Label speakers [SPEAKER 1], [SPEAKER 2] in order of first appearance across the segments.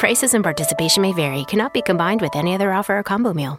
[SPEAKER 1] Prices and participation may vary, cannot be combined with any other offer or combo meal.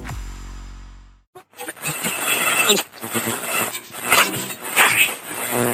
[SPEAKER 2] 네.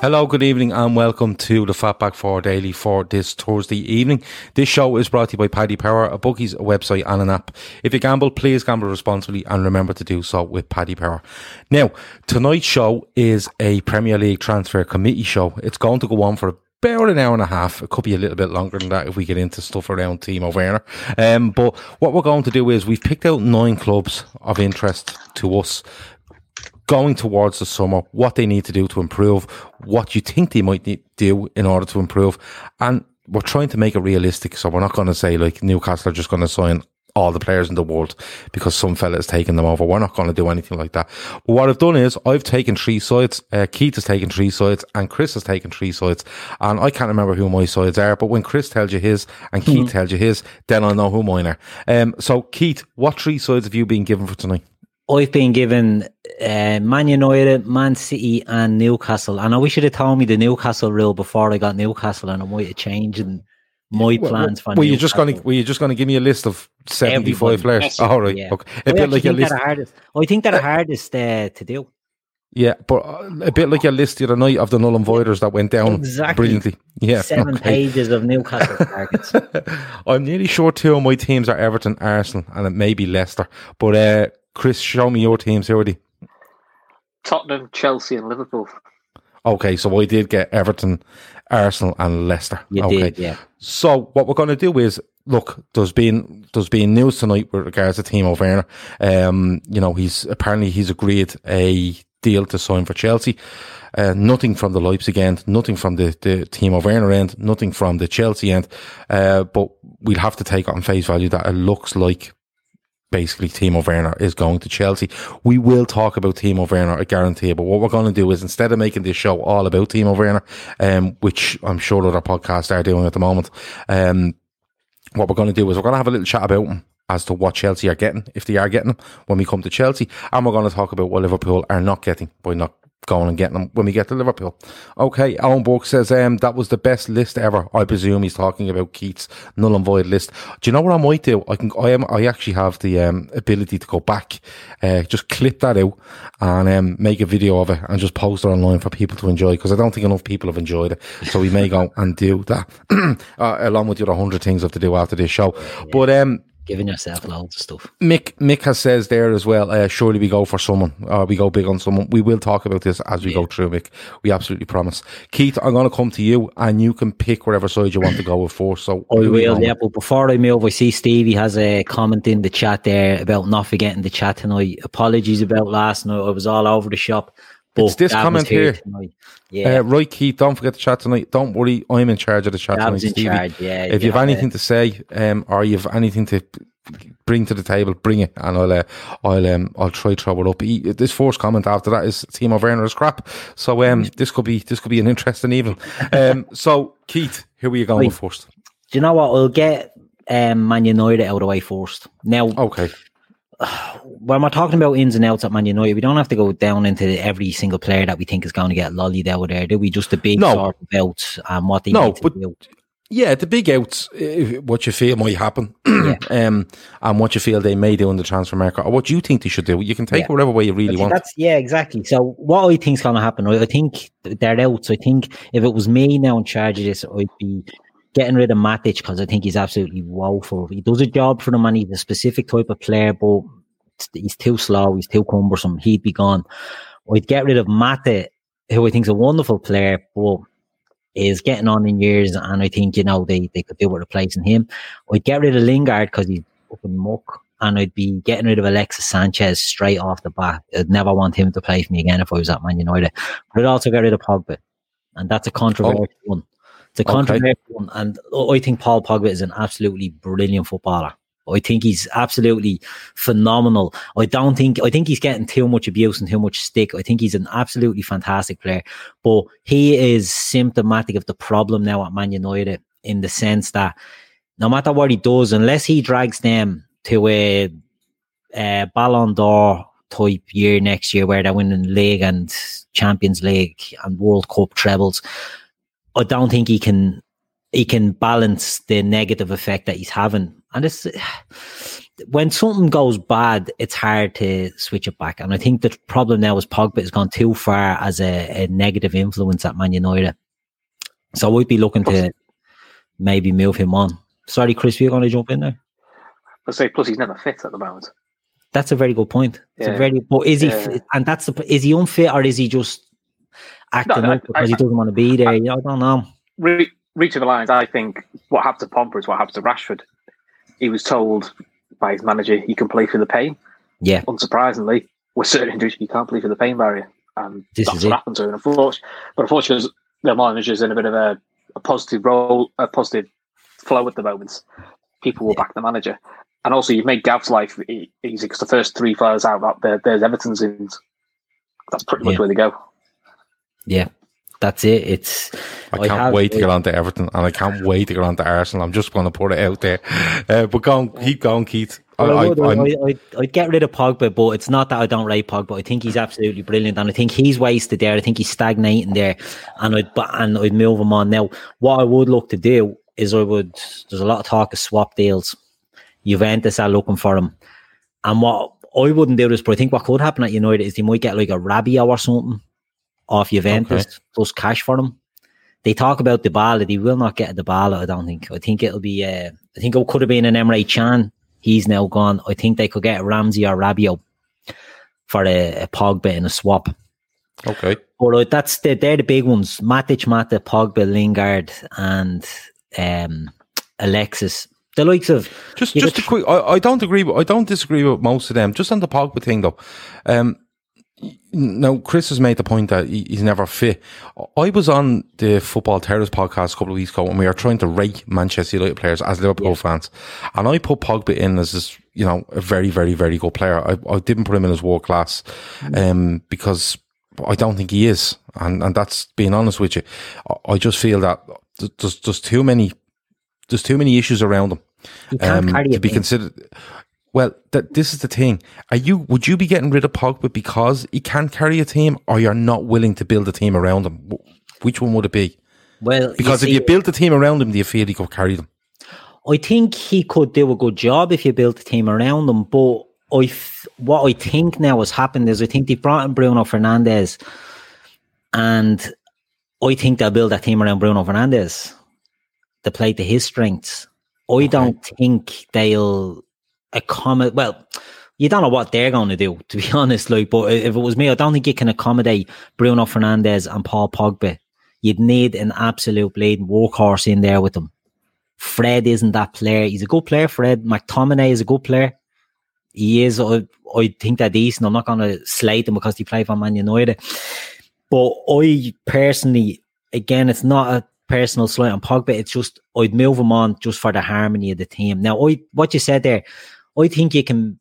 [SPEAKER 3] Hello, good evening, and welcome to the Fatback 4 Daily for this Thursday evening. This show is brought to you by Paddy Power, a bookies, website, and an app. If you gamble, please gamble responsibly and remember to do so with Paddy Power. Now, tonight's show is a Premier League transfer committee show. It's going to go on for about an hour and a half. It could be a little bit longer than that if we get into stuff around Timo Werner. Um, but what we're going to do is we've picked out nine clubs of interest to us going towards the summer, what they need to do to improve, what you think they might need do in order to improve. And we're trying to make it realistic. So we're not going to say like Newcastle are just going to sign all the players in the world because some fella has taken them over. We're not going to do anything like that. But what I've done is I've taken three sides. Uh, Keith has taken three sides and Chris has taken three sides. And I can't remember who my sides are, but when Chris tells you his and Keith mm-hmm. tells you his, then I'll know who mine are. Um, so Keith, what three sides have you been given for tonight?
[SPEAKER 4] I've been given uh, Man United, Man City, and Newcastle. And I wish you'd have told me the Newcastle rule before I got Newcastle, and I might have changed my plans
[SPEAKER 3] for. Were you just going to? Were you just going to give me a list of seventy-five players? All oh, right,
[SPEAKER 4] yeah. okay. A I bit like a list. Hardest, I think they're the hardest uh, to do.
[SPEAKER 3] Yeah, but uh, a bit like your list the other night of the null and voiders that went down exactly. brilliantly. Yeah,
[SPEAKER 4] seven okay. pages of Newcastle targets.
[SPEAKER 3] I'm nearly sure two of my teams are Everton, Arsenal, and it may be Leicester. But uh, Chris, show me your teams. Who are they?
[SPEAKER 5] Tottenham, Chelsea, and Liverpool.
[SPEAKER 3] Okay, so I did get Everton, Arsenal, and Leicester.
[SPEAKER 4] You
[SPEAKER 3] okay.
[SPEAKER 4] did, yeah.
[SPEAKER 3] So what we're going to do is look. There's been there's been news tonight with regards to Timo Werner. Um, you know, he's apparently he's agreed a deal to sign for Chelsea. Uh, nothing from the Leipzig end, nothing from the, the Timo Werner end, nothing from the Chelsea end. Uh, but we'll have to take on face value that it looks like basically Timo Werner is going to Chelsea. We will talk about Timo Werner, I guarantee. But what we're going to do is instead of making this show all about Timo Werner, um, which I'm sure other podcasts are doing at the moment, um, what we're going to do is we're going to have a little chat about him as to what Chelsea are getting, if they are getting them when we come to Chelsea. And we're going to talk about what Liverpool are not getting by not going and getting them when we get to Liverpool. Okay, Alan Burke says um, that was the best list ever. I presume he's talking about Keith's null and void list. Do you know what I might do? I can. I am. I actually have the um, ability to go back, uh, just clip that out and um, make a video of it and just post it online for people to enjoy because I don't think enough people have enjoyed it. So we may go and do that uh, along with the other hundred things I have to do after this show. Yeah. But um,
[SPEAKER 4] giving yourself loads of stuff.
[SPEAKER 3] Mick Mick has says there as well. Uh, surely we go for someone. Uh, we go big on someone. We will talk about this as we yeah. go through, Mick. We absolutely promise. Keith, I'm going to come to you, and you can pick whatever side you want to go with for. So
[SPEAKER 4] I will. Yeah, but before I move, I see Stevie has a comment in the chat there about not forgetting the chat tonight. Apologies about last night. I was all over the shop.
[SPEAKER 3] But it's this comment here. here. Yeah. Uh, right, Keith, don't forget the chat tonight. Don't worry, I'm in charge of the chat tonight, Stevie. Charge, yeah, if you have anything to say um, or you have anything to bring to the table, bring it, and I'll uh, I'll um, I'll try throw it up. He, this first comment after that is Timo Werner is crap. So um, this could be this could be an interesting evening. Um, so Keith, here we go
[SPEAKER 4] Right.
[SPEAKER 3] first.
[SPEAKER 4] Do you know what? I'll get um, Man United out of the way first. Now,
[SPEAKER 3] Okay,
[SPEAKER 4] when we're talking about ins and outs at Man United, we don't have to go down into every single player that we think is going to get lollied out there, do we? Just the big
[SPEAKER 3] No.
[SPEAKER 4] sort of outs and what they
[SPEAKER 3] No,
[SPEAKER 4] need to
[SPEAKER 3] but-
[SPEAKER 4] do.
[SPEAKER 3] yeah, the big outs, what you feel might happen,
[SPEAKER 4] Yeah.
[SPEAKER 3] um, and what you feel they may do in the transfer market, or what you think they should do. You can take
[SPEAKER 4] Yeah.
[SPEAKER 3] it whatever way you really
[SPEAKER 4] That's-
[SPEAKER 3] want.
[SPEAKER 4] That's yeah, exactly. So what I think's going to happen, I I think they're out. So I think if it was me now in charge of this, I'd be getting rid of Matic because I think he's absolutely woeful. He does a job for them and he's a specific type of player, but he's too slow, he's too cumbersome. He'd be gone. I'd get rid of Mata, who I think is a wonderful player, but is getting on in years, and I think you know they, they could do with replacing him. I'd get rid of Lingard because he's up in muck, and I'd be getting rid of Alexis Sanchez straight off the bat. I'd never want him to play for me again if I was at Man United. But I'd also get rid of Pogba, and that's a controversial one. It's a
[SPEAKER 3] Okay.
[SPEAKER 4] controversial one, and I think Paul Pogba is an absolutely brilliant footballer. I think he's absolutely phenomenal. I don't think I think he's getting too much abuse and too much stick. I think he's an absolutely fantastic player, but he is symptomatic of the problem now at Man United in the sense that no matter what he does, unless he drags them to a, a Ballon d'Or type year next year where they're winning league and Champions League and World Cup trebles, I don't think he can he can balance the negative effect that he's having. And it's when something goes bad, it's hard to switch it back. And I think the problem now is Pogba has gone too far as a, a negative influence at Man United. So we'd be looking to maybe move him on. Sorry, Chris, you're going to jump in there.
[SPEAKER 5] I say, plus he's never fit at the moment.
[SPEAKER 4] That's a very good point. It's a very, but is he?
[SPEAKER 5] Yeah.
[SPEAKER 4] And that's the, is he unfit or is he just acting
[SPEAKER 5] no,
[SPEAKER 4] up because he
[SPEAKER 5] I-
[SPEAKER 4] doesn't want to be there? Know, I don't know.
[SPEAKER 5] Re- reaching the lines, I think what happened to Pogba is what happened to Rashford. He was told by his manager he can play through the pain.
[SPEAKER 4] Yeah,
[SPEAKER 5] Unsurprisingly, with certain injuries, you can't play through the pain barrier. And
[SPEAKER 4] This
[SPEAKER 5] that's
[SPEAKER 4] is
[SPEAKER 5] what
[SPEAKER 4] it.
[SPEAKER 5] happened to him. Unfortunately, but unfortunately, the manager's in a bit of a, a positive role, a positive flow at the moment. People will back the manager. And also, you've made Gav's life easy because the first three players out, there, there's Everton's in. That's pretty much
[SPEAKER 4] Yeah.
[SPEAKER 5] where they go.
[SPEAKER 4] Yeah, that's it. It's
[SPEAKER 3] I can't
[SPEAKER 4] have-
[SPEAKER 3] wait to get on to Everton, and I can't wait to get on to Arsenal. I'm just going to put it out there. Uh, but go on, keep going, Keith. I,
[SPEAKER 4] Well, I
[SPEAKER 3] I,
[SPEAKER 4] would, I, I, I'd get rid of Pogba, but it's not that I don't rate Pogba. I think he's absolutely brilliant, and I think he's wasted there. I think he's stagnating there, and I'd and I'd move him on now. What I would look to do is I would. There's a lot of talk of swap deals. Juventus are looking for him, and what I wouldn't do this, but I think what could happen at United is they might get like a Rabiot or something off Juventus
[SPEAKER 3] Okay.
[SPEAKER 4] plus cash for him. They talk about the ball, they will not get the ball. I don't think. I think it'll be. Uh, I think it could have been an Emre Can. He's now gone. I think they could get Ramsey or Rabiot for a, a Pogba in a swap.
[SPEAKER 3] okay.
[SPEAKER 4] But uh, that's the, they're the big ones: Matic, Mata, Pogba, Lingard, and um, Alexis. The likes of
[SPEAKER 3] Just, just a quick. I, I don't agree. With, I don't disagree with most of them. Just on the Pogba thing, though. Um, now Chris has made the point that he, he's never fit. I was on the Football Terrace podcast a couple of weeks ago, and we were trying to rate Manchester United players as Liverpool fans, and I put Pogba in as this, you know, a very, very, very good player. I, I didn't put him in as world class, um, because I don't think he is, and and that's being honest with you. I, I just feel that there's there's too many there's too many issues around him um, to be considered. Well, that this is the thing. Are you would you be getting rid of Pogba because he can't carry a team, or you're not willing to build a team around him? Which one would it be?
[SPEAKER 4] Well,
[SPEAKER 3] Because if
[SPEAKER 4] see,
[SPEAKER 3] you build a team around him, do you feel he could carry them?
[SPEAKER 4] I think he could do a good job if you built a team around him. But I, th- what I think now has happened is I think they brought in Bruno Fernandes, and I think they'll build a team around Bruno Fernandes to play to his strengths. I don't think they'll accommodate. Well, you don't know what they're going to do, to be honest. Like, but if it was me, I don't think you can accommodate Bruno Fernandes and Paul Pogba. You'd need an absolute bleeding workhorse in there with them. Fred isn't that player. He's a good player. Fred McTominay is a good player. He is. I, I think they're decent. I'm not going to slate them because he play for Man United. But I personally, again, it's not a personal slight on Pogba. It's just I'd move him on just for the harmony of the team. Now, I what you said there, I think you can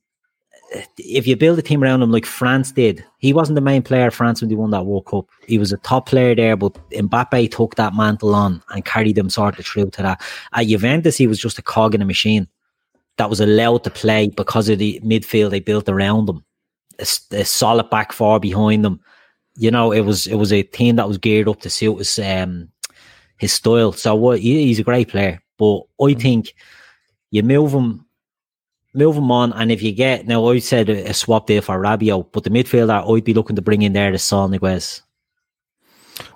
[SPEAKER 4] if you build a team around him like France did, he wasn't the main player of France when they won that World Cup. He was a top player there, but Mbappe took that mantle on and carried them sort of through to that. At Juventus, he was just a cog in a machine that was allowed to play because of the midfield they built around him, a, a solid back four behind them. You know, it was it was a team that was geared up to suit his um, his style. So what he, he's a great player, but I mm. think you move him move him on. And if you get now, I said a, a swap there for Rabiot, but the midfielder I'd be looking to bring in there is Saul Niguez.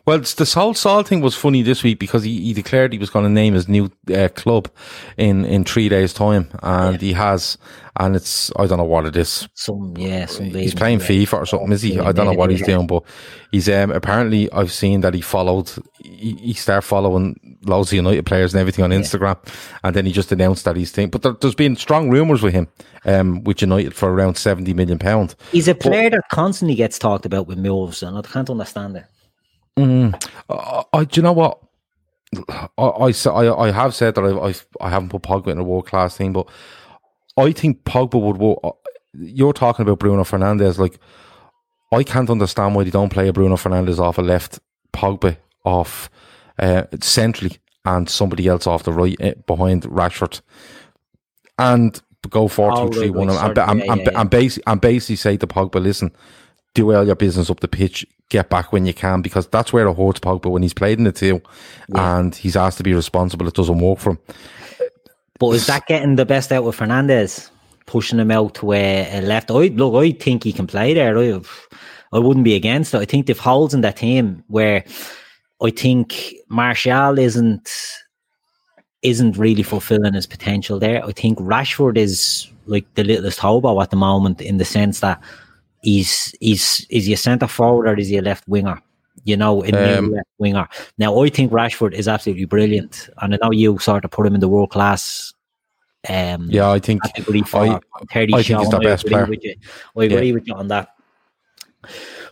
[SPEAKER 3] Well, the Saul Saul thing was funny this week because he, he declared he was going to name his new uh, club in, in three days' time, and yeah. he has, and it's I don't know what it is.
[SPEAKER 4] Some yeah, some
[SPEAKER 3] he's playing FIFA or something, is he? I don't know what he's doing, but he's um apparently I've seen that he followed he, he started following loads of United players and everything on Instagram, yeah. and then he just announced that he's thing. But there, has been strong rumours with him, um, with United for around seventy million pound.
[SPEAKER 4] He's a player but, that constantly gets talked about with moves, and I can't understand it.
[SPEAKER 3] Mm, I, I, do you know what? I, I, I have said that I, I, haven't put Pogba in a world class team, but I think Pogba would. Work, uh, you're talking about Bruno Fernandes. like I can't understand why they don't play a Bruno Fernandes off a left, Pogba off uh, centrally, and somebody else off the right uh, behind Rashford, and go four two three one, and, and, and, and, basically and basically say to Pogba, listen, do all your business up the pitch, get back when you can, because that's where it hurts Pogba when he's played in the two yeah. and he's asked to be responsible. It doesn't work for him.
[SPEAKER 4] But is that getting the best out of Fernandes? Pushing him out to a, a left. I look, I think he can play there. I, I wouldn't be against it. I think they've holes in that team where I think Martial isn't isn't really fulfilling his potential there. I think Rashford is like the littlest hobo at the moment in the sense that he's he's is he a centre forward or is he a left winger? You know, in um, left winger. Now I think Rashford is absolutely brilliant, and I know you sort of put him in the world class. Um,
[SPEAKER 3] yeah, I think
[SPEAKER 4] I, I think he's the best player. I agree yeah. with you on that.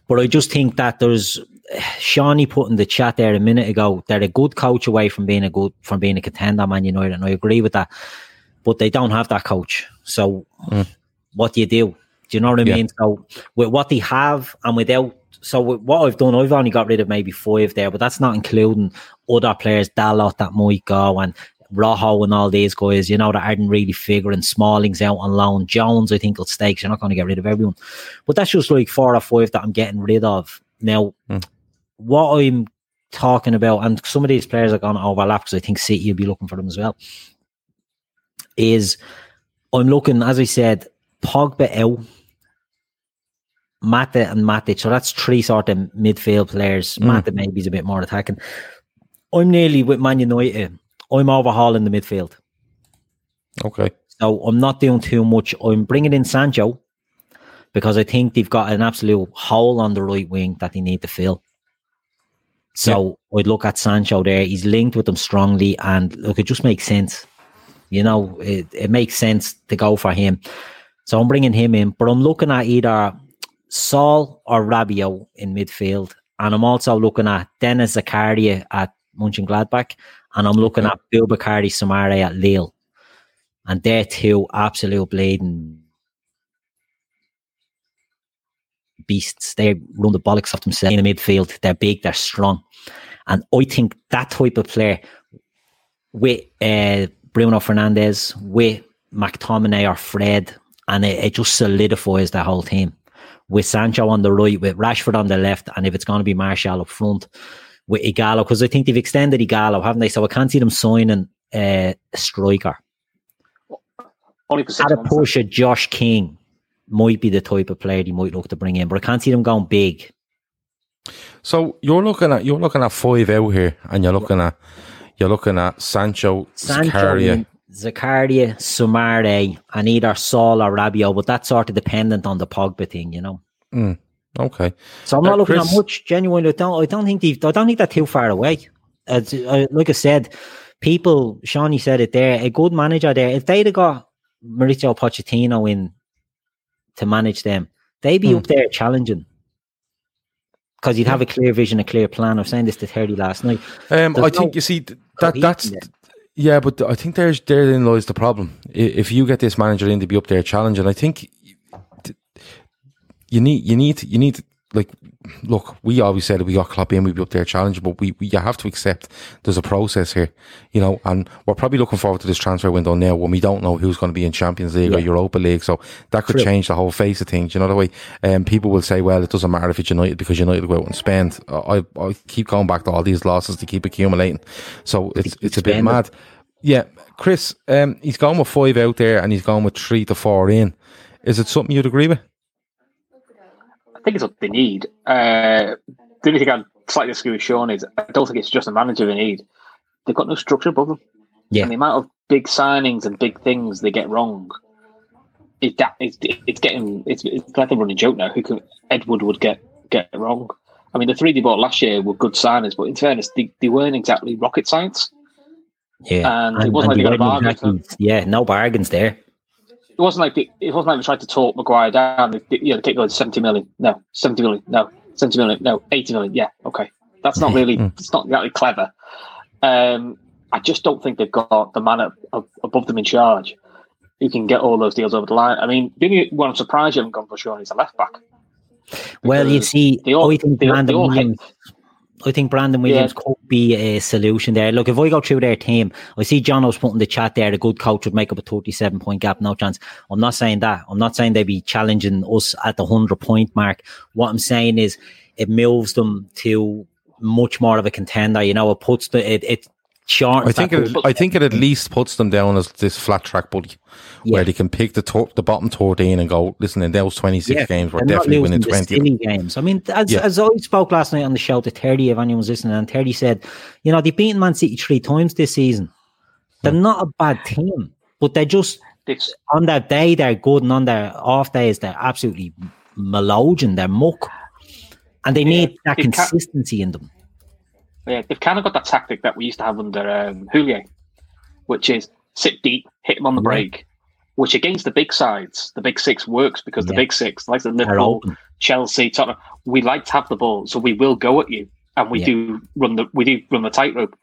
[SPEAKER 4] But I just think that there's Shawnee put in the chat there a minute ago. They're a good coach away from being a good from being a contender, Man United, and I agree with that. But they don't have that coach. So mm. what do you do? Do you know what I yeah. mean? So with what they have and without, so what I've done, I've only got rid of maybe five there, but that's not including other players, Dalot that might go and Rojo and all these guys, you know, that aren't really figuring. Smalling's out on loan. Jones, I think, will stake. You're not going to get rid of everyone. But that's just like four or five that I'm getting rid of. Now, mm. what I'm talking about, and some of these players are going to overlap because I think City will be looking for them as well, is I'm looking, as I said, Pogba out Mata and Matic. So that's three sort of midfield players. Mm. Mata maybe is a bit more attacking. I'm nearly with Man United. I'm overhauling the midfield.
[SPEAKER 3] Okay.
[SPEAKER 4] So I'm not doing too much. I'm bringing in Sancho because I think they've got an absolute hole on the right wing that they need to fill. So yeah. I'd look at Sancho there. He's linked with them strongly, and look, it just makes sense. You know, it, it makes sense to go for him. So I'm bringing him in, but I'm looking at either Saul or Rabiot in midfield. And I'm also looking at Denis Zakaria at Mönchengladbach. And I'm looking at Boubakary Soumaré at Lille. And they're two absolute bleeding beasts. They run the bollocks off themselves in the midfield. They're big, they're strong. And I think that type of player with uh, Bruno Fernandes, with McTominay or Fred, and it, it just solidifies the whole team with Sancho on the right, with Rashford on the left, and if it's going to be Martial up front with Ighalo, because I think they've extended Ighalo, haven't they? So I can't see them signing uh, a striker.
[SPEAKER 5] Only for At
[SPEAKER 4] a push, a Josh King might be the type of player you might look to bring in, but I can't see them going big.
[SPEAKER 3] So you're looking at you're looking at five out here, and you're looking at you're looking at Sancho, Sancho Zakaria,
[SPEAKER 4] Zakaria, Soumaré, and either Saul or Rabiot, but that's sort of dependent on the Pogba thing, you know.
[SPEAKER 3] Mm, okay.
[SPEAKER 4] So I'm not uh, looking Chris... at much. Genuinely, I don't. I don't think they, I don't think they're too far away. As, uh, like I said, people. Shawnee said it there. A good manager there. If they'd have got Mauricio Pochettino in to manage them, they'd be mm. up there challenging because you'd have a clear vision, a clear plan. I was saying this to Terry last night.
[SPEAKER 3] Um, I think you see that that's Yeah, but I think there's therein lies the problem. If you get this manager in to be up there challenging, I think you need you need you need like look, we always said we got Klopp in, we'd be up there challenging, but we, we you have to accept there's a process here, you know, and we're probably looking forward to this transfer window now when we don't know who's going to be in Champions League yeah. or Europa League, so that could True. change the whole face of things. You know the way um, people will say, well, it doesn't matter if it's United because United go out and spend. I, I keep going back to all these losses to keep accumulating, so it's it's a bit mad. Yeah, Chris, um, he's gone with five out there and he's gone with three to four in. Is it something you'd agree with?
[SPEAKER 5] I think it's what they need. Uh, the only thing I'd slightly disagree with Sean is I don't think it's just a manager they need. They've got no structure above them. Yeah. And the amount of big signings and big things they get wrong, it, it's, it's getting it's, it's like a running joke now. Who can Ed Woodward get get wrong? I mean, the three they bought last year were good signings, but in fairness, they, they weren't exactly rocket science.
[SPEAKER 4] Yeah,
[SPEAKER 5] and, and it wasn't and like they got a bargain.
[SPEAKER 4] Yeah, no bargains there
[SPEAKER 5] it wasn't like they, it wasn't like they tried to talk Maguire down. They, you know, they kept going seventy million, no, seventy million, no, seventy million, no, eighty million. Yeah, okay, that's not really. Hmm. it's not exactly clever. Um, I just don't think they've got the man up, above them in charge who can get all those deals over the line. I mean, the only one I'm surprised you haven't gone for Sean is a left back.
[SPEAKER 4] Well, you see, they all, I think they, they Williams, I think Brandon Williams yeah. could be a solution there. Look, if I go through their team, I see John was putting the chat there. A good coach would make up a 37 point gap, no chance. I'm not saying that. I'm not saying they'd be challenging us at the 100 point mark. What I'm saying is it moves them to much more of a contender. You know, it puts the, it, it short.
[SPEAKER 3] I think it, I think it at least puts them down as this flat track buddy, yeah. where they can pick the top, the bottom fourteen and go. Listen, in those twenty six yeah, games, we're definitely winning twenty
[SPEAKER 4] games. I mean, as, yeah. as I spoke last night on the show to Terry, if anyone was listening, and Terry said, you know, they've beaten Man City three times this season. They're hmm. not a bad team, but they're just it's, on that day they're good, and on their off days they're absolutely maloging. They're muck, and they need that consistency in them
[SPEAKER 5] yeah, they've kind of got that tactic that we used to have under um, which is sit deep, hit them on the break, which against the big sides, the big six works because yeah. the big six, like the Liverpool, Chelsea, Tottenham, we like to have the ball, so we will go at you, and we yeah. do run the we do run the tightrope.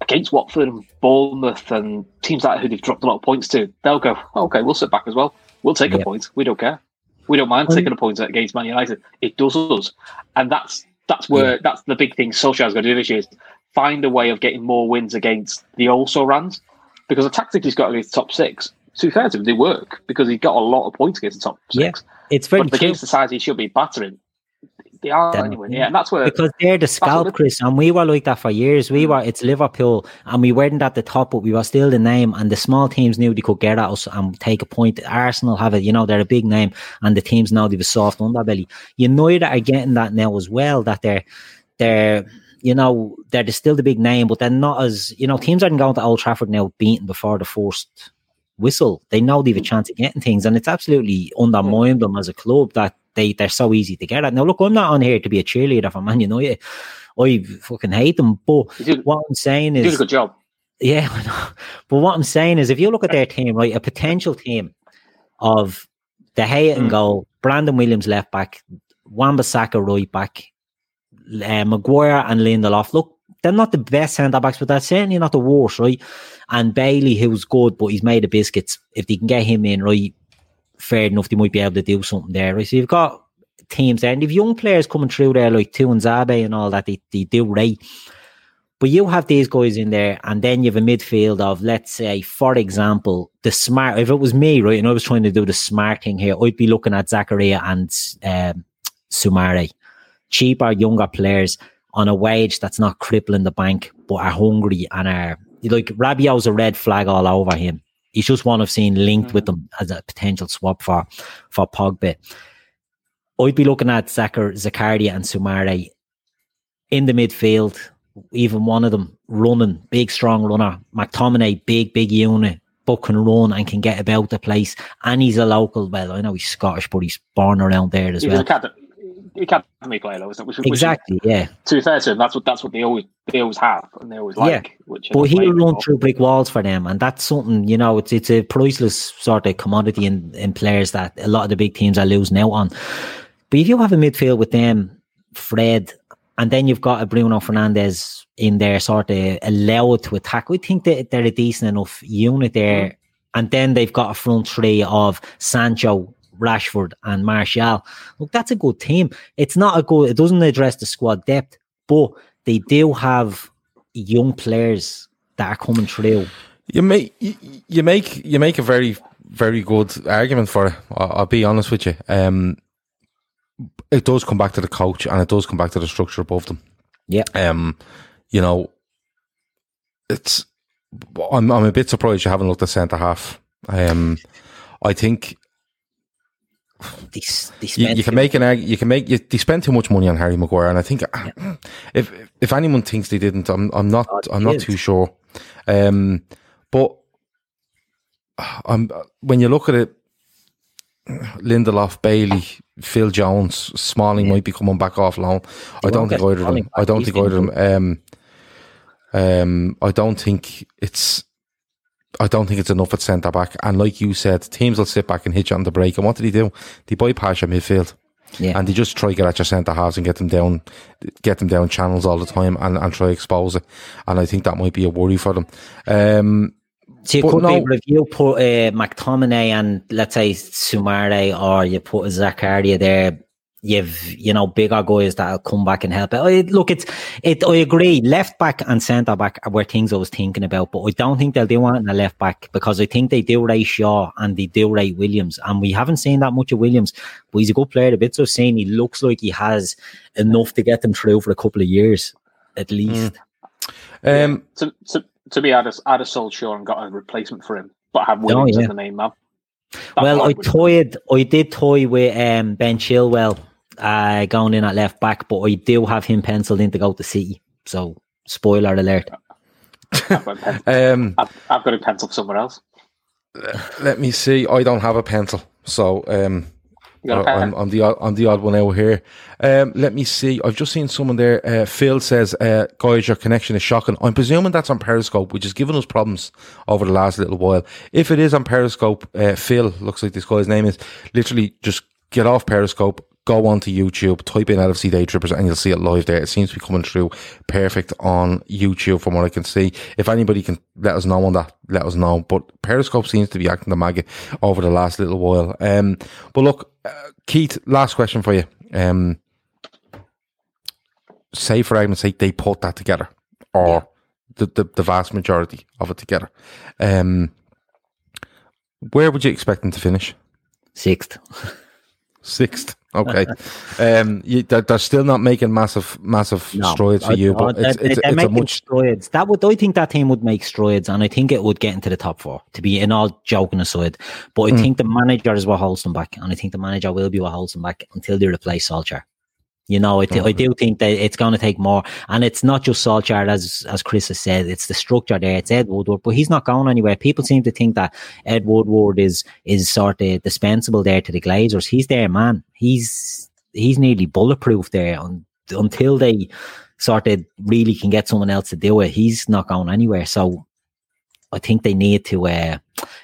[SPEAKER 5] Against Watford and Bournemouth and teams like who they've dropped a lot of points to, they'll go, oh, okay, we'll sit back as well. We'll take yeah. a point. We don't care. We don't mind taking a point against Man United. It does us, and that's that's where yeah. that's the big thing Solskjaer's going to do this year is find a way of getting more wins against the also runs because the tactic he's got against the top six. To be fair to him, they work because he got a lot of points against the top six.
[SPEAKER 4] Yeah, it's very
[SPEAKER 5] but against the sides he should be battering. They are anyway, yeah. And that's where
[SPEAKER 4] because they're the scalp, Chris, and we were like that for years. We mm. were it's Liverpool, and we weren't at the top, but we were still the name. And the small teams knew they could get at us and take a point. Arsenal have it, you know, they're a big name, and the teams now they've a soft underbelly. United are getting that now as well. That they're they're you know they're still the big name, but they're not as you know teams aren't going to Old Trafford now beaten before the first whistle. They know they've a mm. chance of getting things, and it's absolutely undermined them as a club that they they're so easy to get at. Now, look, I'm not on here to be a cheerleader for Man United. I fucking hate them, but did, what I'm saying is,
[SPEAKER 5] did a good job.
[SPEAKER 4] Yeah, but what I'm saying is, if you look at their team, right, a potential team of De Gea and mm. goal, Brandon Williams left back, Wan-Bissaka right back, uh, Maguire and Lindelof. Look, they're not the best centre backs, but they're certainly not the worst, right? And Bailly, who's good, but he's made of biscuits. If they can get him in, right, fair enough, they might be able to do something there. Right? So you've got teams there, and if young players coming through there like Tuanzebe and all that, they, they do right. But you have these guys in there, and then you have a midfield of, let's say, for example, the smart. If it was me, right, and I was trying to do the smart thing here, I'd be looking at Zakaria and um, Soumaré, cheaper, younger players on a wage that's not crippling the bank, but are hungry and are like Rabiot's a red flag all over him. He's just one I've seen linked mm-hmm. with them as a potential swap for for Pogba. I'd be looking at Zakar, Zakaria and Soumaré in the midfield. Even one of them running, big strong runner. McTominay, big big unit, but can run and can get about the place. And he's a local. Well, I know he's Scottish, but he's born around there as well. he's well
[SPEAKER 5] academy player, though, isn't it?
[SPEAKER 4] Which, exactly, which, yeah.
[SPEAKER 5] To be fair to him, that's what that's what they always they always have and they always like. Yeah. Which
[SPEAKER 4] but he'll run through brick walls for them, and that's something you know. It's it's a priceless sort of commodity in in players that a lot of the big teams are losing out on. But if you have a midfield with them, Fred and then you've got a Bruno Fernandes in there, sort of allow it to attack. We think that they're a decent enough unit there. Mm. And then they've got a front three of Sancho, Rashford, and Martial. Look, that's a good team. It's not a good, it doesn't address the squad depth, but they do have young players that are coming through.
[SPEAKER 3] You make you, you make you make a very very good argument for it. I'll, I'll be honest with you. Um, it does come back to the coach, and it does come back to the structure above them.
[SPEAKER 4] Yeah.
[SPEAKER 3] Um, you know, it's. I'm I'm a bit surprised you haven't looked at centre half. Um, I think
[SPEAKER 4] they, they
[SPEAKER 3] you, you, can make an egg. you can make you, they spend too much money on Harry Maguire, and I think yeah. if if anyone thinks they didn't, I'm I'm not God, I'm not too sure. Um, but I'm when you look at it, Lindelof, Bailly, Phil Jones, Smalling yeah. might be coming back off loan. I don't think either of them. I don't think either of them. Um, um, I don't think it's. I don't think it's enough at centre back. And like you said, teams will sit back and hit you on the break. And what did he do? They bypass your midfield.
[SPEAKER 4] Yeah.
[SPEAKER 3] And they just try to get at your centre halves and get them down, get them down channels all the time and, and try to expose it. And I think that might be a worry for them. Um,
[SPEAKER 4] so you could no, be if you put uh, McTominay and let's say Soumaré or you put Zakaria there, you've you know bigger guys that'll come back and help it. Look, it's it. I agree. Left back and centre back were things I was thinking about, but I don't think they'll do one in the left back because I think they do rate Shaw and they do rate Williams, and we haven't seen that much of Williams. But he's a good player. The bits I've seen, he looks like he has enough to get them through for a couple of years at least.
[SPEAKER 3] Mm. Um,
[SPEAKER 5] to, to to be I'd have, I'd have sold Shaw and got a replacement for him, but have Williams oh, yeah. as the main man.
[SPEAKER 4] well, I toyed, I did toy with um, Ben Chilwell uh, going in at left back, but I do have him penciled in to go to City. So, spoiler alert.
[SPEAKER 5] I've, got um, I've, I've got a pencil somewhere else.
[SPEAKER 3] Let me see. I don't have a pencil, so um, I'm, I'm, the odd, I'm the odd one out here. Um, let me see. I've just seen someone there. Uh, Phil says, uh, "Guys, your connection is shocking." I'm presuming that's on Periscope, which has given us problems over the last little while. If it is on Periscope, uh, Phil looks like this guy's name is literally just get off Periscope, go onto YouTube, type in LFC Day Trippers, and you'll see it live there. It seems to be coming through perfect on YouTube from what I can see. If anybody can let us know on that, let us know. But Periscope seems to be acting the maggot over the last little while. Um, but look, uh, Keith, last question for you. Um, say for argument's sake, they put that together, or the, the, the vast majority of it together. Um, where would you expect them to finish?
[SPEAKER 4] Sixth.
[SPEAKER 3] Sixth. Okay. um, you, they're, they're, still not making massive, massive no, strides for I, you, but I, it's, it's, it's a much
[SPEAKER 4] strides. That would, I think that team would make strides, and I think it would get into the top four. To be in all joking aside, but I mm. think the manager is what holds them back, and I think the manager will be what holds them back until they replace Solskjaer. You know, I, do think that it's going to take more, and it's not just Solskjaer, as as Chris has said. It's the structure there. It's Ed Woodward, but he's not going anywhere. People seem to think that Ed Woodward is is sort of dispensable there to the Glazers. He's their man. He's he's nearly bulletproof there on, until they sort of really can get someone else to do it. He's not going anywhere. So I think they need to uh,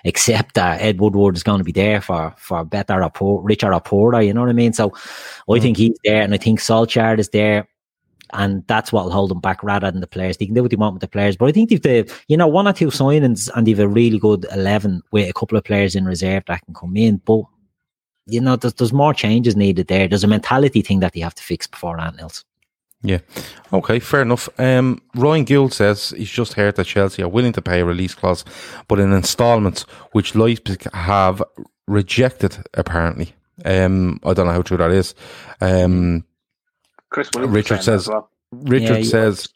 [SPEAKER 4] accept that Ed Woodward is going to be there for for better rapport, richer rapport. You know what I mean? So I mm. think he's there, and I think Solskjaer is there. And that's what will hold them back rather than the players. They can do what they want with the players. But I think if they, you know, one or two signings and they've a really good 11 with a couple of players in reserve that can come in. But, you know, there's, there's more changes needed there. There's a mentality thing that they have to fix before anything else.
[SPEAKER 3] Yeah. Okay, fair enough. Um, Ryan Gould says he's just heard that Chelsea are willing to pay a release clause, but in instalments, which Leipzig have rejected, apparently. Um, I don't know how true that is. Um,
[SPEAKER 5] Chris
[SPEAKER 3] Richard says,
[SPEAKER 5] well.
[SPEAKER 3] Richard yeah, says,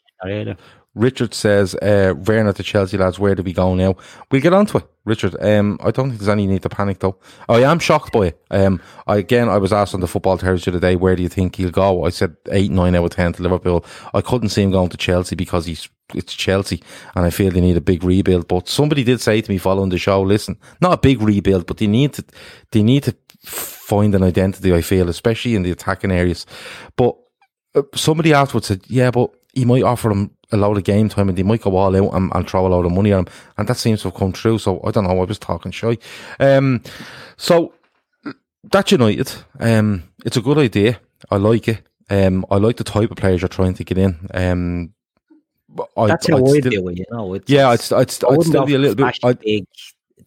[SPEAKER 3] Richard says, uh, Werner to Chelsea lads, where do we go now? We'll get on to it, Richard. Um, I don't think there's any need to panic though. I am shocked by it. Um, I, again, I was asked on the football Thursday today, where do you think he'll go? I said eight, nine out of 10 to Liverpool. I couldn't see him going to Chelsea because he's, it's Chelsea and I feel they need a big rebuild. But somebody did say to me following the show, listen, not a big rebuild, but they need to, they need to find an identity, I feel, especially in the attacking areas. But uh, somebody afterwards said, yeah, but he might offer him a load of game time and they might go all out and, and throw a load of money at him. And that seems to have come true. So I don't know. I was talking shy. Um, so that's United. Um, it's a good idea. I like it. Um, I like the type of players you're trying to get in. Um, I,
[SPEAKER 4] That's how
[SPEAKER 3] I'd
[SPEAKER 4] I
[SPEAKER 3] still-
[SPEAKER 4] it, you know. It's,
[SPEAKER 3] Yeah, I'd, I'd, I'd,
[SPEAKER 4] I
[SPEAKER 3] still be a little bit. I'd,
[SPEAKER 4] big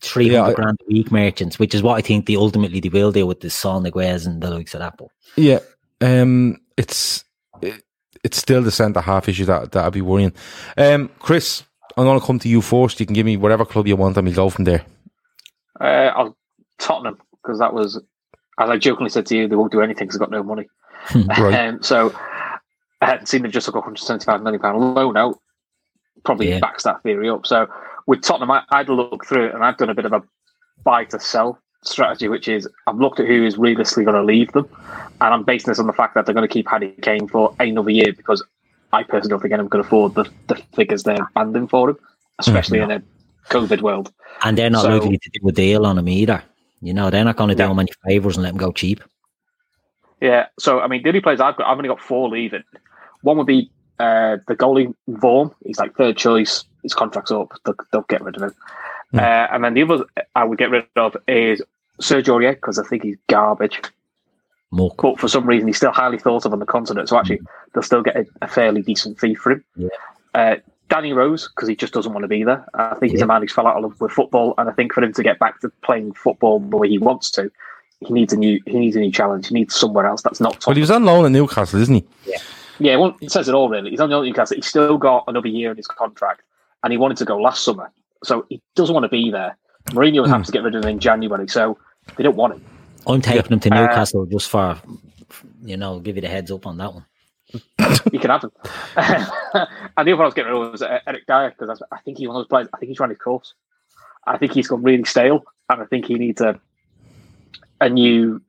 [SPEAKER 4] three hundred
[SPEAKER 3] Yeah,
[SPEAKER 4] grand a week merchants, which is what I think they ultimately they will do with the Saul Niguez and the likes of that. But
[SPEAKER 3] Yeah, um, it's it, it's still the centre half issue that that I'd be worrying. Um, Chris, I'm going to come to you first. You can give me whatever club you want, and we'll go from there.
[SPEAKER 5] Uh, I'll Tottenham because that was, as I jokingly said to you, they won't do anything because they've got no money.
[SPEAKER 3] Right.
[SPEAKER 5] Um, so I hadn't seen they've just took a 175 million pound loan out. Probably
[SPEAKER 4] Yeah.
[SPEAKER 5] backs that theory up. So with Tottenham, I, I'd look through it and I've done a bit of a buy to sell strategy, which is I've looked at who is realistically going to leave them, and I'm basing this on the fact that they're going to keep Harry Kane for another year because I personally don't think anyone can afford the, the figures they're banding for him, especially in a COVID world.
[SPEAKER 4] and they're not
[SPEAKER 5] So-
[SPEAKER 4] likely to do a deal on him either. You know, they're not going to do
[SPEAKER 5] Yeah.
[SPEAKER 4] him any favors and let him go cheap.
[SPEAKER 5] Yeah, so I mean, the only players I've got, I've only got four leaving. One would be uh, the goalie Vorm. He's like third choice. His contract's up. They'll, they'll get rid of him.
[SPEAKER 3] Hmm.
[SPEAKER 5] Uh, and then the other I would get rid of is Sergio Aurier because I think he's garbage.
[SPEAKER 4] Muck.
[SPEAKER 5] But for some reason, he's still highly thought of on the continent. So actually, they'll still get a, a fairly decent fee for him.
[SPEAKER 4] Yeah.
[SPEAKER 5] Uh, Danny Rose because he just doesn't want to be there. I think he's a man who's fell out of love with football, and I think for him to get back to playing football the way he wants to, he needs a new he needs a new challenge. He needs somewhere else that's not.
[SPEAKER 3] Well,
[SPEAKER 5] Tottenham.
[SPEAKER 3] he was on loan at Newcastle, isn't he?
[SPEAKER 5] Yeah, well, it says it all really. He's on the Newcastle. He's still got another year in his contract, and he wanted to go last summer, so he doesn't want to be there. Mourinho was happy to get rid of him in January, so they don't want him.
[SPEAKER 4] I'm taking him to
[SPEAKER 5] Uh,
[SPEAKER 4] Newcastle just for, you know, give you the heads up on that one.
[SPEAKER 5] You can have him. and the other one I was getting rid of was uh, Eric Dier because I think he's one of those players. I think he's running his course. I think he's gone really stale, and I think he needs a a new.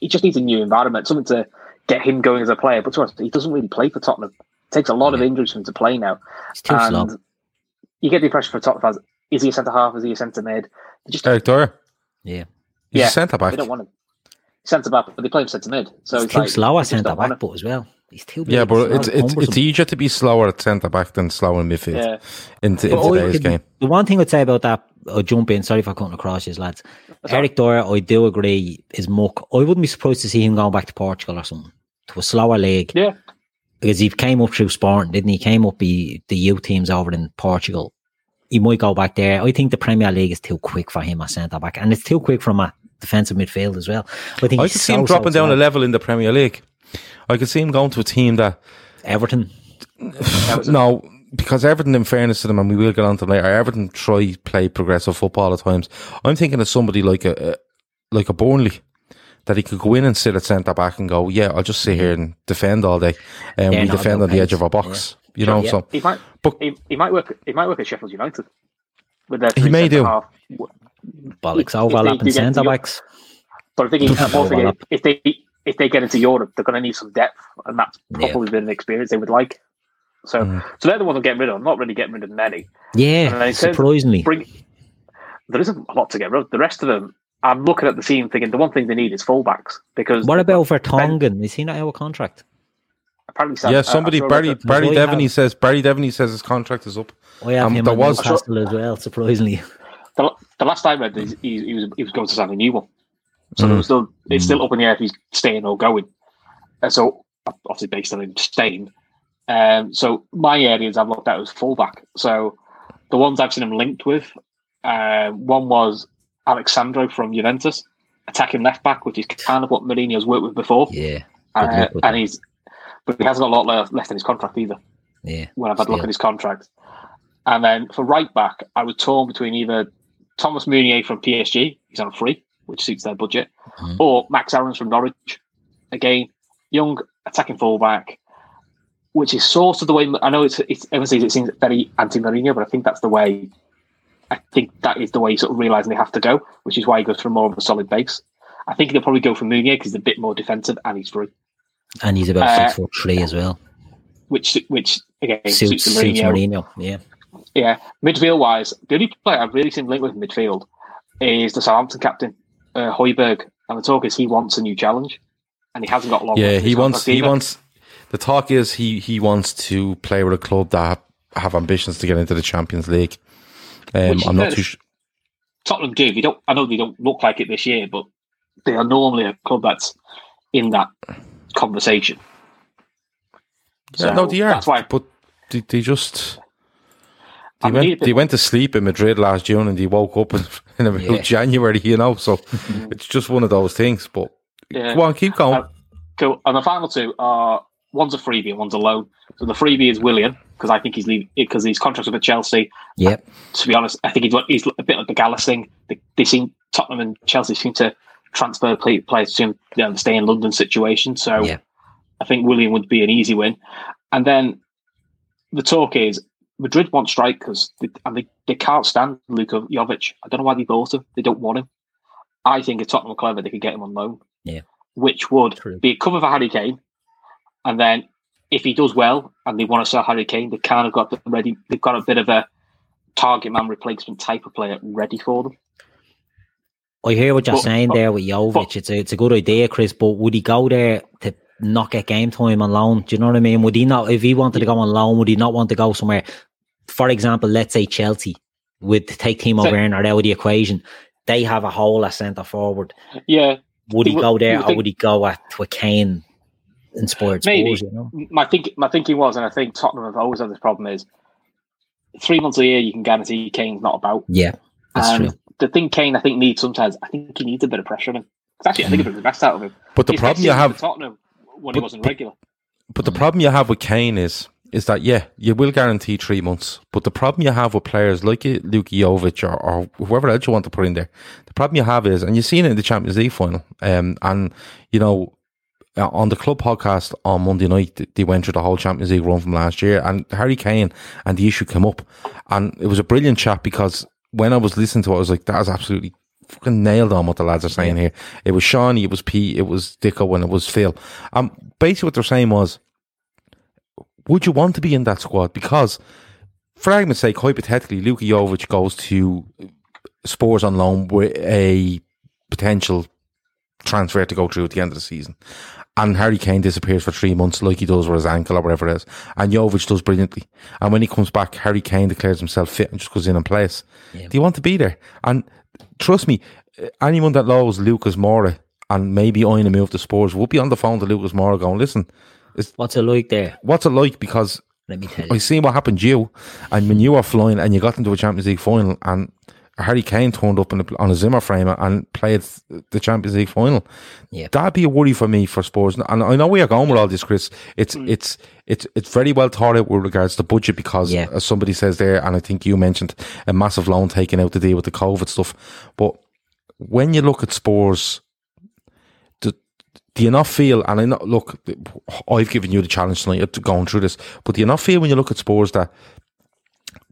[SPEAKER 5] He just needs a new environment, something to get him going as a player. But to honest, he doesn't really play for Tottenham. It takes a lot of injuries for him to play now.
[SPEAKER 4] It's too slow.
[SPEAKER 5] And you get the impression for top fans: is he a centre half? Is he a centre mid? They just
[SPEAKER 3] Eric Dier.
[SPEAKER 4] Yeah.
[SPEAKER 3] He's
[SPEAKER 5] Yeah,
[SPEAKER 3] a centre back.
[SPEAKER 5] they don't want him. Centre back, but they play him centre mid. So
[SPEAKER 4] He's
[SPEAKER 5] it's
[SPEAKER 4] too
[SPEAKER 5] like,
[SPEAKER 4] slow at centre back, but as well, he's too big.
[SPEAKER 3] Yeah, but it's it's it's easier to be slower at centre back than slower in midfield
[SPEAKER 5] Yeah.
[SPEAKER 3] in, in today's game.
[SPEAKER 4] The one thing I'd say about that, I'll jump in. Sorry if for cutting across you, lads. Eric Dier, I do agree, is muck. I wouldn't be surprised to see him going back to Portugal or something to a slower league
[SPEAKER 5] Yeah,
[SPEAKER 4] because he came up through Sporting, didn't he? Came up the the youth teams over in Portugal. He might go back there. I think the Premier League is too quick for him at centre back, and it's too quick from a defensive midfield as well. I think
[SPEAKER 3] I could see
[SPEAKER 4] so,
[SPEAKER 3] him
[SPEAKER 4] so
[SPEAKER 3] dropping down
[SPEAKER 4] slow.
[SPEAKER 3] a level in the Premier League. I could see him going to a team that
[SPEAKER 4] Everton.
[SPEAKER 3] no, because Everton, in fairness to them, and we will get on to them later, Everton try play progressive football at times. I'm thinking of somebody like a, a like a Burnley that he could go in and sit at centre back and go, yeah, I'll just sit here and defend all day, and
[SPEAKER 4] Yeah,
[SPEAKER 3] we
[SPEAKER 4] not
[SPEAKER 3] defend
[SPEAKER 4] about
[SPEAKER 3] on the edge of our box. You know,
[SPEAKER 4] Yeah.
[SPEAKER 3] so
[SPEAKER 5] he might.
[SPEAKER 3] But-
[SPEAKER 5] he, he might work. He might work at Sheffield United with their
[SPEAKER 3] He may do.
[SPEAKER 5] half.
[SPEAKER 4] Bollocks,
[SPEAKER 5] If they
[SPEAKER 4] overlapping
[SPEAKER 5] get
[SPEAKER 4] centre backs.
[SPEAKER 5] But I think
[SPEAKER 4] Yeah,
[SPEAKER 5] don't forget,
[SPEAKER 4] overlap.
[SPEAKER 5] if they if they get into Europe, they're going to need some depth, and that's
[SPEAKER 4] Yeah.
[SPEAKER 5] probably been an experience they would like. So,
[SPEAKER 3] Mm.
[SPEAKER 5] so they're the ones I'm getting rid of. I'm not really getting rid of many. And
[SPEAKER 4] Yeah,
[SPEAKER 5] then in terms-
[SPEAKER 4] surprisingly.
[SPEAKER 5] Bring there isn't a lot to get rid of. The rest of them, I'm looking at the team thinking the one thing they need is fullbacks because
[SPEAKER 4] What about Vertonghen? Is he not out of contract?
[SPEAKER 5] apparently Sam-
[SPEAKER 3] yeah,
[SPEAKER 5] uh,
[SPEAKER 3] somebody
[SPEAKER 5] saw
[SPEAKER 3] Barry Barry Devaney
[SPEAKER 4] have-
[SPEAKER 3] says Barry Devaney says his contract is up.
[SPEAKER 4] I have
[SPEAKER 3] Um,
[SPEAKER 4] him
[SPEAKER 3] there
[SPEAKER 4] at
[SPEAKER 3] was-
[SPEAKER 4] Newcastle as well, surprisingly.
[SPEAKER 5] the, the last time I read, he, he, he was he was going to sign a new one, so
[SPEAKER 3] Mm.
[SPEAKER 5] there was still it's still up in the air if he's staying or going. And so obviously based on him staying. Um, so my areas I've looked at was fullback. So the ones I've seen him linked with, uh, one was Alex Sandro from Juventus, attacking left back, which is kind of what Mourinho's worked with before.
[SPEAKER 4] Yeah,
[SPEAKER 5] Uh, and he's, but he hasn't got a lot le- left in his contract either.
[SPEAKER 4] yeah.
[SPEAKER 5] When I've had a look at his contract, and then for right back, I was torn between either Thomas Meunier from PSG, he's on free, which suits their budget,
[SPEAKER 4] Mhm.
[SPEAKER 5] or Max Aarons from Norwich. Again, young attacking fullback, which is sort of the way I know it's it's everyone says it seems very anti Mourinho, but I think that's the way. I think that is the way sort of realizing they have to go, which is why he goes for more of a solid base. I think they'll probably go for Meunier because he's a bit more defensive and he's free,
[SPEAKER 4] And he's about
[SPEAKER 5] Uh,
[SPEAKER 4] six foot three as well.
[SPEAKER 5] which which again
[SPEAKER 4] Suits,
[SPEAKER 5] suits, the
[SPEAKER 4] suits
[SPEAKER 5] Mourinho.
[SPEAKER 4] Mourinho. Yeah.
[SPEAKER 5] Yeah, midfield wise, the only player I've really seen linked with in midfield is the Southampton captain, uh, Højbjerg. And the talk is he wants a new challenge, and he hasn't got long.
[SPEAKER 3] Yeah, he wants. He
[SPEAKER 5] either.
[SPEAKER 3] wants. The talk is he he wants to play with a club that have, have ambitions to get into the Champions League. Um, I'm not too. Sh-
[SPEAKER 5] Tottenham do. They don't. I know they don't look like it this year, but they are normally a club that's in that conversation.
[SPEAKER 3] Yeah,
[SPEAKER 5] So
[SPEAKER 3] no, they are.
[SPEAKER 5] That's why
[SPEAKER 3] But they, they just. They went, they went to sleep in Madrid last June and they woke up in, in
[SPEAKER 4] Yeah.
[SPEAKER 3] January, you know. So it's just one of those things. But
[SPEAKER 5] Yeah.
[SPEAKER 3] go on, keep going.
[SPEAKER 5] Uh, Cool. And the final two are one's a freebie and one's a loan. So the freebie is Willian because I think he's leaving because his contract's with Chelsea.
[SPEAKER 4] Yep.
[SPEAKER 5] To be honest, I think he's he's a bit like the Gallas thing. They, they seem Tottenham and Chelsea seem to transfer players to you know, the stay in London situation. So
[SPEAKER 4] Yeah.
[SPEAKER 5] I think Willian would be an easy win. And then the talk is Madrid want strikers they- and they, they can't stand Luka Jovic. I don't know why they bought him. They don't want him. I think if Tottenham were clever, they could get him on loan.
[SPEAKER 4] Yeah.
[SPEAKER 5] Which would
[SPEAKER 4] True.
[SPEAKER 5] be a cover for Harry Kane. And then if he does well and they want to sell Harry Kane, they've kind of got the ready. They've got a bit of a target man replacement type of player ready for them.
[SPEAKER 4] I hear what you're
[SPEAKER 5] But-
[SPEAKER 4] saying
[SPEAKER 5] but-
[SPEAKER 4] there with Jovic.
[SPEAKER 5] but-
[SPEAKER 4] it's a it's a good idea, Chris. But would he go there to not get game time on loan? Do you know what I mean? Would he not? If he wanted to go on loan, would he not want to go somewhere? For example, let's say Chelsea would take Timo
[SPEAKER 5] So-
[SPEAKER 4] Werner out of the equation. They have a hole at centre forward.
[SPEAKER 5] Yeah,
[SPEAKER 4] Would he go there,
[SPEAKER 5] would
[SPEAKER 4] or would he go at to a Kane inspired
[SPEAKER 5] Maybe.
[SPEAKER 4] Spurs? You know?
[SPEAKER 5] my think my thinking was, and I think Tottenham have always had this problem is three months a year you can guarantee Kane's not about.
[SPEAKER 4] Yeah, that's
[SPEAKER 5] and
[SPEAKER 4] true.
[SPEAKER 5] the thing Kane I think needs sometimes, I think he needs a bit of pressure on him. 'Cause Actually, I think he the best out of him.
[SPEAKER 3] But the
[SPEAKER 5] His
[SPEAKER 3] problem you have,
[SPEAKER 5] Tottenham when he wasn't regular.
[SPEAKER 3] but the problem you have with Kane is, is that yeah, you will guarantee three months. But the problem you have with players like Luke Jovic or, or whoever else you want to put in there, the problem you have is, and you've seen it in the Champions League final, um, and you know, uh, on the club podcast on Monday night, they went through the whole Champions League run from last year, and Harry Kane and the issue came up, and it was a brilliant chat because when I was listening to it, I was like, that is absolutely fucking nailed on what the lads are saying here. It was Shawnee, it was Pete, it was Dicko, and it was Phil. Um, basically what they're saying was, would you want to be in that squad? Because, for argument's sake, hypothetically, Luka Jovic goes to Spurs on loan with a potential transfer to go through at the end of the season. And Harry Kane disappears for three months like he does with his ankle or whatever it is. And Jovic does brilliantly. And when he comes back, Harry Kane declares himself fit and just goes in and plays. Do you want to be there? And trust me, anyone that loves Lucas Moura and maybe eyeing a move to Spurs would be on the phone to Lucas Moura going, listen,
[SPEAKER 4] What's it like there?
[SPEAKER 3] what's it like? Because
[SPEAKER 4] Let me tell you.
[SPEAKER 3] I seen what happened to you, and when you were flying and you got into a Champions League final, and Harry Kane turned up in a, on a Zimmer frame and played the Champions League final.
[SPEAKER 4] Yeah.
[SPEAKER 3] That'd be a worry for me for Spurs. And I know we are going with all this, Chris. It's hmm. it's it's it's very well thought out with regards to budget because,
[SPEAKER 4] Yeah.
[SPEAKER 3] as somebody says there, and I think you mentioned a massive loan taken out to deal with the COVID stuff. But when you look at Spurs, do, do you not feel? And I know, look, I've given you the challenge tonight to going through this, but do you not feel when you look at Spurs that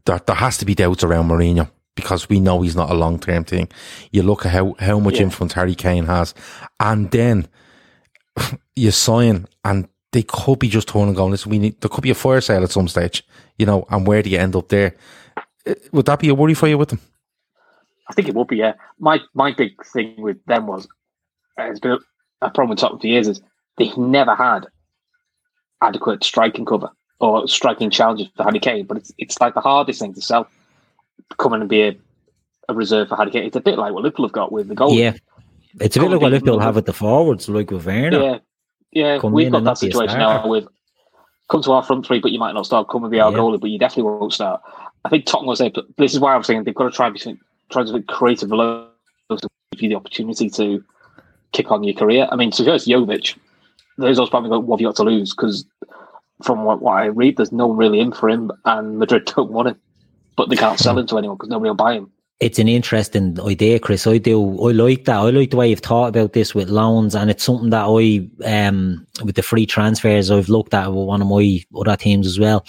[SPEAKER 3] that there has to be doubts around Mourinho? Because we know he's not a long term thing. You look at how, how much
[SPEAKER 5] Yeah.
[SPEAKER 3] influence Harry Kane has, and then you sign, and they could be just turning and going, listen, we need, there could be a fire sale at some stage, you know, and where do you end up there? Uh, Would that be a worry for you with them?
[SPEAKER 5] I think it would be. Yeah, my my big thing with them was uh, it's been a, a problem with Tottenham for years is they've never had adequate striking cover or striking challenges for Harry Kane. But it's it's like the hardest thing to sell. Come in and be a, a reserve for Harry Kane. It's a bit like what Liverpool have got with the goal.
[SPEAKER 4] Yeah. It's a bit like what Liverpool have with the forwards, like with Werner.
[SPEAKER 5] yeah, yeah.
[SPEAKER 4] Come
[SPEAKER 5] We've got that
[SPEAKER 4] not be a
[SPEAKER 5] situation now with come to our front three, but you might not start. Come and be our
[SPEAKER 4] Yeah.
[SPEAKER 5] goalie, but you definitely won't start. I think Tottenham was there, but this is why I'm saying they've got to try try to be creative below to give you the opportunity to kick on your career. I mean, to be honest, Jovic, there's also probably like, what have you got to lose? Because from what, what I read, there's no one really in for him, and Madrid don't want him, but they can't sell him to anyone because nobody will buy him.
[SPEAKER 4] It's an interesting idea, Chris. I do. I like that. I like the way you've thought about this with loans, and it's something that I, um, with the free transfers, I've looked at with one of my other teams as well.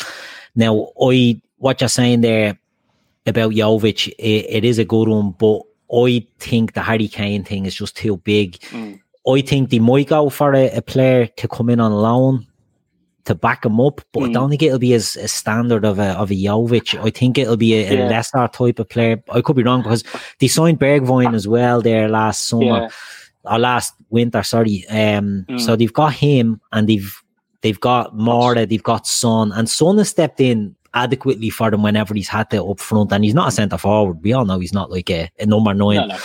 [SPEAKER 4] Now, I what you're saying there about Jovic, it, it is a good one, but I think the Harry Kane thing is just too big.
[SPEAKER 5] Mm.
[SPEAKER 4] I think they might go for a, a player to come in on loan to back him up, but I
[SPEAKER 5] Mm.
[SPEAKER 4] don't think it'll be as, as standard of a of a Jovic. I think it'll be a, a
[SPEAKER 5] Yeah.
[SPEAKER 4] lesser type of player. I could be wrong because they signed Bergwijn as well there last summer
[SPEAKER 5] Yeah,
[SPEAKER 4] or last winter, sorry. Um,
[SPEAKER 5] Mm.
[SPEAKER 4] so they've got him and they've they've got Moura, they've got Son, and Son has stepped in adequately for them whenever he's had to up front. And he's not a centre forward. We all know he's not like a, a number nine.
[SPEAKER 5] no, no.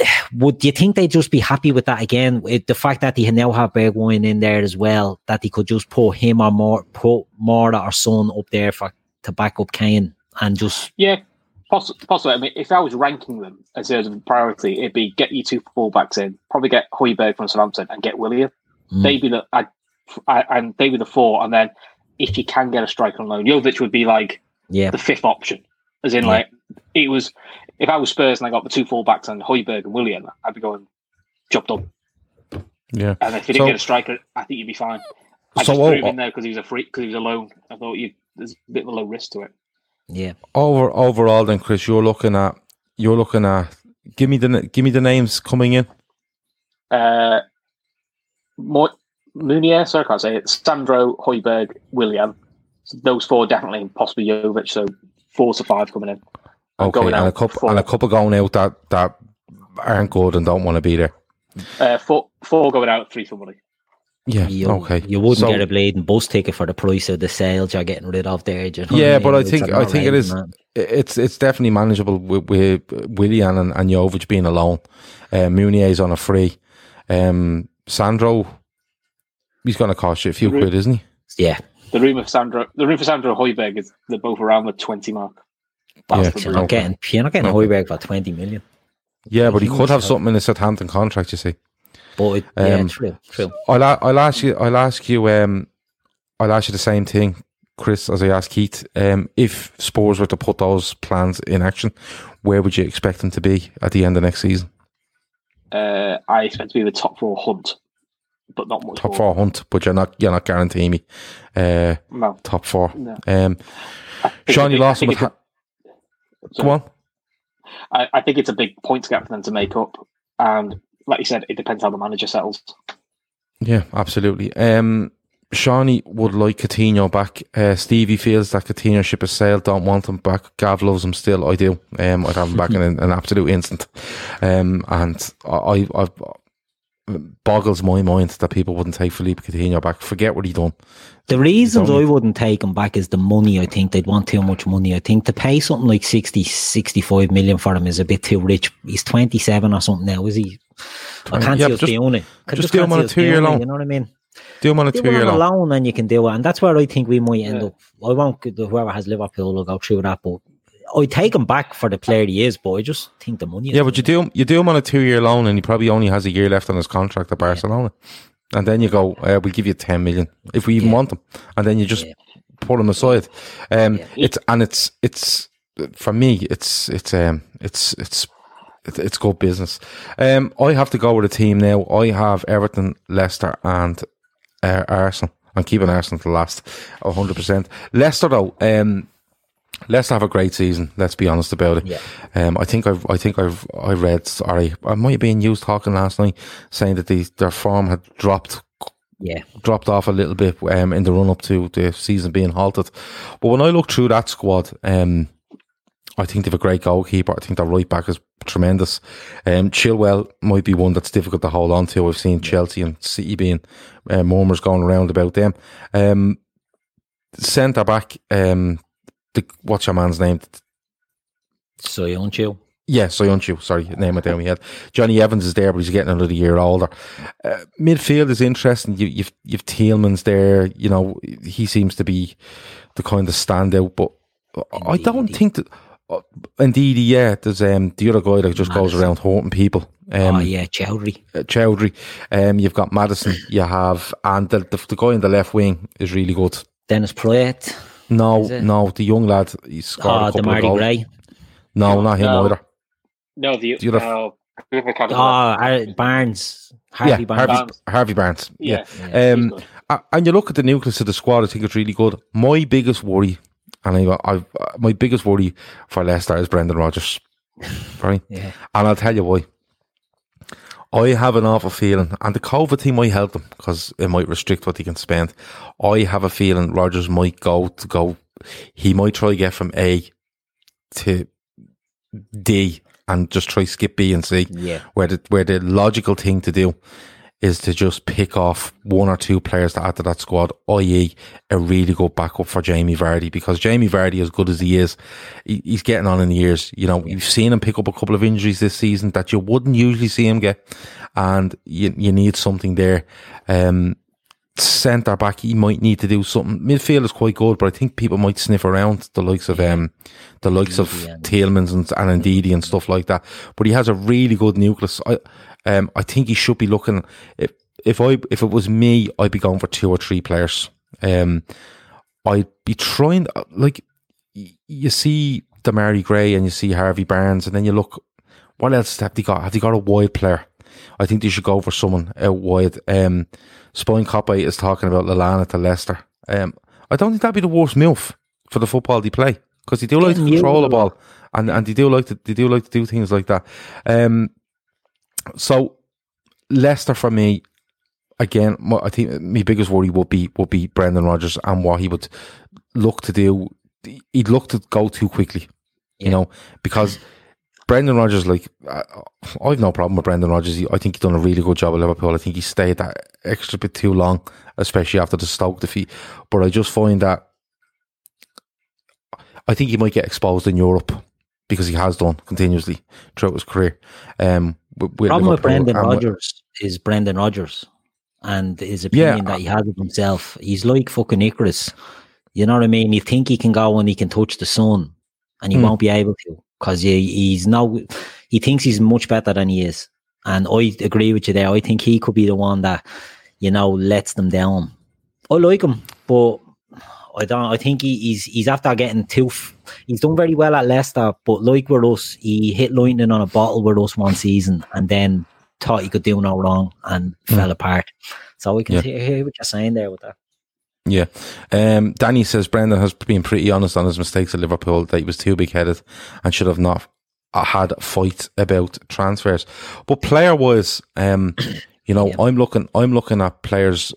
[SPEAKER 4] would you think they'd just be happy with that again? With the fact that they now have Bergwijn in there as well, that they could just put him or more put Moura or Son up there for to back up Kane and just
[SPEAKER 5] Yeah, poss- possibly. I mean, if I was ranking them as a priority, it'd be get you two fullbacks in, probably get Højbjerg from Southampton and get Willian.
[SPEAKER 4] Mm.
[SPEAKER 5] They'd be the I, I, and they'd be the four, and then if you can get a striker on loan, Jovic would be like
[SPEAKER 4] yeah,
[SPEAKER 5] the fifth option. As in,
[SPEAKER 4] Yeah.
[SPEAKER 5] like it was. If I was Spurs and I got the two fullbacks and Højbjerg and Willian, I'd be going job done.
[SPEAKER 3] Yeah.
[SPEAKER 5] And if you didn't
[SPEAKER 3] So-
[SPEAKER 5] get a striker, I think you'd be fine. I
[SPEAKER 3] So,
[SPEAKER 5] just threw him in there because he was a free because he was alone. I thought you there's a bit of a low risk to it.
[SPEAKER 4] yeah.
[SPEAKER 3] Over overall, then Chris, you're looking at you're looking at give me the give me the names coming in.
[SPEAKER 5] Uh, Mo- Meunier, sorry, I can't say it. Sandro, Højbjerg, Willian. So those four definitely, and possibly Jovic. So four to five coming in. And
[SPEAKER 3] Okay,
[SPEAKER 5] going
[SPEAKER 3] and a
[SPEAKER 5] out
[SPEAKER 3] couple
[SPEAKER 5] four.
[SPEAKER 3] and a couple going out that that aren't good and don't want to be there.
[SPEAKER 5] Uh, four, four going out, three somebody.
[SPEAKER 3] Yeah.
[SPEAKER 4] You,
[SPEAKER 3] okay.
[SPEAKER 4] you wouldn't
[SPEAKER 3] So-
[SPEAKER 4] get a blade bleeding bus ticket for the price of the sales you're getting rid of there. do you know what
[SPEAKER 3] Yeah,
[SPEAKER 4] mean?
[SPEAKER 3] but I
[SPEAKER 4] It's
[SPEAKER 3] think I think it
[SPEAKER 4] outrageous
[SPEAKER 3] is. It's it's definitely manageable with, with Willian and, and Jovic being alone. Uh, Meunier's on a free. Um, Sandro, he's going to cost you a few
[SPEAKER 5] Agree.
[SPEAKER 3] quid, isn't he?
[SPEAKER 4] Yeah,
[SPEAKER 5] The room of Sandro, the room for Sandro Højbjerg is they're both around the twenty mark.
[SPEAKER 3] Yeah,
[SPEAKER 5] That's
[SPEAKER 4] you're
[SPEAKER 5] the
[SPEAKER 4] not
[SPEAKER 5] room.
[SPEAKER 4] getting you're not getting
[SPEAKER 3] Okay.
[SPEAKER 4] Højbjerg for twenty million.
[SPEAKER 3] Yeah, but he could have something in his Southampton contract. You see.
[SPEAKER 4] But it, yeah,
[SPEAKER 3] Um,
[SPEAKER 4] true, true.
[SPEAKER 3] I'll a- I'll ask you. I'll ask you. Um, I'll ask you the same thing, Chris, as I asked Keith. Um, if Spurs were to put those plans in action, where would you expect them to be at the end of next season?
[SPEAKER 5] Uh, I expect to be the top four hunt, but not much
[SPEAKER 3] Top
[SPEAKER 5] more.
[SPEAKER 3] four hunt, but you're not. You're not guaranteeing me. Uh,
[SPEAKER 5] No,
[SPEAKER 3] top four.
[SPEAKER 5] no.
[SPEAKER 3] Um, Sean, you lost
[SPEAKER 5] big-
[SPEAKER 3] him. With ha- Go on.
[SPEAKER 5] I, I think it's a big points gap for them to make up, and like you said, it depends how the manager settles.
[SPEAKER 3] Yeah, absolutely. Um, Shawnee would like Coutinho back. Uh, Stevie feels that Coutinho ship has sailed. Don't want him back. Gav loves him still. I do. Um, I'd have him back in an, an absolute instant. Um, and I, I, I boggles my mind that people wouldn't take Philippe Coutinho back. Forget what he done.
[SPEAKER 4] The reasons
[SPEAKER 3] only-
[SPEAKER 4] I wouldn't take him back is the money. I think they'd want too much money. I think to pay something like 60, 65 million for him is a bit too rich. He's 27 or something now, is he? I can't
[SPEAKER 3] Yeah,
[SPEAKER 4] see
[SPEAKER 3] but
[SPEAKER 4] us
[SPEAKER 3] just-
[SPEAKER 4] doing it. I
[SPEAKER 3] just do him
[SPEAKER 4] can't
[SPEAKER 3] on
[SPEAKER 4] see
[SPEAKER 3] a
[SPEAKER 4] us
[SPEAKER 3] two-year
[SPEAKER 4] doing
[SPEAKER 3] loan.
[SPEAKER 4] You know what I mean?
[SPEAKER 3] Do him on a
[SPEAKER 4] Do
[SPEAKER 3] two year
[SPEAKER 4] on a
[SPEAKER 3] loan.
[SPEAKER 4] loan and you can do it. And that's where I think we might end
[SPEAKER 5] Yeah.
[SPEAKER 4] up. I won't, whoever has Liverpool will go through that, but I take him back for the player he is, but I just think the money is
[SPEAKER 3] Yeah, but you do him, you do him on a two year loan, and he probably only has a year left on his contract at Barcelona. And then you go, uh, we'll give you ten million if we even
[SPEAKER 4] Yeah.
[SPEAKER 3] want him, and then you just
[SPEAKER 4] Yeah.
[SPEAKER 3] put him aside. Um,
[SPEAKER 4] Yeah.
[SPEAKER 3] it's and it's it's for me, it's it's um it's it's it's good business. Um, I have to go with a team now. I have Everton, Leicester, and uh, Arsenal. I'm keeping Arsenal to last, hundred percent. Leicester though, um, Leicester have a great season. Let's be honest about it.
[SPEAKER 4] Yeah.
[SPEAKER 3] Um, I think I've, I think I've, I read. Sorry, I might have been used talking last night, saying that the, their form had dropped
[SPEAKER 4] Yeah.
[SPEAKER 3] dropped off a little bit um, in the run up to the season being halted. But when I look through that squad, um, I think they have a great goalkeeper. I think their right back is tremendous. Um, Chilwell might be one that's difficult to hold on to. I've seen Chelsea and City being uh, murmurs going around about them. Um, centre back, um, the, what's your man's name?
[SPEAKER 4] So you don't you?
[SPEAKER 3] Yeah, Soyuncu, sorry, name it down my head. Jonny Evans is there, but he's getting another year older. Uh, midfield is interesting. You, you've you've Tielemans there. You know he seems to be the kind of standout, but I don't think that. Uh, indeed, yeah. There's um the other guy that just goes around haunting people. Um,
[SPEAKER 4] oh, yeah, Choudhury.
[SPEAKER 3] uh, Choudhury. Um, you've got Maddison. You have and the, the the guy in the left wing is really good.
[SPEAKER 4] Dennis Praet.
[SPEAKER 3] No, no, the young lad. He scored
[SPEAKER 4] Oh,
[SPEAKER 3] a couple of
[SPEAKER 4] Marty
[SPEAKER 3] goals.
[SPEAKER 4] Gray.
[SPEAKER 3] No, not him
[SPEAKER 5] No.
[SPEAKER 3] either.
[SPEAKER 5] No, the
[SPEAKER 3] The other-
[SPEAKER 5] the
[SPEAKER 4] Oh, Barnes. Harvey
[SPEAKER 3] yeah,
[SPEAKER 4] Barnes.
[SPEAKER 3] Harvey, Harvey Barnes. Yeah.
[SPEAKER 5] yeah,
[SPEAKER 3] Um,
[SPEAKER 5] he's good.
[SPEAKER 3] a- and you look at the nucleus of the squad, I think it's really good. My biggest worry, and I, I, my biggest worry for Leicester is Brendan Rodgers. Right?
[SPEAKER 4] Yeah.
[SPEAKER 3] And I'll tell you why. I have an awful feeling, and the COVID thing might help them because it might restrict what they can spend. I have a feeling Rodgers might go to go. He might try to get from A to D and just try skip B and C
[SPEAKER 4] Yeah.
[SPEAKER 3] where the where the logical thing to do is to just pick off one or two players to add to that squad, i.e., a really good backup for Jamie Vardy. Because Jamie Vardy, as good as he is, he's getting on in the years. You know, you've seen him pick up a couple of injuries this season that you wouldn't usually see him get, and you, you need something there. Um, centre back, he might need to do something. Midfield is quite good, but I think people might sniff around the likes of um, the likes of Tielemans and, and Ndidi and stuff like that. But he has a really good nucleus. I, um, I think he should be looking. If if I if it was me, I'd be going for two or three players. Um, I'd be trying like you see Demarai Gray and you see Harvey Barnes, and then you look. What else have they got? Have they got a wide player? I think they should go for someone out wide. Um, Spine Coppe is talking about Lallana to Leicester. Um, I don't think that'd be the worst move for the football they play because they do like to control the ball and, and they do like to they do like to do things like that. Um, so Leicester for me, again, I think my biggest worry would be would be Brendan Rodgers and what he would look to do. He'd look to go too quickly, yeah. you know, because Brendan Rodgers, like, I, have no problem with Brendan Rodgers. I think he's done a really good job at Liverpool. I think he stayed that extra bit too long, especially after the Stoke defeat. But I just find that I think he might get exposed in Europe because he has done continuously throughout his career. Um,
[SPEAKER 4] with, with problem with Brendan Rodgers is Brendan Rodgers and his opinion yeah. that he has of himself. He's like fucking Icarus. You know what I mean? You think he can go and he can touch the sun, and he hmm. won't be able to because he, he's now he thinks he's much better than he is. And I agree with you there. I think he could be the one that you know lets them down. I like him, but I don't. I think he, he's he's after getting too. He's done very well at Leicester, but like with us, he hit lightning on a bottle with us one season, and then thought he could do no wrong and mm. fell apart. So we can yeah. hear what you're saying there with that.
[SPEAKER 3] Yeah. Um, Danny says Brendan has been pretty honest on his mistakes at Liverpool, that he was too big headed and should have not had fight about transfers. But player wise, um, you know, yeah. I'm looking, I'm looking at players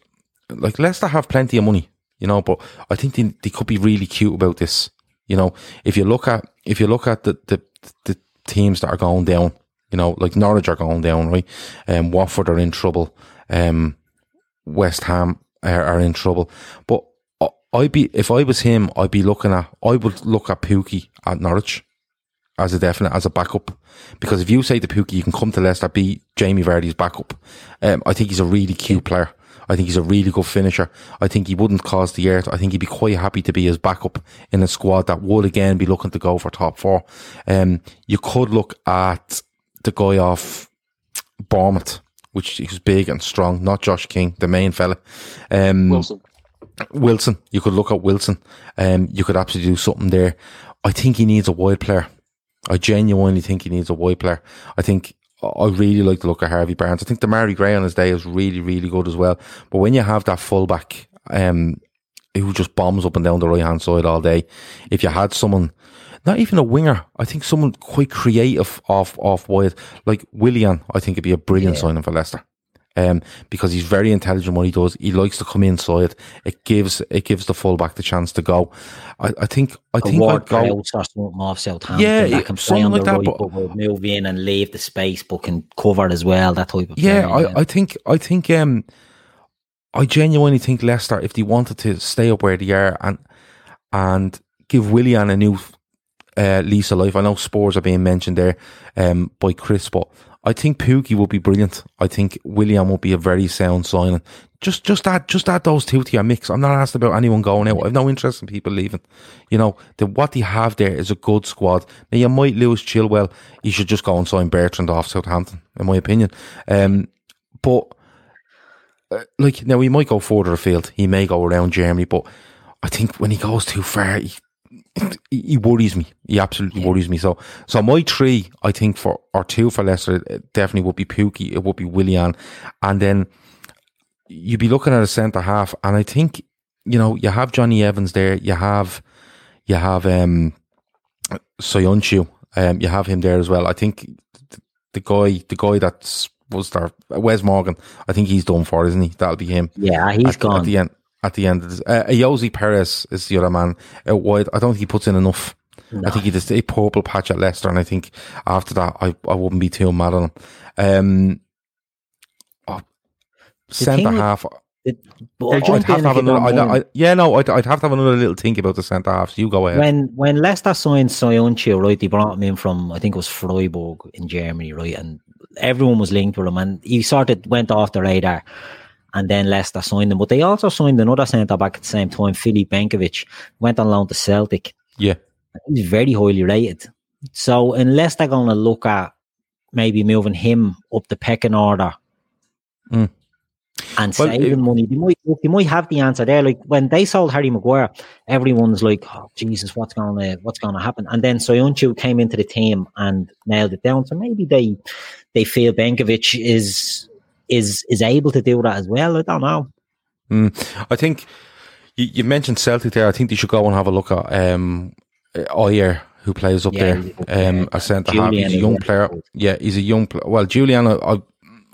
[SPEAKER 3] like Leicester have plenty of money, you know, but I think they, they could be really cute about this. You know, if you look at, if you look at the, the, the teams that are going down, you know, like Norwich are going down, right? Um, Watford are in trouble. Um, West Ham are, are in trouble. But I'd be if I was him, I'd be looking at I would look at Pukki at Norwich as a definite as a backup because if you say to Pukki you can come to Leicester be Jamie Vardy's backup, um, I think he's a really cute player. I think he's a really good finisher. I think he wouldn't cause the earth. I think he'd be quite happy to be his backup in a squad that would again be looking to go for top four. Um, you could look at the guy off Bournemouth which is big and strong, not Josh King, the main fella. Um, Wilson. Wilson. You could look at Wilson. Um, you could absolutely do something there. I think he needs a wide player. I genuinely think he needs a wide player. I think I really like the look of Harvey Barnes. I think Demarai Gray on his day is really, really good as well. But when you have that fullback, um, who just bombs up and down the right hand side all day, if you had someone not even a winger. I think someone quite creative off off wide, like Willian. I think it'd be a brilliant yeah. signing for Leicester. Um, because he's very intelligent what he does. He likes to come inside. It gives it gives the fullback the chance to go. I, I think I think I'd go
[SPEAKER 4] off Southampton. Yeah, that can play on the like right, that, but, but move in and leave the space, but can cover as well. That type of
[SPEAKER 3] yeah. Player, I, yeah. I think I think um, I genuinely think Leicester, if they wanted to stay up where they are and and give Willian a new uh, Life. I know Spurs are being mentioned there um, by Chris, but I think Pukki will be brilliant. I think Willian will be a very sound signing. Just, just add, just add those two to your mix. I'm not asked about anyone going out. I've no interest in people leaving. You know, the, what they have there is a good squad. Now you might lose Chilwell. You should just go and sign Bertrand off Southampton, in my opinion. Um, but uh, like now, he might go further afield. He may go around Germany, but I think when he goes too far, he, he worries me. He absolutely yeah. worries me. So, so my three, I think for or two for Leicester definitely would be Pukki. It would be Willian, and then you'd be looking at a centre half. And I think you know you have Jonny Evans there. You have you have um Soyuncu. Um, you have him there as well. I think the guy, the guy that's was there, Wes Morgan. I think he's done for, isn't he? That'll be him.
[SPEAKER 4] Yeah, he's
[SPEAKER 3] at,
[SPEAKER 4] gone
[SPEAKER 3] at the end at the end of this. Uh, Ayoze Perez is the other man out wide. I don't think he puts in enough. No. I think he does a purple patch at Leicester, and I think after that, I, I wouldn't be too mad on him. Um, oh, centre half.
[SPEAKER 4] It,
[SPEAKER 3] I'd,
[SPEAKER 4] I'll jump
[SPEAKER 3] I'd have to have another. I'd, yeah, no, I'd, I'd have to have another little think about the centre halves. You go ahead.
[SPEAKER 4] when when Leicester signed Soyuncu, right, they brought him in from I think it was Freiburg in Germany, right, and everyone was linked with him, and he sort of went off the radar. And then Leicester signed him, but they also signed another centre back at the same time, Filip Benkovic, went on loan to Celtic.
[SPEAKER 3] yeah,
[SPEAKER 4] He's very highly rated. So unless they're going to look at maybe moving him up the pecking order
[SPEAKER 3] Mm.
[SPEAKER 4] and
[SPEAKER 3] Well,
[SPEAKER 4] saving
[SPEAKER 3] it-
[SPEAKER 4] money, they might they might have the answer there. Like when they sold Harry Maguire, everyone's like, "Oh Jesus, what's going to what's going to happen?" And then Soyuncu came into the team and nailed it down. So maybe they they feel Benkovic is is is able to do that as well. I don't know.
[SPEAKER 3] I think you, you mentioned Celtic there. I think they should go and have a look at um, Ajer, who plays up
[SPEAKER 4] Yeah,
[SPEAKER 3] there,
[SPEAKER 4] he's a good player.
[SPEAKER 3] um, a centre half. He's a young player. Yeah, he's a young. player. well, Jullien, I,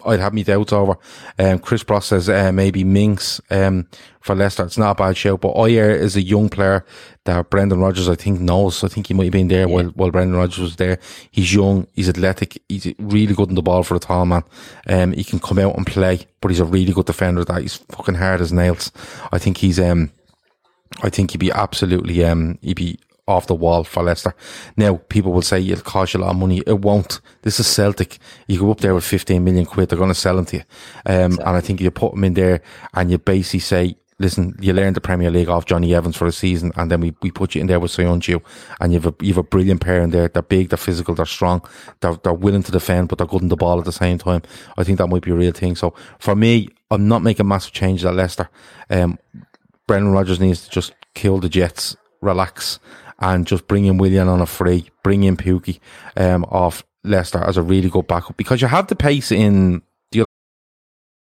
[SPEAKER 3] I'd have me doubts over. Um, Chris Pross says uh, maybe Minks um, for Leicester. It's not a bad show, but Ajer is a young player that Brendan Rodgers, I think, knows. I think he might have been there while, while Brendan Rodgers was there. He's young, he's athletic, he's really good in the ball for a tall man. Um, he can come out and play, but he's a really good defender. That he's fucking hard as nails. I think he's um, I think he'd be absolutely um, he'd be off the wall for Leicester. Now, people will say it'll cost you a lot of money. It won't. This is Celtic. You go up there with 15 million quid, they're going to sell him to you. Um, and I think you put him in there and you basically say, listen, you learned the Premier League off Jonny Evans for a season and then we, we put you in there with Soyuncu and you've a, you've a brilliant pair in there. They're big, they're physical, they're strong, they're, they're willing to defend, but they're good in the ball at the same time. I think that might be a real thing. So for me, I'm not making massive changes at Leicester. Um, Brendan Rodgers needs to just kill the Jets, relax, and just bring in Willian on a free, bring in Pukki um, off Leicester as a really good backup because you have the pace in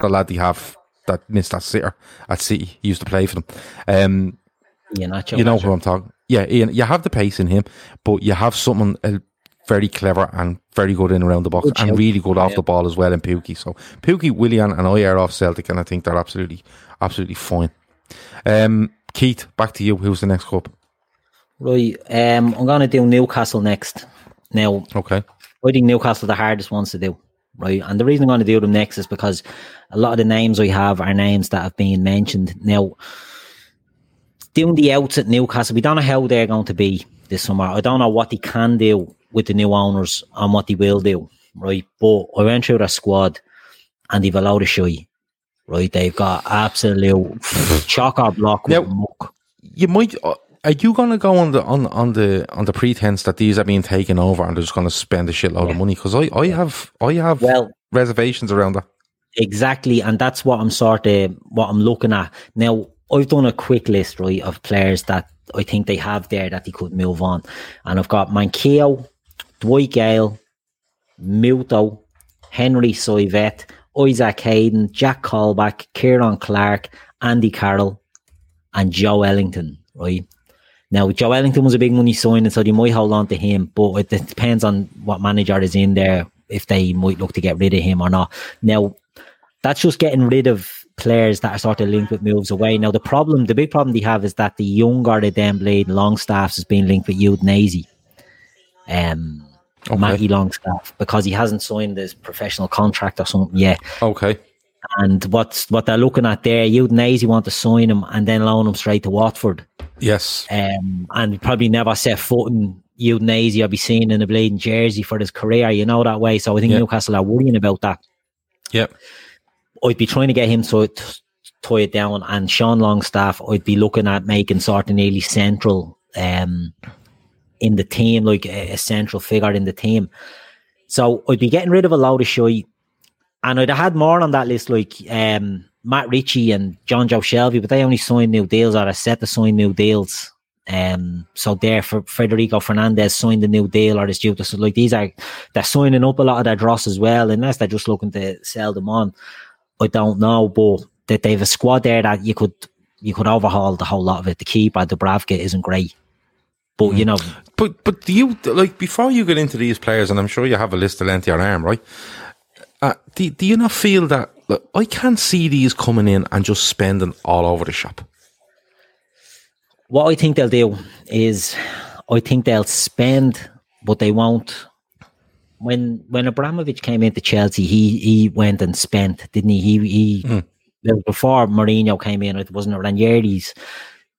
[SPEAKER 3] The lad they have that missed that sitter at City he used to play for them. Um,
[SPEAKER 4] Nacho,
[SPEAKER 3] you know who I'm talking. Yeah, Ian, you have the pace in him, but you have someone uh, very clever and very good in around the box
[SPEAKER 4] Good
[SPEAKER 3] and really good off
[SPEAKER 4] Yeah.
[SPEAKER 3] the ball as well in Pukki. So Pukki, Willian, and I are off Celtic, and I think they're absolutely, absolutely fine. Um, Keith, back to you. Who's the next club?
[SPEAKER 4] Right, um, I'm going to do Newcastle next. Now,
[SPEAKER 3] Okay.
[SPEAKER 4] I think Newcastle are the hardest ones to do, right? And the reason I'm going to do them next is because a lot of the names we have are names that have been mentioned. Now, doing the outs at Newcastle, we don't know how they're going to be this summer. I don't know what they can do with the new owners and what they will do, right? But I went through their squad and they've allowed a shy, right? They've got absolute chocker block with
[SPEAKER 3] Now-
[SPEAKER 4] muck.
[SPEAKER 3] You might. Uh, Are you going to go on the on, on the on the pretense that these are being taken over and they're just going to spend a shitload of money? Because I, I have I have
[SPEAKER 4] Well,
[SPEAKER 3] reservations around that.
[SPEAKER 4] Exactly, and that's what I'm sort of what I'm looking at now. I've done a quick list, right, of players that I think they have there that they could move on, and I've got Manquillo, Dwight Gayle, Muto, Henri Saivet, Isaac Hayden, Jack Colback, Ciaran Clark, Andy Carroll, and Joelinton, right? Now, Joelinton was a big money signing, so they might hold on to him, but it depends on what manager is in there if they might look to get rid of him or not. Now, that's just getting rid of players that are sort of linked with moves away. Now, the problem, the big problem they have is that the younger the them Blade Longstaffs is being linked with Udinese. Um, Matty Longstaff, because he hasn't signed his professional contract or something yet.
[SPEAKER 3] Okay.
[SPEAKER 4] And what's what they're looking at there, Udinese want to sign him and then loan him straight to Watford.
[SPEAKER 3] Yes.
[SPEAKER 4] Um, and probably never set foot in Udinese or be seen in a bleeding jersey for his career, you know, that way. So I think
[SPEAKER 3] Yeah.
[SPEAKER 4] Newcastle are worrying about that.
[SPEAKER 3] Yep.
[SPEAKER 4] I'd be trying to get him to t- tie it down. And Sean Longstaff, I'd be looking at making sort of nearly central um, in the team, like a, a central figure in the team. So I'd be getting rid of a load of shy. And I'd have had more on that list, like um, Matt Ritchie and Jonjo Shelvey, but they only signed new deals or are set to sign new deals. Um, so there for Federico Fernandez signed a new deal or is due to so like these are they're signing up a lot of their dross as well, unless they're just looking to sell them on. I don't know, but that they have a squad there that you could you could overhaul the whole lot of it. The key keeper, Dubravka, isn't great. But you know,
[SPEAKER 3] But but do you like before you get into these players, and I'm sure you have a list of length of your arm, right? Uh, do, do you not feel that look, I can't see these coming in and just spending all over the shop?
[SPEAKER 4] what I think they'll do is, I think they'll spend, but they won't. When when Abramovich came into Chelsea, he he went and spent, didn't he? He he
[SPEAKER 3] Mm.
[SPEAKER 4] before Mourinho came in, it wasn't Ranieri's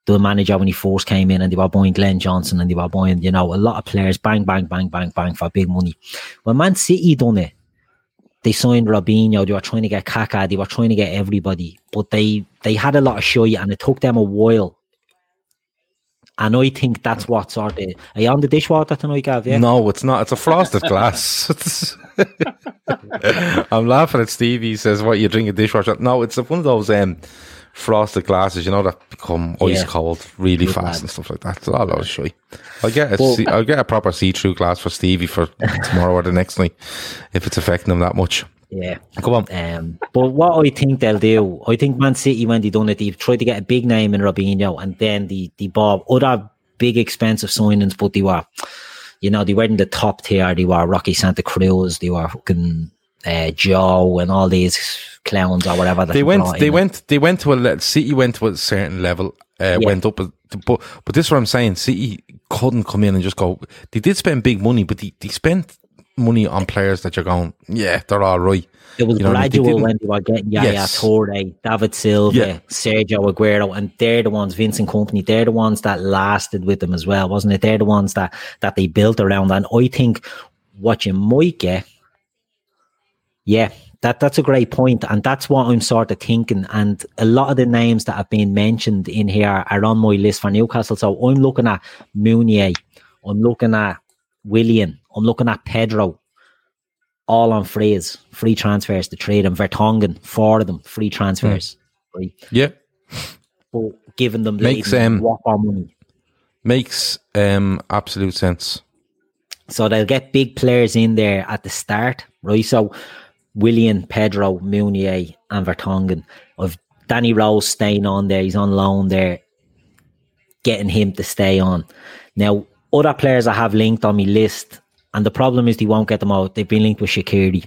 [SPEAKER 4] the manager when he first came in, and they were buying Glenn Johnson, and they were buying you know a lot of players, bang bang bang bang bang for big money. When Man City done it, they signed Robinho, they were trying to get Kaká, they were trying to get everybody, but they they had a lot of shit, and it took them a while. And I think that's what sort of. Are you on the dishwater tonight, Gav? Yeah.
[SPEAKER 3] No, it's not. It's a frosted glass. I'm laughing at Steve. He says, "What you drink a dishwasher?" No, it's one of those um, frosted glasses, you know, that become ice
[SPEAKER 4] Yeah.
[SPEAKER 3] cold really
[SPEAKER 4] Good
[SPEAKER 3] fast and stuff like that. So all I was shy. I'll get a
[SPEAKER 4] Well-
[SPEAKER 3] see, I'll get a proper see-through glass for Stevie for tomorrow or the next night if it's affecting him that much.
[SPEAKER 4] Yeah.
[SPEAKER 3] Come on.
[SPEAKER 4] Um, but what I think they'll do, I think Man City when they done it, they tried to get a big name in Robinho, and then the the bought other big expensive signings, but they were, you know, they weren't the top tier. They were Roque Santa Cruz, they were fucking uh, Joe, and all these clowns or whatever.
[SPEAKER 3] They went. They
[SPEAKER 4] in.
[SPEAKER 3] went. They went to a le- City went to a certain level. Uh,
[SPEAKER 4] Yeah.
[SPEAKER 3] Went up, but but but this is what I'm saying. City couldn't come in and just go. They did spend big money, but they, they spent money on players that you're going. Yeah, they're all right.
[SPEAKER 4] It was
[SPEAKER 3] You know, they
[SPEAKER 4] gradual
[SPEAKER 3] didn't-
[SPEAKER 4] when they were getting Yaya
[SPEAKER 3] Yes.
[SPEAKER 4] Toure, David Silva,
[SPEAKER 3] Yeah.
[SPEAKER 4] Sergio Aguero, and they're the ones, Vincent Kompany, they're the ones that lasted with them as well, wasn't it? They're the ones that, that they built around. And I think what you might get, yeah, that, that's a great point, And that's what I'm sort of thinking. And a lot of the names that have been mentioned in here are on my list for Newcastle. So I'm looking at Meunier, I'm looking at Willian, I'm looking at Pedro, all on frees, free transfers to trade them. Vertonghen, four of them, free transfers. Right.
[SPEAKER 3] Yeah,
[SPEAKER 4] But giving them
[SPEAKER 3] Makes, um,
[SPEAKER 4] money.
[SPEAKER 3] makes um absolute sense.
[SPEAKER 4] So they'll get big players in there at the start, right? So Willian, Pedro, Meunier, and Vertonghen. Of Danny Rose staying on there, he's on loan there, getting him to stay on. Now, other players I have linked on my list, and the problem is they won't get them out. They've been linked with Shaqiri.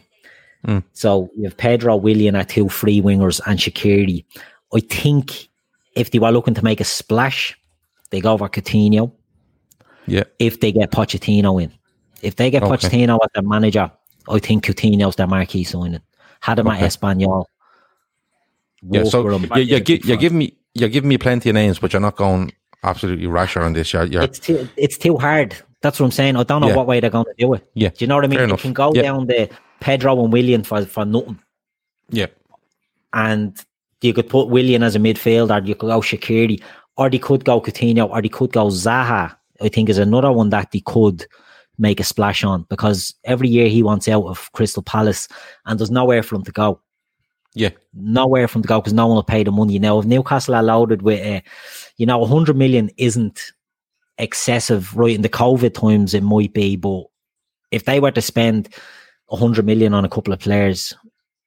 [SPEAKER 3] Mm.
[SPEAKER 4] So you have Pedro, Willian are two free wingers, and Shaqiri. I think if they were looking to make a splash, they go for Coutinho
[SPEAKER 3] Yeah,
[SPEAKER 4] if they get Pochettino in. If they get
[SPEAKER 3] Okay.
[SPEAKER 4] Pochettino as their manager, I think Coutinho's their marquee signing. Had him
[SPEAKER 3] Okay.
[SPEAKER 4] at Espanyol.
[SPEAKER 3] yeah. So
[SPEAKER 4] Wolfsburg,
[SPEAKER 3] you, you, gi- you're giving me you're giving me plenty of names, but you're not going absolutely rasher on this. You're, you're
[SPEAKER 4] it's too it's too hard. That's what I'm saying. I don't know
[SPEAKER 3] Yeah.
[SPEAKER 4] what way they're going to do it.
[SPEAKER 3] Yeah,
[SPEAKER 4] Do you know what I mean?
[SPEAKER 3] fair enough.
[SPEAKER 4] can go
[SPEAKER 3] Yeah.
[SPEAKER 4] down the Pedro and Willian for, for nothing.
[SPEAKER 3] yeah.
[SPEAKER 4] And you could put Willian as a midfielder, you could go Shaqiri, or they could go Coutinho, or they could go Zaha. I think is another one that they could make a splash on because every year he wants out of Crystal Palace and there's nowhere for him to go.
[SPEAKER 3] Yeah.
[SPEAKER 4] Nowhere for him to go because no one will pay the money. Now, if Newcastle are loaded with, uh, you know, 100 million isn't excessive, right? In the COVID times, it might be, but if they were to spend 100 million on a couple of players,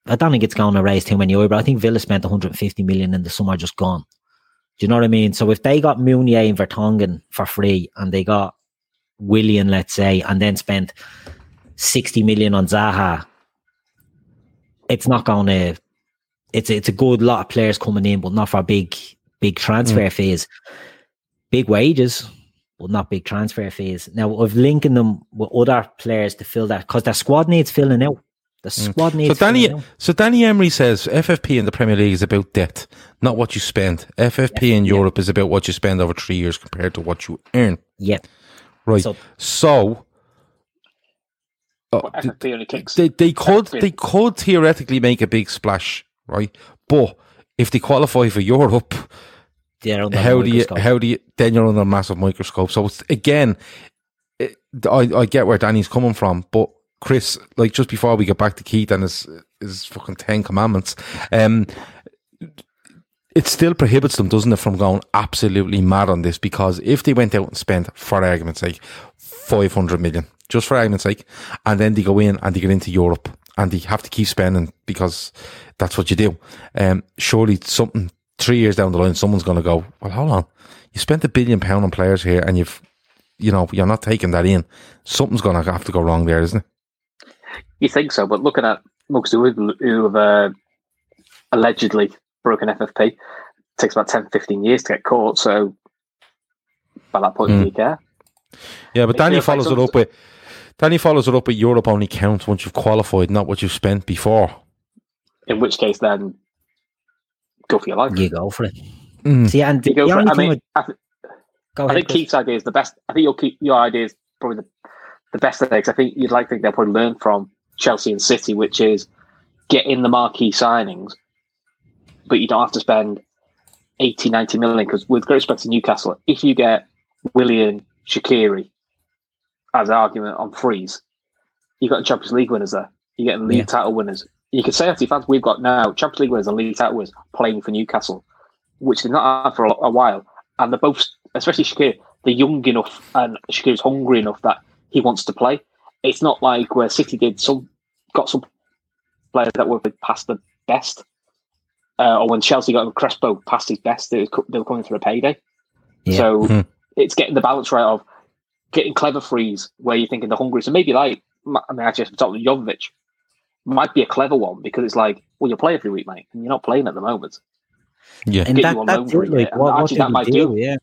[SPEAKER 4] I don't think it's going to raise too many eyebrows. I think Villa spent 150 million in the summer just gone. Do you know what I mean? So if they got Meunier and Vertonghen for free and they got Willian, let's say, and then spent 60 million on Zaha, it's not going to, it's, it's a good lot of players coming in, but not for a big, big transfer
[SPEAKER 3] Mm.
[SPEAKER 4] fees. Big wages, but not big transfer fees. Now, I've linking them with other players to fill that because their squad needs filling out. The squad
[SPEAKER 3] So
[SPEAKER 4] needs
[SPEAKER 3] Danny,
[SPEAKER 4] filling out.
[SPEAKER 3] so Danny Emery says FFP in the Premier League is about depth, not what you spend. FFP in Europe is about what you spend over three years compared to what you earn.
[SPEAKER 4] Yeah.
[SPEAKER 3] Right.
[SPEAKER 4] So-
[SPEAKER 3] So, uh,
[SPEAKER 5] But FFP only kicks.
[SPEAKER 3] they they could they could theoretically make a big splash, right? But if they qualify for Europe, how do you how do you then you're under a massive microscope? So it's, again, it, I I get where Danny's coming from, but Chris, like just before we get back to Keith and his his fucking Ten Commandments, um, it still prohibits them, doesn't it, from going absolutely mad on this? Because if they went out and spent, for argument's sake, five hundred million, just for argument's sake, and then they go in and they get into Europe and they have to keep spending because that's what you do. Um, surely something three years down the line, someone's going to go, well, hold on, you spent a billion pound on players here, and you've, you know, you're not taking that in. Something's going to have to go wrong there, isn't it?
[SPEAKER 5] You think so, but looking at most who who have uh, allegedly broken FFP, it takes about 10, 15 years to get caught. So by that point, mm. do you care?
[SPEAKER 3] Yeah, but Danny follows like it up with Danny follows it up with Europe only counts once you've qualified, not what you've spent before.
[SPEAKER 5] In which case, then go for your life.
[SPEAKER 4] You go for it. Mm. See, and
[SPEAKER 5] you
[SPEAKER 4] go
[SPEAKER 5] for it. I mean, with... I, th- I think Keith's idea is the best. I think your your idea is probably the, the best of things. I think you'd like to think they'll probably learn from Chelsea and City, which is get in the marquee signings, but you don't have to spend 80, 90 million. Because with great respect to Newcastle, if you get Willian Shaqiri as an argument on freeze, you've got Champions League winners there. You're getting league yeah. title winners. You can say to fans, we've got now Champions League winners and league title winners playing for Newcastle, which they've not had for a, a while. And they're both, especially Shaqiri, they're young enough and Shaqiri's hungry enough that he wants to play. It's not like where City did some got some players that were past the best, uh, or when Chelsea got Crespo past his best, they, they were coming for a payday. Yeah. So mm-hmm. it's getting the balance right of getting clever frees where you're thinking the hungry. So maybe like I mean, actually, talking to Jovic might be a clever one because it's like, well, you play every week, mate, and you're not playing at the moment.
[SPEAKER 3] Yeah,
[SPEAKER 4] and that, that's it, like, what, what that might do, do, yeah.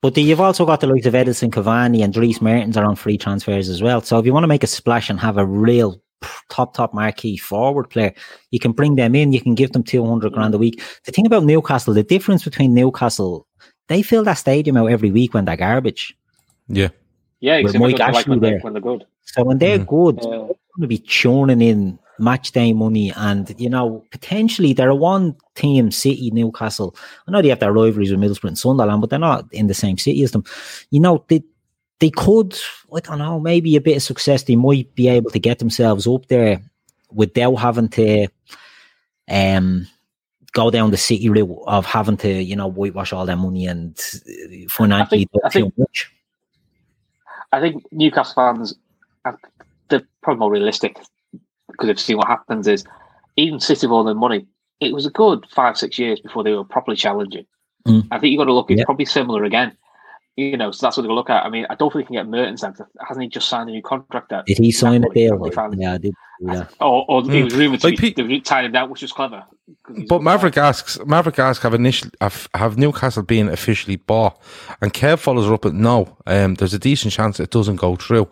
[SPEAKER 4] But you've also got the likes of Edinson Cavani and Dries Mertens are on free transfers as well. So if you want to make a splash and have a real top top marquee forward player, you can bring them in. You can give them two hundred grand a week. The thing about Newcastle, the difference between Newcastle, they fill that stadium out every week when they're garbage.
[SPEAKER 3] Yeah,
[SPEAKER 5] yeah, with Mike Ashley like there. When they're good.
[SPEAKER 4] So when they're mm. good, yeah. they're going to be churning in match day money, and you know potentially they're a one team city, Newcastle. I know they have their rivalries with Middlesbrough and Sunderland, but they're not in the same city as them. You know they they could, I don't know, maybe a bit of success. They might be able to get themselves up there without having to um go down the city route of having to, you know, whitewash all their money and financially I think, I think, much.
[SPEAKER 5] I think Newcastle fans, they're probably more realistic because they've seen what happens. Is even City with all their money, it was a good five six years before they were properly challenging. Mm. I think you've got to look. It's yep. probably similar again. You know, so that's what they look at. I mean, I don't think we can get Mertens. out. Hasn't he just signed a new contract? There?
[SPEAKER 4] Did he sign a deal? Yeah, I did.
[SPEAKER 5] Yeah. Or, or mm. he was rumored to like be, they tied him down, which was clever.
[SPEAKER 3] But Maverick asks, Maverick asks, have initially have, have Newcastle been officially bought? And Kev follows her up with no. Um, there's a decent chance it doesn't go through.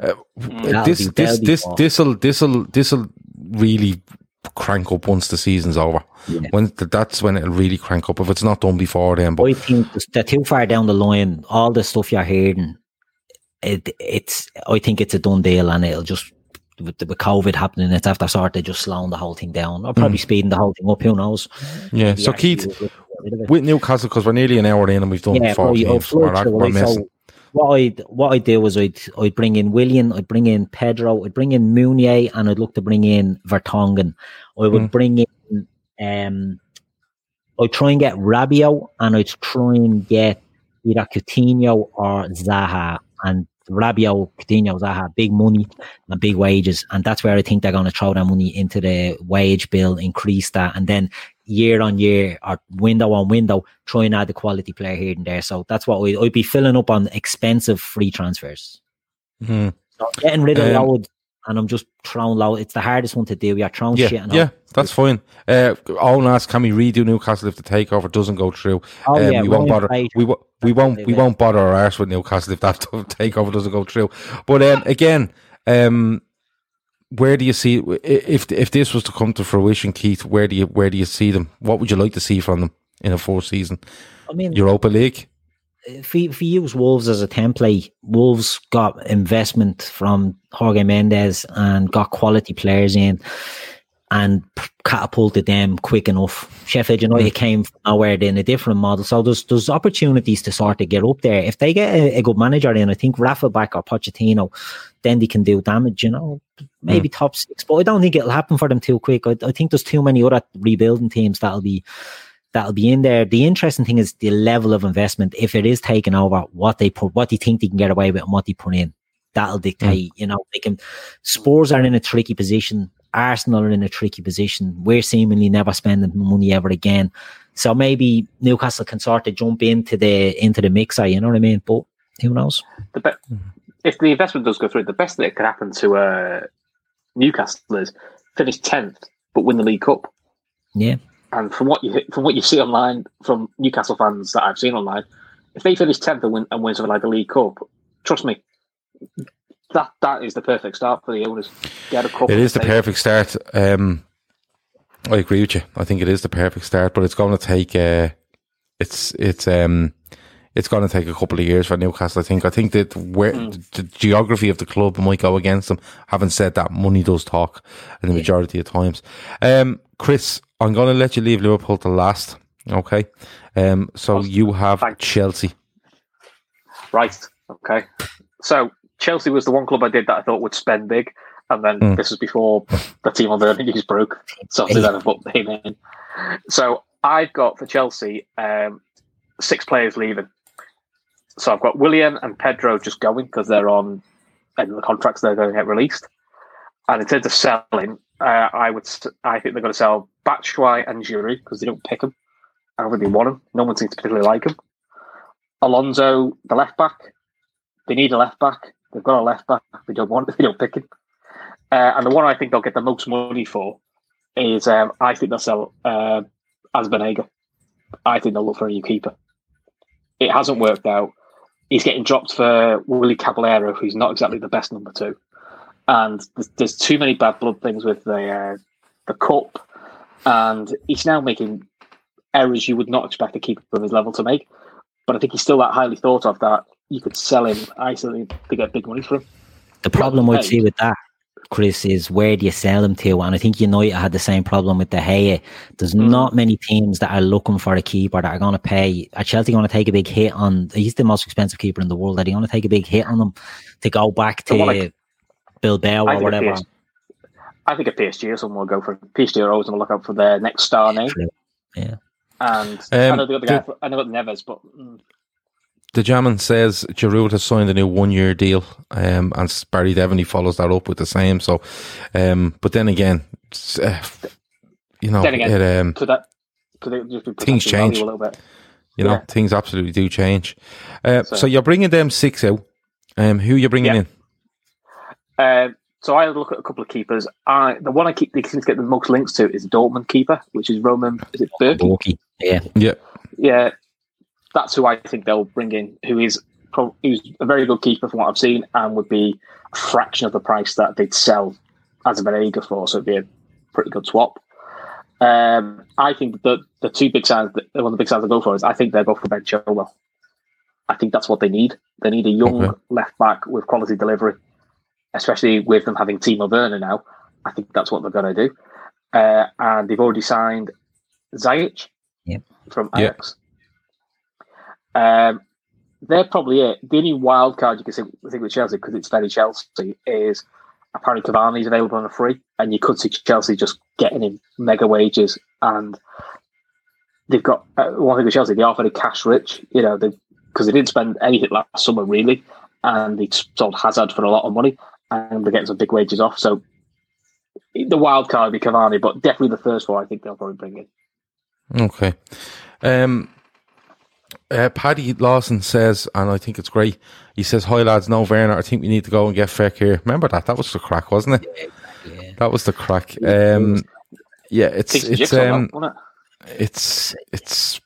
[SPEAKER 3] Uh, mm. this, this, this, this'll, this'll, this'll really crank up once the season's over. Yeah. When that's when it'll really crank up. If it's not done before then, but
[SPEAKER 4] I think they're too far down the line. All the stuff you're hearing, it, it's I think it's a done deal, and it'll just with, with COVID happening, it's after sort of just slowing the whole thing down, or probably mm. speeding the whole thing up. Who knows?
[SPEAKER 3] Yeah. Maybe so Keith, with Newcastle, because we're nearly an hour in and we've done yeah, four games, we're, we're missing.
[SPEAKER 4] What I'd what I'd do was I'd I'd bring in Willian, I'd bring in Pedro, I'd bring in Meunier, and I'd look to bring in Vertonghen. I would mm. bring in um I'd try and get Rabiot and I'd try and get either Coutinho or Zaha and Rabiot, Coutinho, Zaha, big money and big wages. And that's where I think they're going to throw that money into the wage bill, increase that. And then year on year or window on window, try and add the quality player here and there. So that's what we, I'd be filling up on expensive free transfers.
[SPEAKER 3] Mm-hmm.
[SPEAKER 4] So getting rid of um, and I'm just throwing low. It's the hardest one to do. You're throwing
[SPEAKER 3] yeah,
[SPEAKER 4] shit.
[SPEAKER 3] yeah, that's fine. Uh, Owen asks, can we redo Newcastle if the takeover doesn't go through?
[SPEAKER 4] Oh, um, yeah,
[SPEAKER 3] we won't bother. We, we, we won't. We won't bother our arse with Newcastle if that takeover doesn't go through. But um, again, um, where do you see if if this was to come to fruition, Keith? Where do you where do you see them? What would you like to see from them in a fourth season?
[SPEAKER 4] I mean,
[SPEAKER 3] Europa League.
[SPEAKER 4] If we, if we use Wolves as a template, Wolves got investment from Jorge Mendes and got quality players in and catapulted them quick enough. Sheffield United mm. came from nowhere in a different model. So there's there's opportunities to sort of get up there. If they get a, a good manager in, I think Rafa back or Pochettino, then they can do damage, you know, maybe mm. top six. But I don't think it'll happen for them too quick. I, I think there's too many other rebuilding teams that'll be that'll be in there. The interesting thing is the level of investment. If it is taken over, what they put, what they think they can get away with, and what they put in, that'll dictate. Mm. You know, they can. Spurs are in a tricky position Arsenal are in a tricky position. We're seemingly never spending money ever again. So maybe Newcastle can sort of jump into the into the mixer, you know what I mean? But who knows?
[SPEAKER 5] The be- if the investment does go through, the best that could happen to uh, Newcastle is finish tenth but win the League Cup.
[SPEAKER 4] Yeah.
[SPEAKER 5] And from what you from what you see online from Newcastle fans that I've seen online, if they finish tenth and win and win something like the League Cup, trust me, that that is the perfect start for the owners. Get a cup.
[SPEAKER 3] It is the perfect start. Um, I agree with you. I think it is the perfect start, but it's going to take. Uh, it's it's um, it's going to take a couple of years for Newcastle. I think. I think that where mm. the geography of the club might go against them. Having said that, money does talk, in the majority of times. Um, Chris, I'm going to let you leave Liverpool to last. Okay. Um, so you have Thanks. Chelsea.
[SPEAKER 5] Right. Okay. So Chelsea was the one club I did that I thought would spend big, and then mm. this was before the Timo the news broke. So obviously then I put him in. So I've got for Chelsea um, six players leaving. So I've got Willian and Pedro just going because they're on of the contracts. They're going to get released. And in terms of selling, uh, I would I think they're going to sell Batshuayi and Giroud because they don't pick them. I don't really want them. No one seems to particularly like them. Alonso, the left back. They need a left back. They've got a left back. They don't want. They don't pick him. Uh, and the one I think they'll get the most money for is um, I think they'll sell uh, Azpilicueta. I think they'll look for a new keeper. It hasn't worked out. He's getting dropped for Willy Caballero, who's not exactly the best number two. And there's, there's too many bad blood things with the uh, the cup, and he's now making errors you would not expect a keeper of his level to make. But I think he's still that highly thought of that you could sell him actually to get big money for him.
[SPEAKER 4] The problem I'd see with that, Chris, is where do you sell him to? And I think United had the same problem with De Gea. There's mm. not many teams that are looking for a keeper that are going to pay. Are Chelsea going to take a big hit on? He's the most expensive keeper in the world. Are they going to take a big hit on them to go back to like, Bilbao or whatever? PSG,
[SPEAKER 5] I think a PSG or someone will go for PSG are always going to look out for their next star name.
[SPEAKER 4] Yeah.
[SPEAKER 5] And um, I know they got the other guy. I know the Neves, but. Mm,
[SPEAKER 3] the Jamin says Giroud has signed a new one year deal, um, and Barry Devaney follows that up with the same. So, um, but then again, uh, you know,
[SPEAKER 5] then again, it, um, could that could
[SPEAKER 3] things change a little bit? You know, yeah. things absolutely do change. Uh, so, so, you're bringing them six out. Um, who are you bringing yeah. in?
[SPEAKER 5] Uh, so I look at a couple of keepers. I the one I keep they seem to get the most links to is Dortmund keeper, which is Roman. Is it Bürki?
[SPEAKER 4] Yeah,
[SPEAKER 3] yeah,
[SPEAKER 5] yeah that's who I think they'll bring in, who is who's a very good keeper from what I've seen, and would be a fraction of the price that they'd sell Arrizabalaga for. So it'd be a pretty good swap. Um, I think the the two big signs, one of the big signs I go for is I think they're both for Ben Chilwell. I think that's what they need. They need a young okay. left back with quality delivery, especially with them having Timo Werner now. I think that's what they're going to do. Uh, and they've already signed Ziyech
[SPEAKER 4] yep.
[SPEAKER 5] from Ajax. Um, they're probably it. The only wild card you can think, with Chelsea, because it's very Chelsea, is apparently Cavani's available on a free, and you could see Chelsea just getting him mega wages. And they've got uh, one thing with Chelsea, they are very cash rich, you know, because they, they, didn't spend anything last summer really, and they sold Hazard for a lot of money, and they're getting some big wages off. So the wild card would be Cavani, but definitely the first one I think they'll probably bring in.
[SPEAKER 3] Okay. Um, uh, Paddy Lawson says, and I think it's great. He says, "Hi lads, no Werner. I think we need to go and get Fekir." Remember that? That was the crack, wasn't it? Yeah, That was the crack. Um, yeah, it's it's um, it's it's.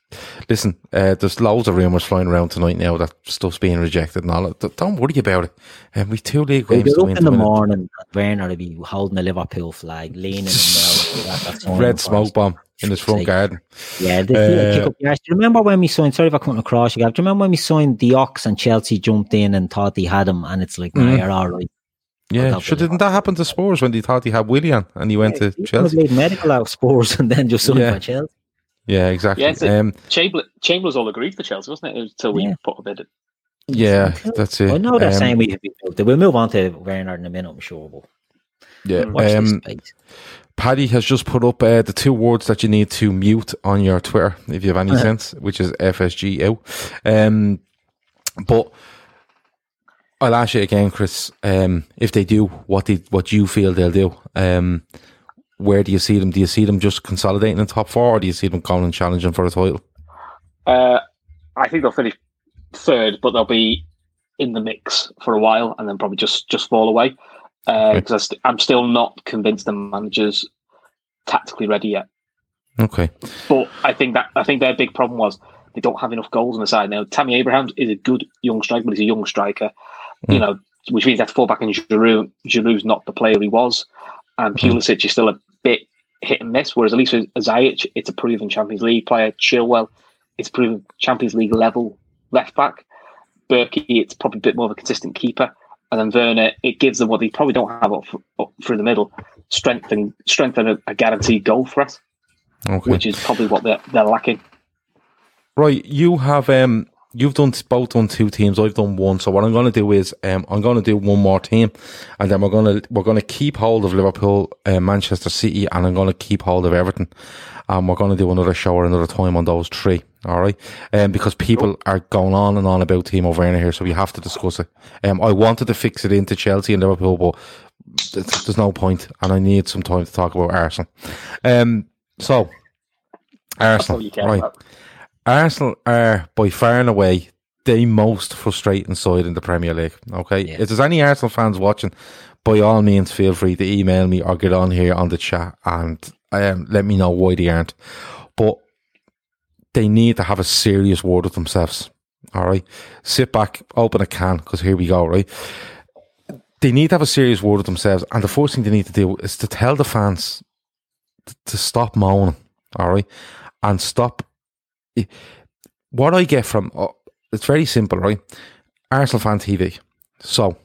[SPEAKER 3] Listen, uh, there's loads of rumours flying around tonight now that stuff's being rejected and all. Don't worry about it. And um, we two league games
[SPEAKER 4] to win. in the morning, Werner will be holding a Liverpool flag, leaning.
[SPEAKER 3] Red smoke bomb in his front garden.
[SPEAKER 4] Yeah, the, uh, Do you remember when we signed? Sorry if I couldn't across you. Do you remember when we signed the Ox and Chelsea jumped in and thought he had him, and it's like, mm. nah, you're all right.
[SPEAKER 3] Yeah, sure. Didn't that happen to Spurs when they thought he had Willian and he went yeah, to Chelsea?
[SPEAKER 4] Made medical out of Spurs and then just signed yeah. by Chelsea.
[SPEAKER 3] Yeah, exactly. Yeah,
[SPEAKER 5] um, Chamber- Chambers all agreed for Chelsea, wasn't it? Until we yeah. put a bid in.
[SPEAKER 3] Yeah, that's it.
[SPEAKER 4] I know they're um, saying we we'll move on to Werner in a minute, I'm sure. But
[SPEAKER 3] yeah, um, Paddy has just put up uh, the two words that you need to mute on your Twitter, if you have any sense, which is FSG out. Um, but I'll ask you again, Chris. Um, if they do what they what you feel they'll do, um, where do you see them? Do you see them just consolidating in top four, or do you see them coming and challenging for a title?
[SPEAKER 5] Uh, I think they'll finish third, but they'll be in the mix for a while and then probably just just fall away. Because uh, st- I'm still not convinced the manager's tactically ready yet.
[SPEAKER 3] Okay,
[SPEAKER 5] but I think that I think their big problem was they don't have enough goals on the side now. Tammy Abrahams is a good young striker, but he's a young striker. Mm. You know, which means that fall back in Giroud. Giroud's not the player he was, and hmm. Pulisic is still a bit hit and miss. Whereas at least with Ziyech, it's a proven Champions League player. Chilwell, it's proven Champions League level left back. Bürki, it's probably a bit more of a consistent keeper. And then Werner, it gives them what they probably don't have up, up through the middle, strength and strength and a, a guaranteed goal threat, okay. which is probably what they're, they're lacking.
[SPEAKER 3] Right, you have um, you've done both done two teams. I've done one. So what I'm going to do is um, I'm going to do one more team, and then we're going to we're going to keep hold of Liverpool, uh, Manchester City, and I'm going to keep hold of Everton. And we're going to do another show or another time on those three. All right, um, because people are going on and on about Timo Werner here, so we have to discuss it. Um, I wanted to fix it into Chelsea and Liverpool, but there's no point, and I need some time to talk about Arsenal. Um, so Arsenal, right. About. Arsenal are by far and away the most frustrating side in the Premier League. Okay, yeah. if there's any Arsenal fans watching, by all means, feel free to email me or get on here on the chat and um, let me know why they aren't. But they need to have a serious word with themselves. All right, sit back, open a can, because here we go. Right, they need to have a serious word with themselves, and the first thing they need to do is to tell the fans to stop moaning. All right, and stop what I get from uh, it's very simple, right? Arsenal fan TV. So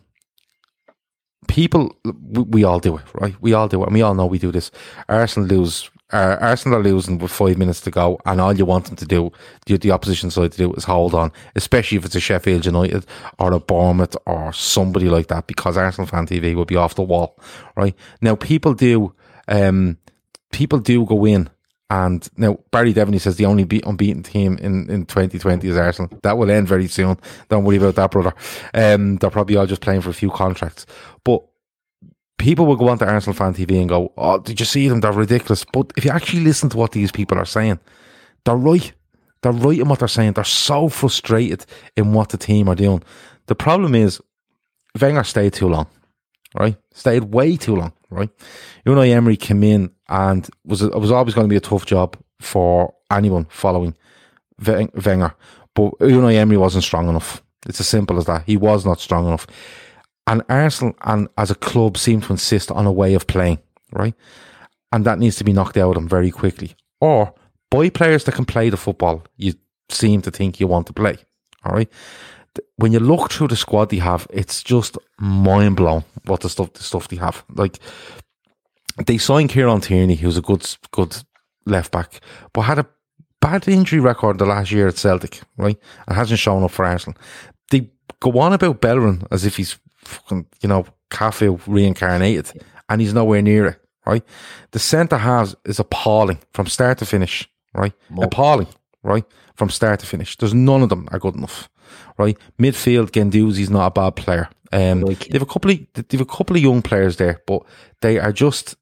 [SPEAKER 3] people, we, we, all do it, right? We all do it, and we all know we do this. Arsenal lose. Uh, Arsenal are losing with five minutes to go, and all you want them to do, the, the opposition side to do, is hold on. Especially if it's a Sheffield United or a Bournemouth or somebody like that, because Arsenal fan TV will be off the wall, right? Now, people do, um, people do go in and now Barry Devaney says the only beat, unbeaten team in, in 2020 is Arsenal. That will end very soon. Don't worry about that, brother. Um, they're probably all just playing for a few contracts. But people will go on to Arsenal fan TV and go, "Oh, did you see them? They're ridiculous." But if you actually listen to what these people are saying, they're right. They're right in what they're saying. They're so frustrated in what the team are doing. The problem is Wenger stayed too long, right? Stayed way too long, right? Unai Emery came in and was it was always going to be a tough job for anyone following Wenger. But Unai Emery wasn't strong enough. It's as simple as that. He was not strong enough. And Arsenal and as a club seem to insist on a way of playing, right? And that needs to be knocked out of them very quickly. Or buy players that can play the football you seem to think you want to play. All right. When you look through the squad they have, it's just mind blowing what the stuff the stuff they have. Like they signed Kieran Tierney, who's a good good left back, but had a bad injury record the last year at Celtic, right? And hasn't shown up for Arsenal. They go on about Bellerin as if he's fucking, you know, Cafu reincarnated, and he's nowhere near it, right? The centre halves is appalling from start to finish, right? More. Appalling, right? From start to finish. There's none of them are good enough, right? Midfield, Guendouzi's not a bad player. Um, like they have a couple of they have a couple of young players there, but they are just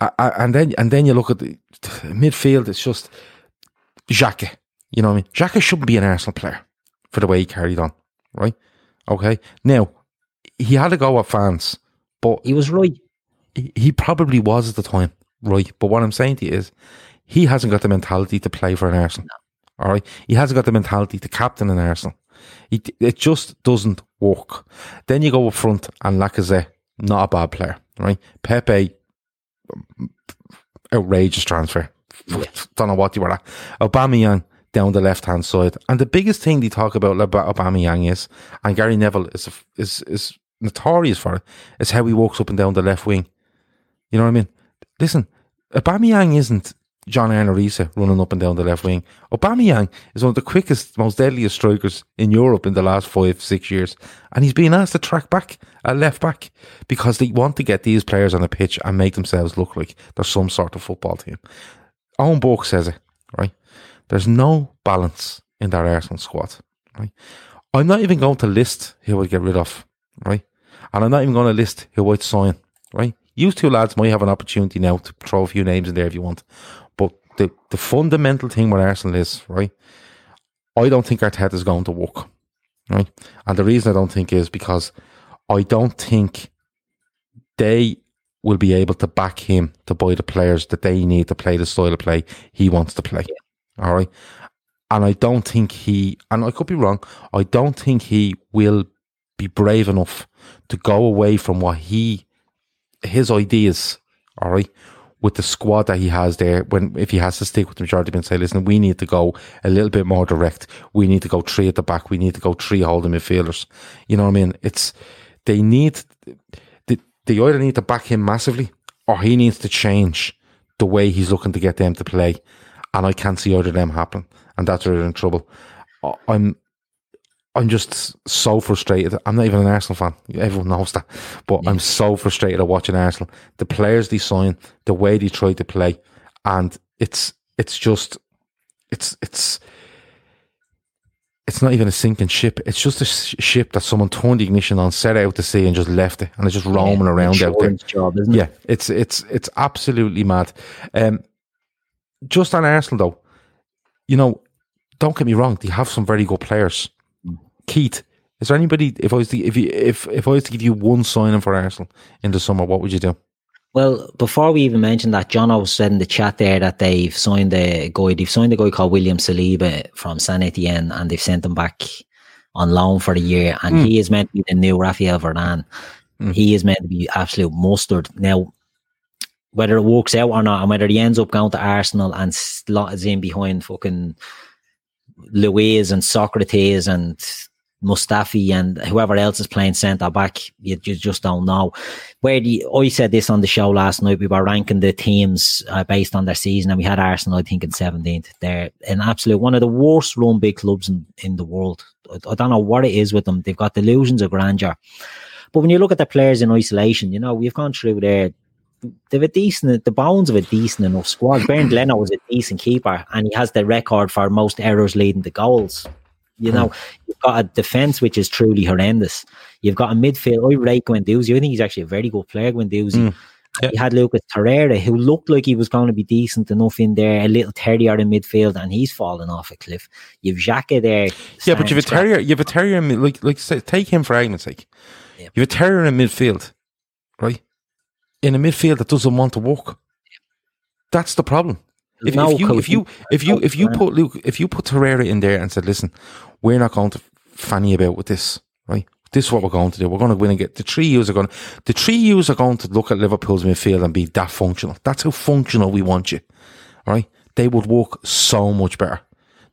[SPEAKER 3] and then and then you look at the midfield. It's just Xhaka. You know what I mean? Xhaka shouldn't be an Arsenal player for the way he carried on, right? Okay. Now he had to go at fans, but
[SPEAKER 4] he was right.
[SPEAKER 3] He, he probably was at the time, right? But what I'm saying to you is, he hasn't got the mentality to play for an Arsenal. No. All right, he hasn't got the mentality to captain an Arsenal. He, it just doesn't work. Then you go up front and Lacazette, not a bad player, right? Pepe um, outrageous transfer. Don't know what you were at. Aubameyang down the left hand side, and the biggest thing they talk about about Aubameyang is, and Gary Neville is is is notorious for it, is how he walks up and down the left wing. You know what I mean? Listen, Aubameyang isn't John Arne Riise running up and down the left wing. Aubameyang is one of the quickest, most deadliest strikers in Europe in the last five, six years. And he's being asked to track back at left back because they want to get these players on the pitch and make themselves look like they're some sort of football team. Owen Burke says it, right? There's no balance in that Arsenal squad, right? I'm not even going to list who I'd get rid of, right? And I'm not even going to list who I'd sign, right? You two lads might have an opportunity now to throw a few names in there if you want. The, the fundamental thing with Arsenal is, right, I don't think Arteta is going to work. Right? And the reason I don't think is because I don't think they will be able to back him to buy the players that they need to play the style of play he wants to play. All right. And I don't think he, and I could be wrong, I don't think he will be brave enough to go away from what he, his ideas, all right, with the squad that he has there. When, if he has to stick with the majority and say, listen, we need to go a little bit more direct. We need to go three at the back. We need to go three holding midfielders. You know what I mean? It's, they need, they, they either need to back him massively or he needs to change the way he's looking to get them to play. And I can't see either of them happen. And that's where they're in trouble. I'm, I'm just so frustrated. I'm not even an Arsenal fan. Everyone knows that. But yeah. I'm so frustrated at watching Arsenal. The players they sign, the way they try to play, and it's it's just it's it's it's not even a sinking ship. It's just a ship that someone turned the ignition on, set out to sea, and just left it, and it's just roaming yeah, around out there.
[SPEAKER 4] Job,
[SPEAKER 3] yeah, it? it's it's it's absolutely mad. Um, just on Arsenal though, you know, don't get me wrong, they have some very good players. Keith, is there anybody? If I was to, if you, if if I was to give you one signing for Arsenal in the summer, what would you do?
[SPEAKER 4] Well, before we even mentioned that, John I was said in the chat there that they've signed a guy. They've signed a guy called William Saliba from San Etienne, and they've sent him back on loan for a year. And mm. he is meant to be the new Rafael Varane. Mm. He is meant to be absolute mustard. Now, whether it works out or not, and whether he ends up going to Arsenal and slots in behind fucking Luiz and Sokratis and Mustafi and whoever else is playing centre back, you, you, just don't know. Where the I said this on the show last night, we were ranking the teams uh, based on their season, and we had Arsenal, I think, in 17th. They're an absolute one of the worst run big clubs in, in the world. I, I don't know what it is with them. They've got delusions of grandeur. But when you look at the players in isolation, you know, we've gone through there. They've a decent, the bones of a decent enough squad. Bernd Leno was a decent keeper, and he has the record for most errors leading to goals. You know, you've got a defense which is truly horrendous. You've got a midfield. I rate Guendouzi. I think he's actually a very good player, Guendouzi. Mm. Yeah. You had Lucas Torreira, who looked like he was going to be decent enough in there, a little terrier in midfield, and he's fallen off a cliff. You've Xhaka there.
[SPEAKER 3] Yeah, but you've a terrier. You've a terrier. In, like, like, say, take him for argument's sake. Yeah. You've a terrier in midfield, right? In a midfield that doesn't want to work. That's the problem. If, no if, you, if you if you if you put Luke if you put Torreira in there and said, listen, we're not going to fanny about with this, right? This is what we're going to do. We're going to win and get the three U's are going. The three U's are going to look at Liverpool's midfield and be that functional. That's how functional we want you, right? They would work so much better.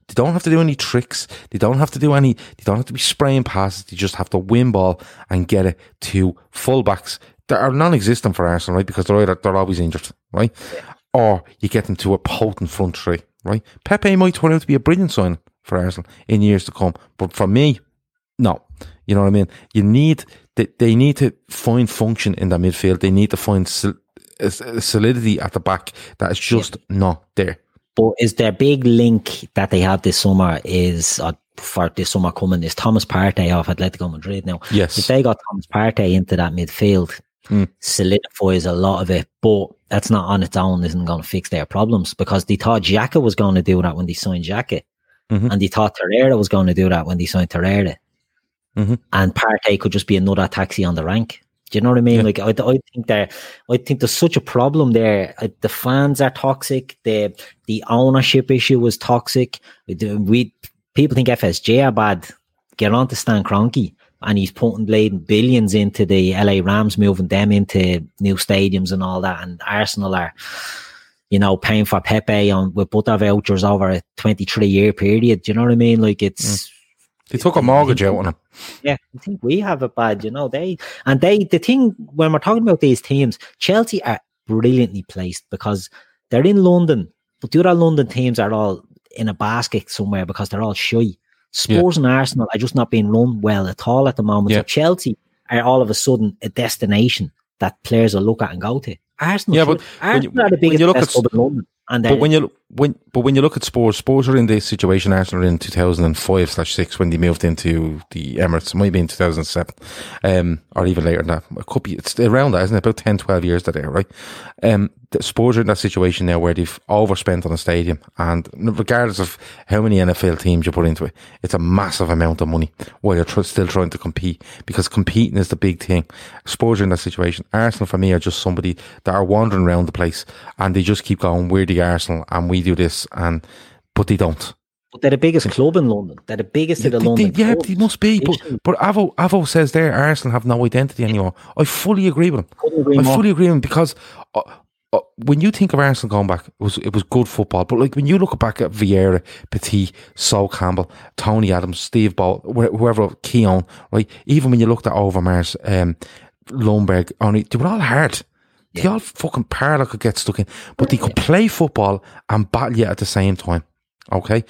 [SPEAKER 3] They don't have to do any tricks. They don't have to do any. They don't have to be spraying passes. They just have to win ball and get it to fullbacks that are non-existent for Arsenal, right? Because they're either, they're always injured, right? Or you get them to a potent front three, right? Pepe might turn out to be a brilliant sign for Arsenal in years to come. But for me, no. You know what I mean? You need they, they need to find function in the midfield. They need to find solidity at the back that is just yeah. not there.
[SPEAKER 4] But is their big link that they have this summer is uh, for this summer coming is Thomas Partey off Atletico Madrid now.
[SPEAKER 3] Yes.
[SPEAKER 4] If they got Thomas Partey into that midfield, mm. solidifies a lot of it. But that's not on its own isn't going to fix their problems because they thought Xhaka was going to do that when they signed Xhaka. Mm-hmm. And they thought Torreira was going to do that when they signed Torreira. Mm-hmm. And Partey could just be another taxi on the rank. Do you know what I mean? Yeah. Like I, I think that I think there's such a problem there. The fans are toxic. The the ownership issue was toxic. We people think FSG are bad. Get on to Stan Kroenke, and he's putting bleeding billions into the LA Rams, moving them into new stadiums and all that. And Arsenal are you know, paying for Pepe on with butter vouchers over a 23 year period. Do you know what I mean? Like it's. Mm.
[SPEAKER 3] They took a mortgage out on him.
[SPEAKER 4] Yeah, I think we have it bad, you know. They and they the thing when we're talking about these teams, Chelsea are brilliantly placed because they're in London, but the other London teams are all in a basket somewhere because they're all shy. Spurs yeah. and Arsenal are just not being run well at all at the moment. Yeah. So Chelsea are all of a sudden a destination that players will look at and go to. Arsenal,
[SPEAKER 3] yeah, but
[SPEAKER 4] Arsenal when you, are the biggest when you look at, And
[SPEAKER 3] but when you when but when you look at Spurs, Spurs are in this situation Arsenal in two thousand and five slash six when they moved into the Emirates. It might be in two thousand seven, um, or even later than that. It could be it's around that, isn't it? About 10, 12 years that there, right? Um, the Spurs are in that situation now where they've overspent on a stadium, and regardless of how many NFL teams you put into it, it's a massive amount of money while you're tr- still trying to compete because competing is the big thing. Spurs are in that situation. Arsenal for me are just somebody that are wandering around the place and they just keep going. We're the Arsenal and we do this, and but they don't.
[SPEAKER 4] But they're the biggest club in London. They're the biggest
[SPEAKER 3] yeah,
[SPEAKER 4] of the
[SPEAKER 3] they,
[SPEAKER 4] London.
[SPEAKER 3] They, yeah,
[SPEAKER 4] clubs.
[SPEAKER 3] they must be. But but Avo Avo says there Arsenal have no identity anymore. I fully agree with him.
[SPEAKER 4] Agree
[SPEAKER 3] I
[SPEAKER 4] more.
[SPEAKER 3] fully agree with him because. Uh, uh, when you think of Arsenal going back, it was it was good football. But like when you look back at Vieira, Petit, Sol Campbell, Tony Adams, Steve Bould, whoever Keown, right? Even when you looked at Overmars, um, Ljungberg, only they were all hard. They all fucking power could get stuck in, but they could play football and battle you at the same time. Okay,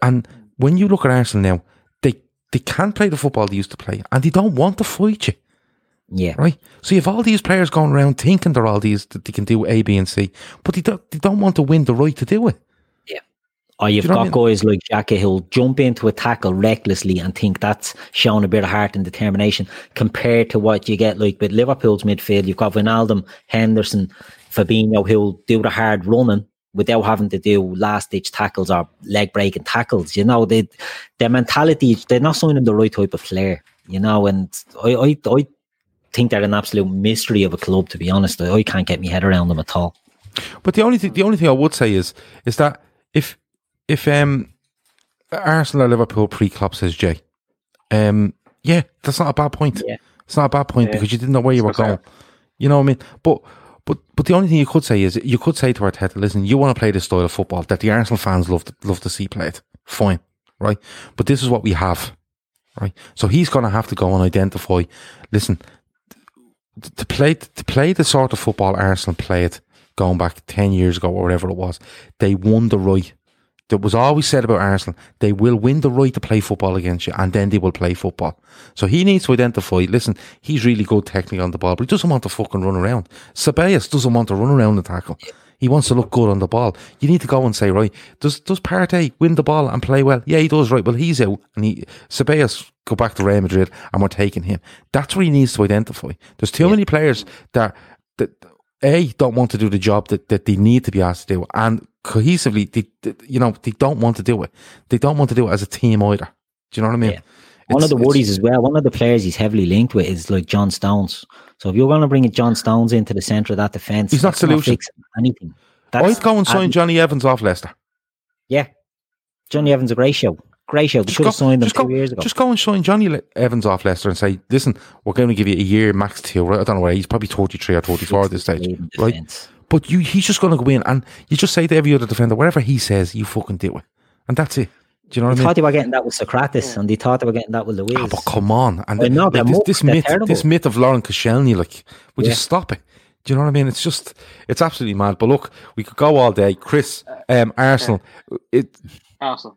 [SPEAKER 3] and when you look at Arsenal now, they they can't play the football they used to play, and they don't want to fight you.
[SPEAKER 4] Yeah.
[SPEAKER 3] Right. So you have all these players going around thinking they're all these that they can do A, B, and C, but they don't they don't want to win the right to do it.
[SPEAKER 4] Or you've
[SPEAKER 3] you know
[SPEAKER 4] got
[SPEAKER 3] I mean?
[SPEAKER 4] guys like Xhaka who'll jump into a tackle recklessly and think that's showing a bit of heart and determination compared to what you get like with Liverpool's midfield. You've got Wijnaldum, Henderson, Fabinho who'll do the hard running without having to do last ditch tackles or leg breaking tackles. You know, they their mentality they're not signing the right type of player, you know, and I I, I think they're an absolute mystery of a club to be honest. I, I can't get my head around them at all.
[SPEAKER 3] But the only thing, the only thing I would say is is that if if um Arsenal or Liverpool pre Klopp says Jay, um yeah, that's not a bad point.
[SPEAKER 4] Yeah.
[SPEAKER 3] It's not a bad point
[SPEAKER 5] Yeah.
[SPEAKER 3] because you didn't know where you were
[SPEAKER 5] It's
[SPEAKER 3] going. You know what I mean? But but but the only thing you could say is you could say to Arteta, listen, you want to play this style of football that the Arsenal fans love to, love to see played. Fine, right? But this is what we have, right? So he's going to have to go and identify. Listen, to play to play the sort of football Arsenal played going back ten years ago or whatever it was, they won the right. That was always said about Arsenal. They will win the right to play football against you, and then they will play football. So he needs to identify. Listen, he's really good technically on the ball, but he doesn't want to fucking run around. Ceballos doesn't want to run around the tackle. He wants to look good on the ball. You need to go and say, right, does does Partey win the ball and play well? Yeah, he does. Right. Well, he's out, and he Ceballos go back to Real Madrid, and we're taking him. That's what he needs to identify. There's too many players that that a don't want to do the job that, that they need to be asked to do, and cohesively, they, they- you know, they don't want to do it. They don't want to do it as a team either. Do you know what I mean?
[SPEAKER 4] Yeah. One of the worries as well, one of the players he's heavily linked with is like John Stones. So if you're going to bring John Stones into the centre of that defence,
[SPEAKER 3] He's not
[SPEAKER 4] that's
[SPEAKER 3] solution.
[SPEAKER 4] anything.
[SPEAKER 3] I'd go and sign Jonny Evans off Leicester.
[SPEAKER 4] Yeah, Jonny Evans a great show. Great show. We
[SPEAKER 3] Just
[SPEAKER 4] should
[SPEAKER 3] go,
[SPEAKER 4] have signed him
[SPEAKER 3] just
[SPEAKER 4] two
[SPEAKER 3] go-
[SPEAKER 4] years ago.
[SPEAKER 3] just go and sign Johnny Le- Evans off Leicester and say, listen, we're going to give you a year max two. Right? I don't know where he's probably 33 or 34 at this stage. Right?
[SPEAKER 4] defence.
[SPEAKER 3] But you, he's just going to go in and you just say to every other defender, whatever he says, you fucking do it. And that's it. Do you know
[SPEAKER 4] They
[SPEAKER 3] what I mean?
[SPEAKER 4] thought they were getting that with Sokratis, and they thought they were getting that with Luiz.
[SPEAKER 3] Ah, but come on. And
[SPEAKER 4] I know, they're
[SPEAKER 3] like, this, this myth,
[SPEAKER 4] terrible.
[SPEAKER 3] this myth of Laurent Koscielny, like, would
[SPEAKER 4] Yeah.
[SPEAKER 3] you stop it? Do you know what I mean? It's just, it's absolutely mad. But look, we could go all day. Chris, um, Arsenal, it,
[SPEAKER 5] Arsenal.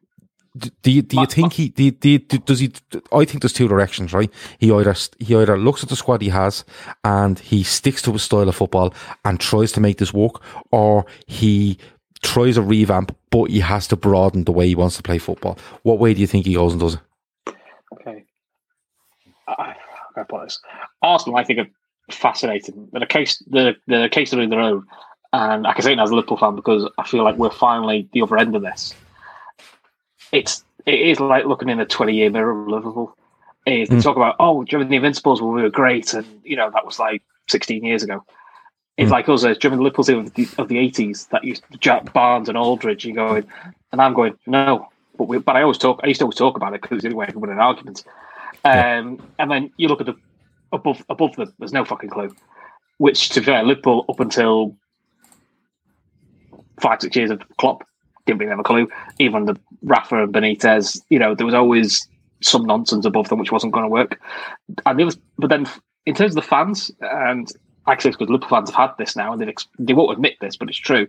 [SPEAKER 3] Do you, do you think he, do you, do you, does he, I think there's two directions, right? He either, he either looks at the squad he has and he sticks to his style of football and tries to make this work, or he tries a revamp, but he has to broaden the way he wants to play football. What way do you think he goes and does it?
[SPEAKER 5] Okay. I, I put this. Arsenal, I think, are fascinating. They're a case, they're, they're a case of their own. And I can say it as a Liverpool fan because I feel like we're finally the other end of this. It's it is like looking in a twenty year mirror of Liverpool. Is they
[SPEAKER 3] Mm.
[SPEAKER 5] talk about oh during the Invincibles when we were great and you know that was like sixteen years ago. It's
[SPEAKER 3] Mm.
[SPEAKER 5] like us uh, during the Liverpool of the of the eighties that used Jack Barnes and Aldridge. You going and I'm going no, but we, but I always talk. I used to always talk about it because it's the only way I could win an argument. Um, And then you look at the above above them. There's no fucking clue. Which, to be fair, Liverpool up until five six years of Klopp didn't really have a clue. Even the Rafa and Benitez, you know, there was always some nonsense above them which wasn't going to work. And the other, but then in terms of the fans, and actually, because Liverpool fans have had this now, and they ex- they won't admit this, but it's true.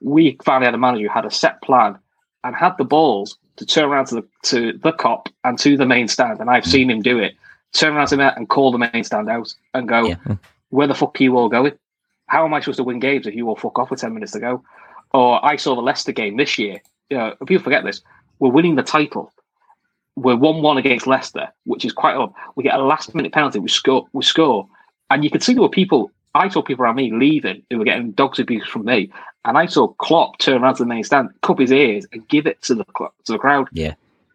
[SPEAKER 5] We finally had a manager who had a set plan and had the balls to turn around to the to the Kop and to the main stand, and I've seen him do it. Turn around to them and call the main stand out and go, "Where the fuck are you all going? How am I supposed to win games if you all fuck off with ten minutes to go?" Or I saw the Leicester game this year. You know, people forget this. We're winning the title. We're one-one against Leicester, which is quite odd. We get a last-minute penalty. We score. We score, and you could see there were people. I saw people around me leaving who were getting dogs abuse from me, and I saw Klopp turn around to the main stand, cup his ears, and give it to the to the crowd.
[SPEAKER 4] Yeah.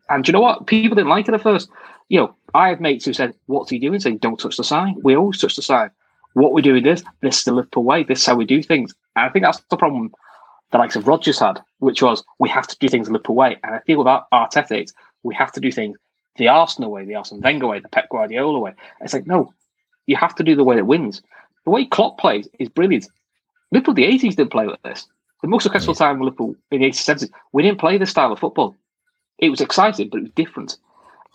[SPEAKER 5] And do you know what? People didn't like it at first. You know, I have mates who said, "What's he doing?" Saying, "Don't touch the sign." We always touch the sign. What we do with this, this is the Liverpool way. This is how we do things. And I think that's the problem the likes of Rodgers had, which was we have to do things the Liverpool way. And I feel with Arteta, we have to do things the Arsenal way, the Arsene Wenger way, the Pep Guardiola way. It's like, no, you have to do the way that wins. The way Klopp plays is brilliant. Liverpool the 80s didn't play like this. The most successful yeah. time Liverpool in the 80s, 70s, we didn't play this style of football. It was exciting, but it was different.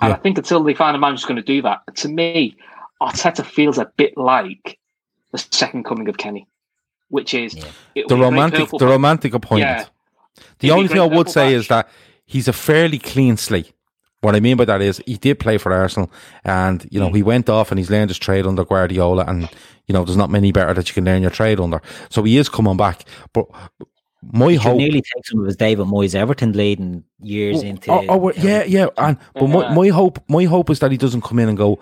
[SPEAKER 5] And yeah. I think until they find a man who's going to do that, to me, Arteta feels a bit like the second coming of Kenny, which is
[SPEAKER 3] yeah. the romantic, the romantic appointment. The only thing I would say is that he's a fairly clean slate. What I mean by that is he did play for Arsenal and, you know, mm. he went off and he's learned his trade under Guardiola and, you know, there's not many better that you can learn your trade under. So he is coming back. But my
[SPEAKER 4] you
[SPEAKER 3] hope
[SPEAKER 4] nearly take some of his David Moyes Everton leading years
[SPEAKER 3] oh,
[SPEAKER 4] into
[SPEAKER 3] oh, oh yeah, yeah. And but my, my hope my hope is that he doesn't come in and go,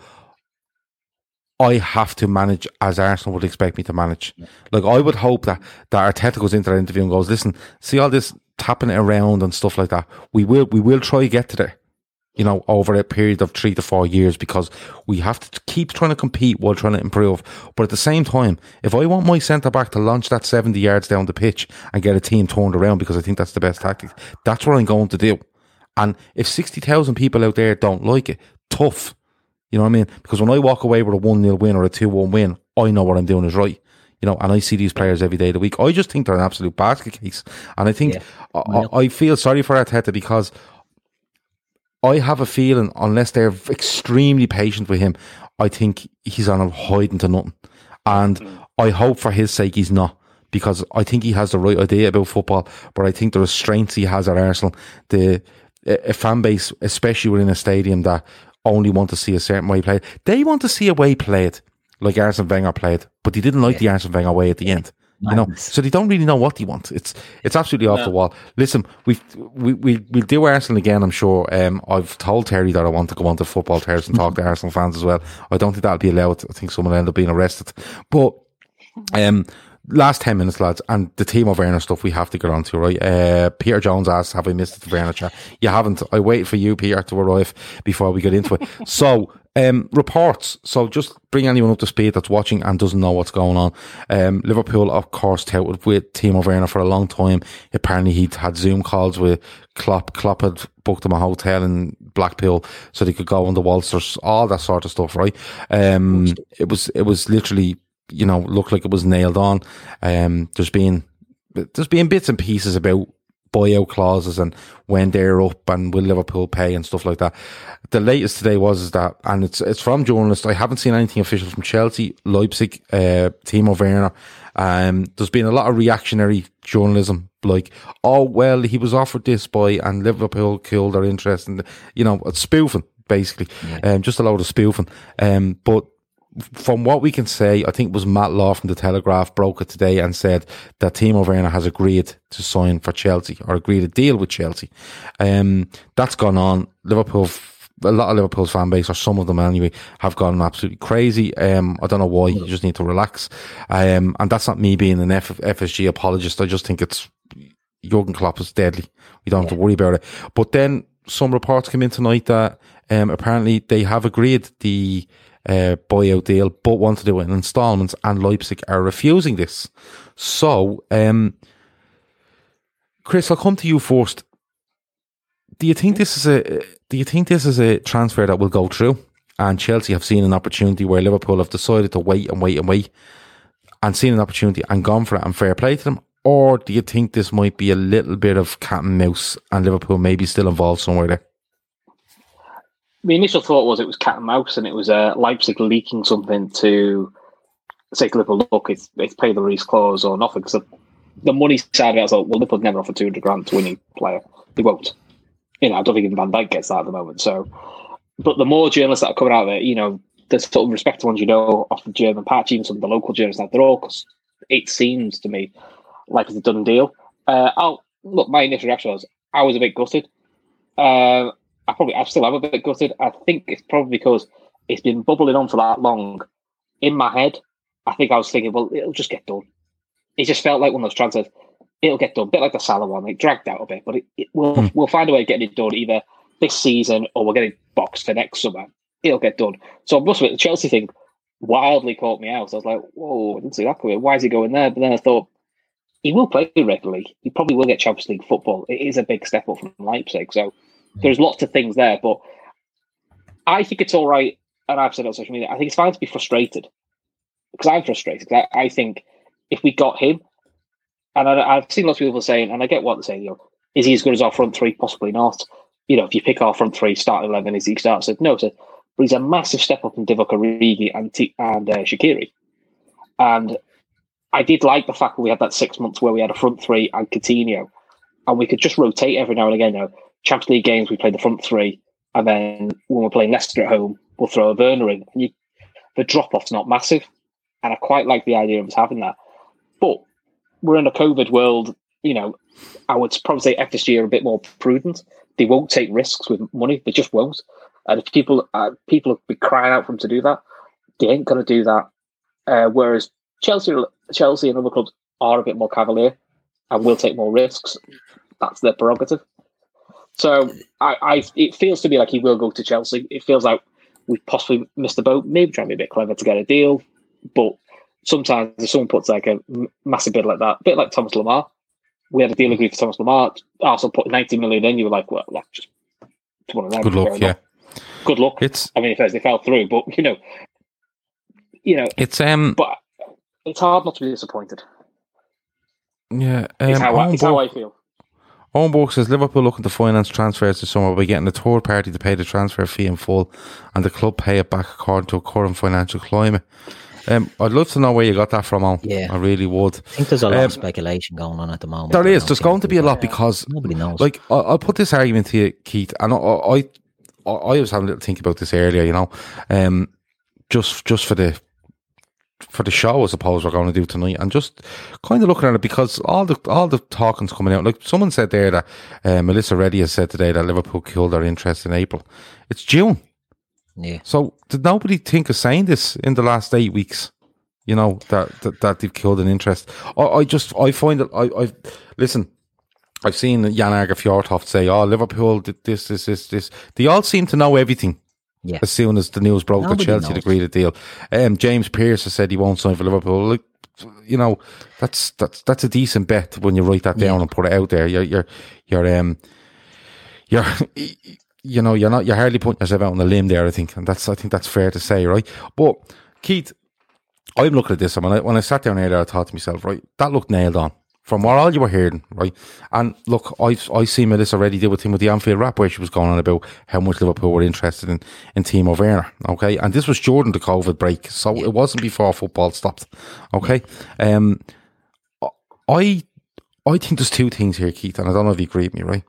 [SPEAKER 3] I have to manage as Arsenal would expect me to manage. Like I would hope that that Arteta goes into that interview and goes, "Listen, see all this tapping around and stuff like that. We will we will try to get to there you know, over a period of three to four years because we have to keep trying to compete while trying to improve. But at the same time, if I want my centre back to launch that 70 yards down the pitch and get a team turned around because I think that's the best tactic, that's what I'm going to do. And if 60,000 people out there don't like it, tough. You know what I mean? Because when I walk away with a 1 0 win or a 2 1 win, I know what I'm doing is right you know, and I see these players every day of the week. I just think they're an absolute basket case. And I think yeah. I, I, feel sorry for Arteta because I have a feeling, unless they're extremely patient with him, I think he's on a hiding to nothing. And mm. I hope for his sake he's not, because I think he has the right idea about football, but I think the restraints he has at Arsenal, the a fan base, especially within a stadium that only want to see a certain way played, they want to see a way played like Arsene Wenger played, but he didn't like yeah. the Arsene Wenger way at the end. You know, so they don't really know what they want. It's it's absolutely off the wall. Listen, we we we we'll do Arsenal again. I'm sure. Um, I've told Terry that I want to go on to football terrace and talk to Arsenal fans as well. I don't think that'll be allowed. I think someone will end up being arrested. But um, last 10 minutes, lads, and the Timo Werner stuff we have to get on to, right? Uh, Peter Jones asks, have we missed the Werner chat? You haven't. I wait for you, Peter, to arrive before we get into it. so, um, reports. So just bring anyone up to speed that's watching and doesn't know what's going on. Um, Liverpool, of course, touted with Timo Werner for a long time. Apparently he'd had Zoom calls with Klopp. Klopp had booked him a hotel in Blackpool so they could go on the waltzers, all that sort of stuff, right? Um, it was, it was literally, you know, looked like it was nailed on. Um, there's been, there's been bits and pieces about buyout clauses and when they're up and will Liverpool pay and stuff like that. The latest today was is that, and it's it's from journalists. I haven't seen anything official from Chelsea, Leipzig, uh, Timo Werner. Um, there's been a lot of reactionary journalism, like, oh well, he was offered this by, and Liverpool killed their interest, and you know, it's spoofing basically, yeah. um, just a load of spoofing. Um, but from what we can say, I think it was Matt Law from the Telegraph broke it today and said that Timo Werner has agreed to sign for Chelsea or agreed a deal with Chelsea. Um, that's gone on. Liverpool, a lot of Liverpool's fan base, or some of them anyway, have gone absolutely crazy. Um, I don't know why. You just need to relax. Um, and that's not me being an F- FSG apologist. I just think it's Jurgen Klopp is deadly. We don't have to worry about it. But then some reports came in tonight that um, apparently they have agreed the uh, buyout deal, but want to do it in installments, and Leipzig are refusing this. So, um, Chris, I'll come to you first. Do you think this is a Do you think this is a transfer that will go through? And Chelsea have seen an opportunity where Liverpool have decided to wait and wait and wait, and seen an opportunity and gone for it, and fair play to them. Or do you think this might be a little bit of cat and mouse, and Liverpool maybe still involved somewhere there?
[SPEAKER 5] The initial thought was it was cat and mouse, and it was uh, Leipzig leaking something to say to Liverpool, look, it's, it's pay the release clause or nothing. Because the, the money side of it, I like, well, Liverpool never offer 200 grand to any player. They won't. You know, I don't think even Van Dijk gets that at the moment. So, but the more journalists that are coming out there, you know, the sort of respected ones you know off the German patch, even some of the local journalists, they're all, cause it seems to me like it's a done deal. Uh, I'll look. My initial reaction was I was a bit gutted. Uh, I probably I still have a bit gutted. I think it's probably because it's been bubbling on for that long. In my head, I think I was thinking, well, it'll just get done. It just felt like one of those transfers. It'll get done, a bit like the Salah one. It dragged out a bit, but it, it we'll
[SPEAKER 3] Hmm.
[SPEAKER 5] we'll find a way of getting it done either this season or we'll get it boxed for next summer. It'll get done. So I must admit, the Chelsea thing wildly caught me out. So I was like, whoa, I didn't see that coming. Why is he going there? But then I thought he will play regularly. He probably will get Champions League football. It is a big step up from Leipzig. So there's lots of things there, but I think it's all right. And I've said it on social media. I think it's fine to be frustrated because I'm frustrated. I, I think if we got him, and I, I've seen lots of people saying, and I get what they're saying. You know, is he as good as our front three? Possibly not. You know, if you pick our front three, start eleven, is he starts? Said no. Said, but he's a massive step up from Divock Origi and T- and uh, Shaqiri. And I did like the fact that we had that six months where we had a front three and Coutinho, and we could just rotate every now and again. You know, Champions League games we play the front three, and then when we're playing Leicester at home, we'll throw a Werner in. You, the drop off's not massive, and I quite like the idea of us having that. But we're in a COVID world. You know, I would probably say FSG are a bit more prudent. They won't take risks with money. They just won't. And if people uh, people have crying out for them to do that, they ain't going to do that. Uh, whereas Chelsea, Chelsea and other clubs are a bit more cavalier and will take more risks. That's their prerogative. So I, I, it feels to me like he will go to Chelsea. It feels like we've possibly missed the boat. Maybe trying to be a bit clever to get a deal, but sometimes if someone puts like a massive bid like that, a bit like Thomas Lemar, we had a deal agreed for Thomas Lemar. Also put ninety million in. You were like, well, like just it's one of them.
[SPEAKER 3] Good luck, yeah.
[SPEAKER 5] Good luck.
[SPEAKER 3] It's
[SPEAKER 5] I mean, first they fell through, but you know, you know,
[SPEAKER 3] it's um
[SPEAKER 5] but it's hard not to be disappointed.
[SPEAKER 3] yeah.
[SPEAKER 5] It's,
[SPEAKER 3] Um,
[SPEAKER 5] how, I, it's how I feel.
[SPEAKER 3] Burke says Liverpool looking to finance transfers this summer by getting a third party to pay the transfer fee in full, and the club pay it back according to a current financial climate. Um, I'd love to know where you got that from, Owen.
[SPEAKER 4] Yeah.
[SPEAKER 3] I really would.
[SPEAKER 4] I think there's a lot
[SPEAKER 3] Um,
[SPEAKER 4] of speculation going on at the moment.
[SPEAKER 3] There is. There's going to be a lot because
[SPEAKER 4] nobody knows.
[SPEAKER 3] Like I, I'll put this argument to you, Keith, and I, I, I, I was having a little think about this earlier. You know, um, just just for the for the show, I suppose we're going to do tonight, and just kind of looking at it because all the all the talking's coming out. Like someone said there that uh, Melissa Reddy has said today that Liverpool killed their interest in April. It's June.
[SPEAKER 4] Yeah.
[SPEAKER 3] So did nobody think of saying this in the last eight weeks? You know that that, that they've killed an interest. I, I just I find that I I listen. I've seen Jan Fjørtoft say, "Oh, Liverpool did this, this, this, this." They all seem to know everything.
[SPEAKER 4] Yeah.
[SPEAKER 3] As soon as the news broke that Chelsea
[SPEAKER 4] knows.
[SPEAKER 3] agreed a deal, um, James Pearce has said he won't sign for Liverpool. Like, you know, that's that's that's a decent bet when you write that down and put it out there. You're you're you're um you're you know you're not you're hardly putting yourself out on a limb there. I think, and that's I think that's fair to say, right? But Keith, I'm looking at this, and when I, when I sat down earlier, I thought to myself, right, that looked nailed on from what all you were hearing, right? And look, I've I see Melissa already deal with him with the Anfield Wrap where she was going on about how much Liverpool were interested in in team Timo Werner, okay? And this was during the COVID break, so it wasn't before football stopped, okay? Um, I I think there's two things here, Keith, and I don't know if you agree with me, right?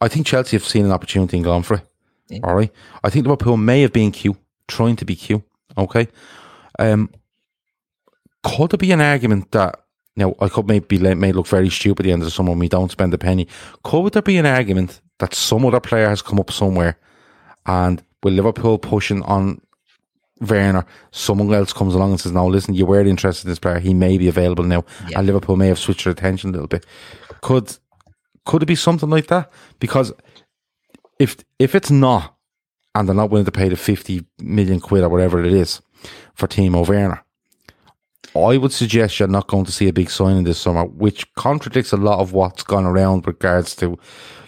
[SPEAKER 3] I think Chelsea have seen an opportunity and gone for it. All right. I think Liverpool may have been Q, trying to be Q. Okay. Um, could there be an argument that now I could maybe may look very stupid at the end of the summer when we don't spend a penny. Could there be an argument that some other player has come up somewhere and with Liverpool pushing on Werner, someone else comes along and says, "No, listen, you were interested in this player. He may be available now," and Liverpool may have switched their attention a little bit. Could could it be something like that? Because if if it's not, and they're not willing to pay the fifty million quid or whatever it is for Timo Werner, I would suggest you're not going to see a big signing this summer, which contradicts a lot of what's gone around with regards to,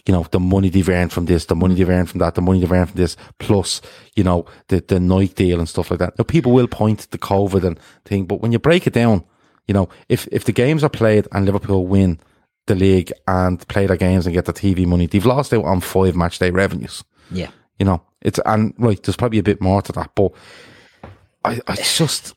[SPEAKER 3] you know, the money they've earned from this, the money they've earned from that, the money they've earned from this, plus, you know, the the Nike deal and stuff like that. Now, people will point to the COVID and thing, but when you break it down, you know, if if the games are played and Liverpool win the league and play their games and get the TV money, they've lost out on five match day revenues.
[SPEAKER 4] Yeah.
[SPEAKER 3] You know, it's and right, there's probably a bit more to that, but I, I just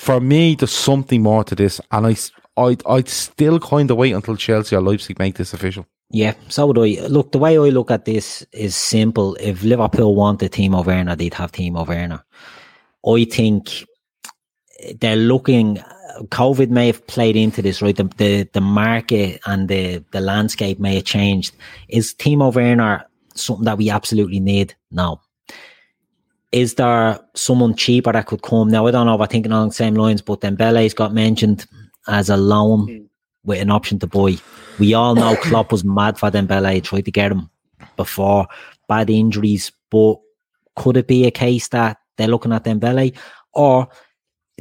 [SPEAKER 3] for me, there's something more to this, and I, I, I'd still kind of wait until Chelsea or Leipzig make this official.
[SPEAKER 4] Yeah, so would I. Look, the way I look at this is simple. If Liverpool wanted Timo Werner, they'd have Timo Werner. I think they're looking. COVID may have played into this, right? The the, the market and the the landscape may have changed. Is Timo Werner something that we absolutely need? No. Is there someone cheaper that could come? Now I don't know if I'm thinking along the same lines, but then Dembele's got mentioned as a loan mm. with an option to buy. We all know Klopp was mad for Dembele, tried to get him before bad injuries, but could it be a case that they're looking at Dembele or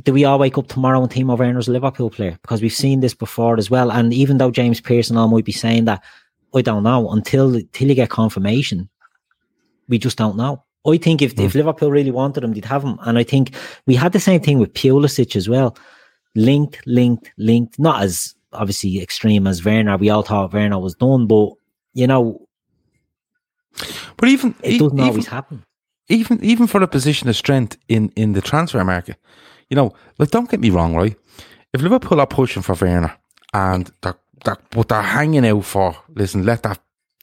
[SPEAKER 4] do we all wake up tomorrow and Timo Werner's a Liverpool player? Because we've seen this before as well. And even though James Pearson all might be saying that, I don't know until until you get confirmation. We just don't know. I think if, mm. if Liverpool really wanted him, they'd have him. And I think we had the same thing with Pulisic as well. Linked, linked, linked. Not as obviously extreme as Werner. We all thought Werner was done, but you know.
[SPEAKER 3] But even
[SPEAKER 4] it doesn't even, always happen.
[SPEAKER 3] Even even for a position of strength in in the transfer market, you know, like don't get me wrong, right? If Liverpool are pushing for Werner and they're, they're but they're hanging out for listen, let that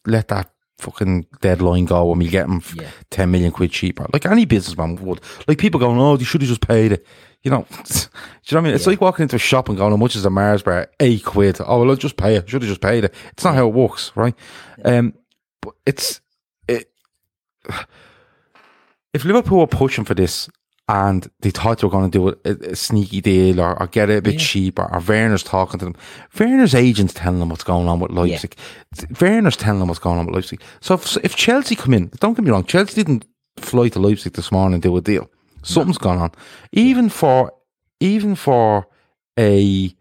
[SPEAKER 3] let that fucking deadline go and we get him yeah. 10 million quid cheaper. Like any businessman would. Like people going, oh, you should have just paid it. You know, do you know what I mean? It's yeah. like walking into a shop and going, how much is a Mars bar? Eight quid. Oh, well, I'll just pay it. Should have just paid it. It's not how it works, right? Yeah. Um, but it's, it, if Liverpool were pushing for this and they thought they were going to do a, a sneaky deal or, or, get it a bit yeah. cheap, or, or, Werner's talking to them. Werner's agent's telling them what's going on with Leipzig. Yeah. Werner's telling them what's going on with Leipzig. So if, if, Chelsea come in, don't get me wrong, Chelsea didn't fly to Leipzig this morning and do a deal. Something's no. gone on. Even for even for a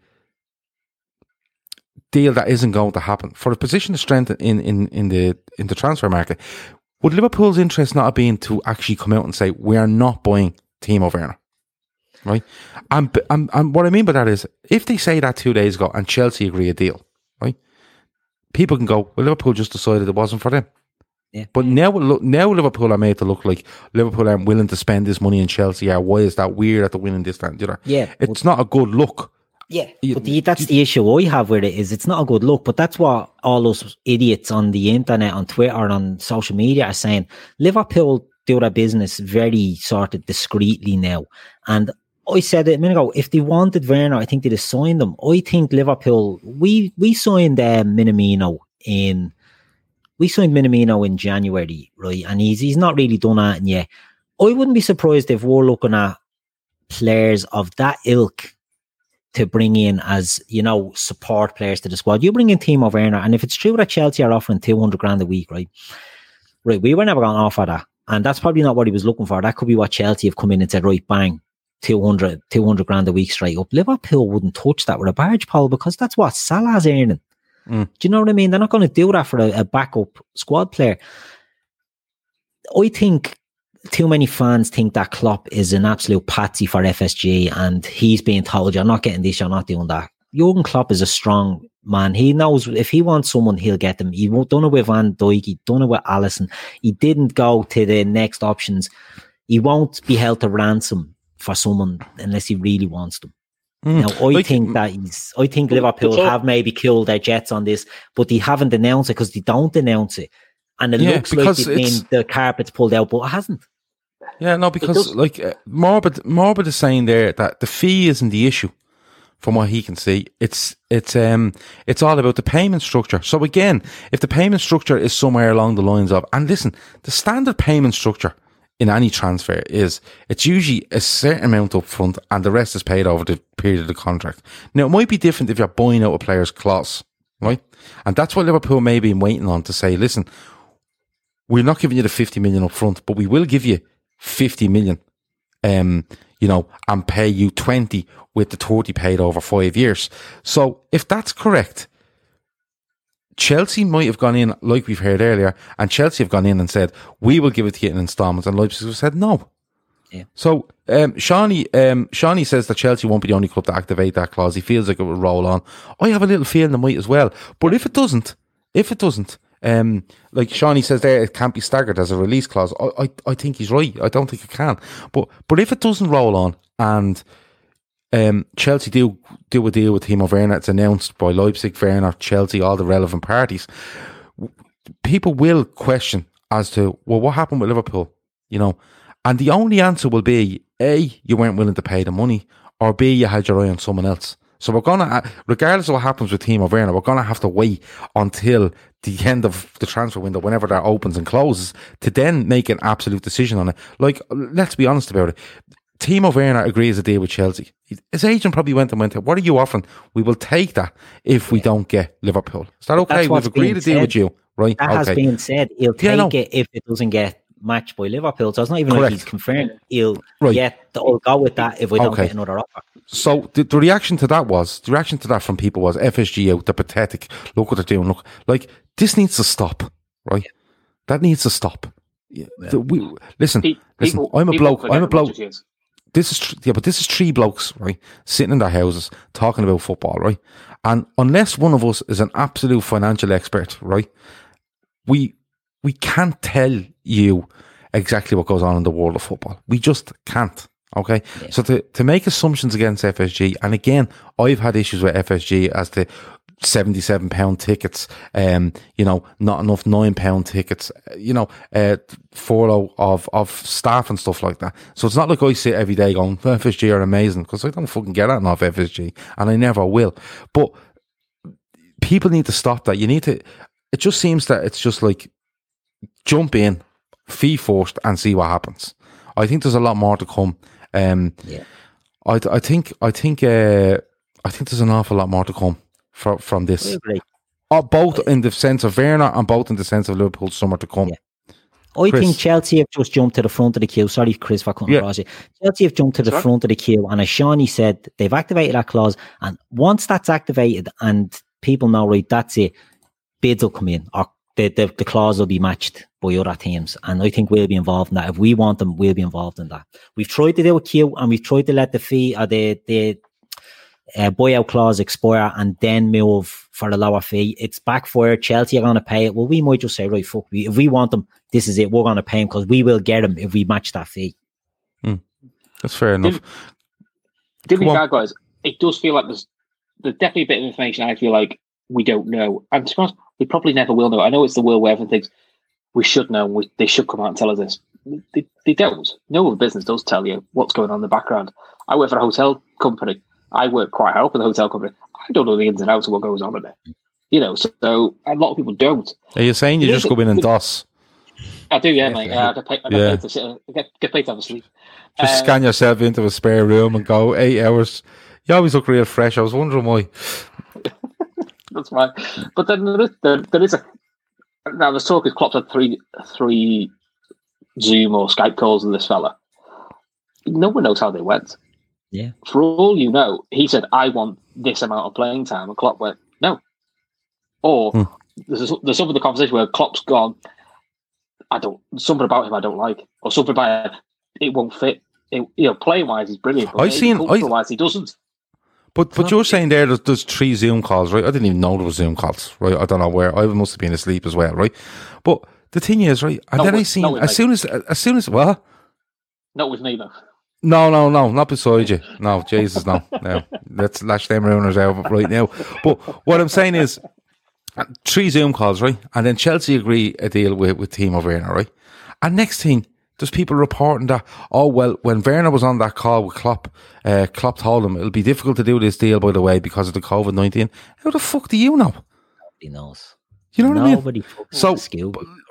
[SPEAKER 3] deal that isn't going to happen, for a position of strength in, in, in the in the transfer market, would Liverpool's interest not have been to actually come out and say we are not buying Timo Werner. Right? And, and, and what I mean by that is, if they say that two days ago and Chelsea agree a deal, right? People can go, well, Liverpool just decided it wasn't for them.
[SPEAKER 4] Yeah.
[SPEAKER 3] But now, now Liverpool are made to look like Liverpool aren't willing to spend this money in Chelsea. Are why is that weird at the winning this time? You know?
[SPEAKER 4] Yeah,
[SPEAKER 3] it's not a good look.
[SPEAKER 4] Yeah, but the, that's the issue I have with it is it's not a good look. But that's what all those idiots on the internet, on Twitter, and on social media are saying. Liverpool do their business very sort of discreetly now. And I said it a minute ago, if they wanted Werner, I think they'd have signed them. I think Liverpool, we we signed uh, Minamino in we signed Minamino in January, right? And he's he's not really done that yet. I wouldn't be surprised if we're looking at players of that ilk to bring in as, you know, support players to the squad. You bring in Timo Werner, and if it's true that Chelsea are offering 200 grand a week, right? Right, we were never going to offer that. And that's probably not what he was looking for. That could be what Chelsea have come in and said, right, bang, 200, 200 grand a week straight up. Liverpool wouldn't touch that with a barge pole because that's what Salah's earning. Mm. Do you know what I mean? They're not going to do that for a, a backup squad player. I think too many fans think that Klopp is an absolute patsy for FSG and he's being told, you're not getting this, you're not doing that. Jurgen Klopp is a strong man. He knows if he wants someone, he'll get them. He won't, done it with Van Dijk. He done it with Alisson. He didn't go to the next options. He won't be held to ransom for someone unless he really wants them. Mm. Now, I like, think that he's. I think Liverpool have maybe killed their jets on this, but they haven't announced it because they don't announce it, and it yeah, looks like the carpet's pulled out, but it hasn't.
[SPEAKER 3] Yeah, no, because like uh, Morbid, Morbid is saying there that the fee isn't the issue from what he can see. It's it's um it's all about the payment structure. So again, if the payment structure is somewhere along the lines of and listen, the standard payment structure in any transfer is it's usually a certain amount up front and the rest is paid over the period of the contract. Now it might be different if you're buying out a player's clause, right? And that's what Liverpool may be waiting on to say, listen, we're not giving you the 50 million up front, but we will give you 50 million um, you know, and pay you 20 with the 30 paid over five years. So if that's correct, Chelsea might have gone in, like we've heard earlier, and Chelsea have gone in and said, we will give it to you in installments. And Leipzig have said no.
[SPEAKER 4] Yeah.
[SPEAKER 3] So um, Shawnee, um, Shawnee says that Chelsea won't be the only club to activate that clause. He feels like it will roll on. I have a little feeling it might as well. But if it doesn't, if it doesn't, um, like Shawnee says there, it can't be staggered as a release clause. I, I, I think he's right. I don't think it can. But but if it doesn't roll on and um, Chelsea do do a deal with Timo Werner, it's announced by Leipzig, Werner, Chelsea, all the relevant parties. People will question as to well, what happened with Liverpool, you know, and the only answer will be a you weren't willing to pay the money, or B, you had your eye on someone else. So we're gonna, regardless of what happens with Timo Werner, we're gonna have to wait until the end of the transfer window, whenever that opens and closes, to then make an absolute decision on it. Like, let's be honest about it. Timo Werner agrees a deal with Chelsea. His agent probably went and went, "What are you offering? We will take that if we don't get Liverpool." Is that okay? We've agreed a deal with you, right?
[SPEAKER 4] That
[SPEAKER 3] okay.
[SPEAKER 4] has been said. He'll take yeah, no. it if it doesn't get matched by Liverpool. So it's not even Correct. like he's confirmed. He'll right. get. The, will go with that if we don't okay. get another offer.
[SPEAKER 3] So the, the reaction to that was the reaction to that from people was FSG out. They're pathetic. Look what they're doing. Look, like this needs to stop, right? Yeah. That needs to stop. Yeah. The, we, listen, people, listen. I'm a bloke. I'm a bloke this is yeah, but this is three blokes, right, sitting in their houses talking about football, right? And unless one of us is an absolute financial expert, right, we we can't tell you exactly what goes on in the world of football. We just can't. Okay, yeah. so to to make assumptions against FSG, and again, I've had issues with FSG as to 77 pound tickets, um, you know, not enough nine pound tickets, you know, uh, furlough of, of staff and stuff like that. So it's not like I sit every day going, FSG are amazing because I don't fucking get that off FSG and I never will. But people need to stop that. You need to, it just seems that it's just like jump in, fee forced and see what happens. I think there's a lot more to come. Um, yeah. I, I think, I think, uh, I think there's an awful lot more to come from from this. Uh, both in the sense of Werner and both in the sense of Liverpool's summer to come. Yeah.
[SPEAKER 4] I Chris. think Chelsea have just jumped to the front of the queue. Sorry, Chris, for cutting yeah. you. Chelsea have jumped to the Sorry? front of the queue, and as Shawnee said, they've activated that clause. And once that's activated, and people know, right, that's it, bids will come in, or the, the, the clause will be matched by other teams. And I think we'll be involved in that. If we want them, we'll be involved in that. We've tried to do a queue, and we've tried to let the fee, or uh, the, the uh, buyout clause expire and then move for the lower fee. It's backfire. Chelsea are going to pay it. Well, we might just say, right, fuck, we, if we want them, this is it. We're going to pay them because we will get them if we match that fee.
[SPEAKER 3] Mm. That's fair enough.
[SPEAKER 5] Did we guys? It does feel like there's there's definitely a bit of information I feel like we don't know. And to be honest, we probably never will know. I know it's the world where everyone thinks we should know. We, they should come out and tell us this. They, they don't. No other business does tell you what's going on in the background. I work for a hotel company I work quite hard for the hotel company. I don't know the ins and outs of what goes on in there. You know, so, so a lot of people don't.
[SPEAKER 3] Are you saying you just go in and DOS?
[SPEAKER 5] I do, yeah, mate. I get paid, I get yeah. paid to sit, get, get paid to have a sleep.
[SPEAKER 3] Just um, scan yourself into a spare room and go eight hours. You always look real fresh. I was wondering why.
[SPEAKER 5] That's fine. But then there is, there, there is a now the talk is Klopp's had three three Zoom or Skype calls with this fella. No one knows how they went.
[SPEAKER 4] Yeah.
[SPEAKER 5] For all you know, he said, I want this amount of playing time. And Klopp went, no. Or hmm. there's, there's some of the conversation where Klopp's gone, I don't, something about him I don't like. Or something about it, it won't fit. It, you know, playing wise, he's brilliant. But
[SPEAKER 3] I've seen,
[SPEAKER 5] wise, he doesn't.
[SPEAKER 3] But but you're saying there there's, there's, three Zoom calls, right? I didn't even know there was Zoom calls, right? I don't know where. I must have been asleep as well, right? But the thing is, right? And no, then I seen as soon as as soon as well.
[SPEAKER 5] Not with though.
[SPEAKER 3] No, no, no, not beside you. No, Jesus, no. No, let's lash them runners out right now. But what I'm saying is, three Zoom calls, right? And then Chelsea agree a deal with, with Timo Werner, right? And next thing, there's people reporting that, oh, well, when Werner was on that call with Klopp, uh, Klopp told him it'll be difficult to do this deal, by the way, because of the COVID 19. How the fuck do you know?
[SPEAKER 4] Nobody knows.
[SPEAKER 3] You know what I mean? So,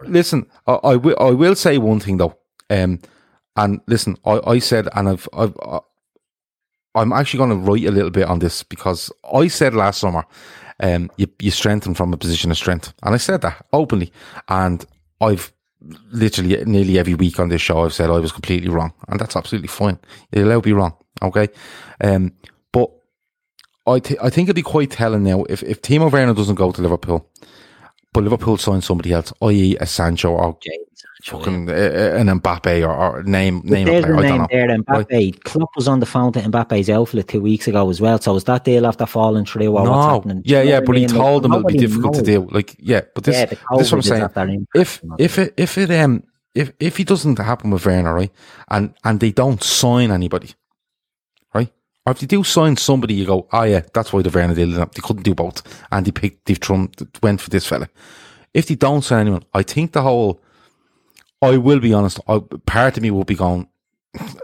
[SPEAKER 3] listen, I, I, will, I will say one thing though. Um, and listen, I, I said, and I've, I've, uh, I'm actually going to write a little bit on this because I said last summer, um, you, you strengthen from a position of strength. And I said that openly. And I've literally nearly every week on this show, I've said I was completely wrong. And that's absolutely fine. You're be wrong. Okay. Um, but I, th- I think it'd be quite telling now if, if Timo Werner doesn't go to Liverpool, but Liverpool sign somebody else, i.e., a Sancho or fucking uh, uh, an Mbappe or, or name name a player. I don't know. There,
[SPEAKER 4] Mbappe. Right. Klopp was on the phone to Mbappe's outfit two weeks ago as well. So was that deal after falling through or no. what's happening?
[SPEAKER 3] Yeah, yeah, but he told them it'll be difficult knows. to deal. Like, yeah, but this, yeah, this is what I'm saying. If if it if it um if if it doesn't happen with Werner, right, and and they don't sign anybody, right, or if they do sign somebody, you go, oh yeah, that's why the Werner deal. They couldn't do both, and they picked, they Trump went for this fella. If they don't sign anyone, I think the whole I will be honest. I, part of me will be going.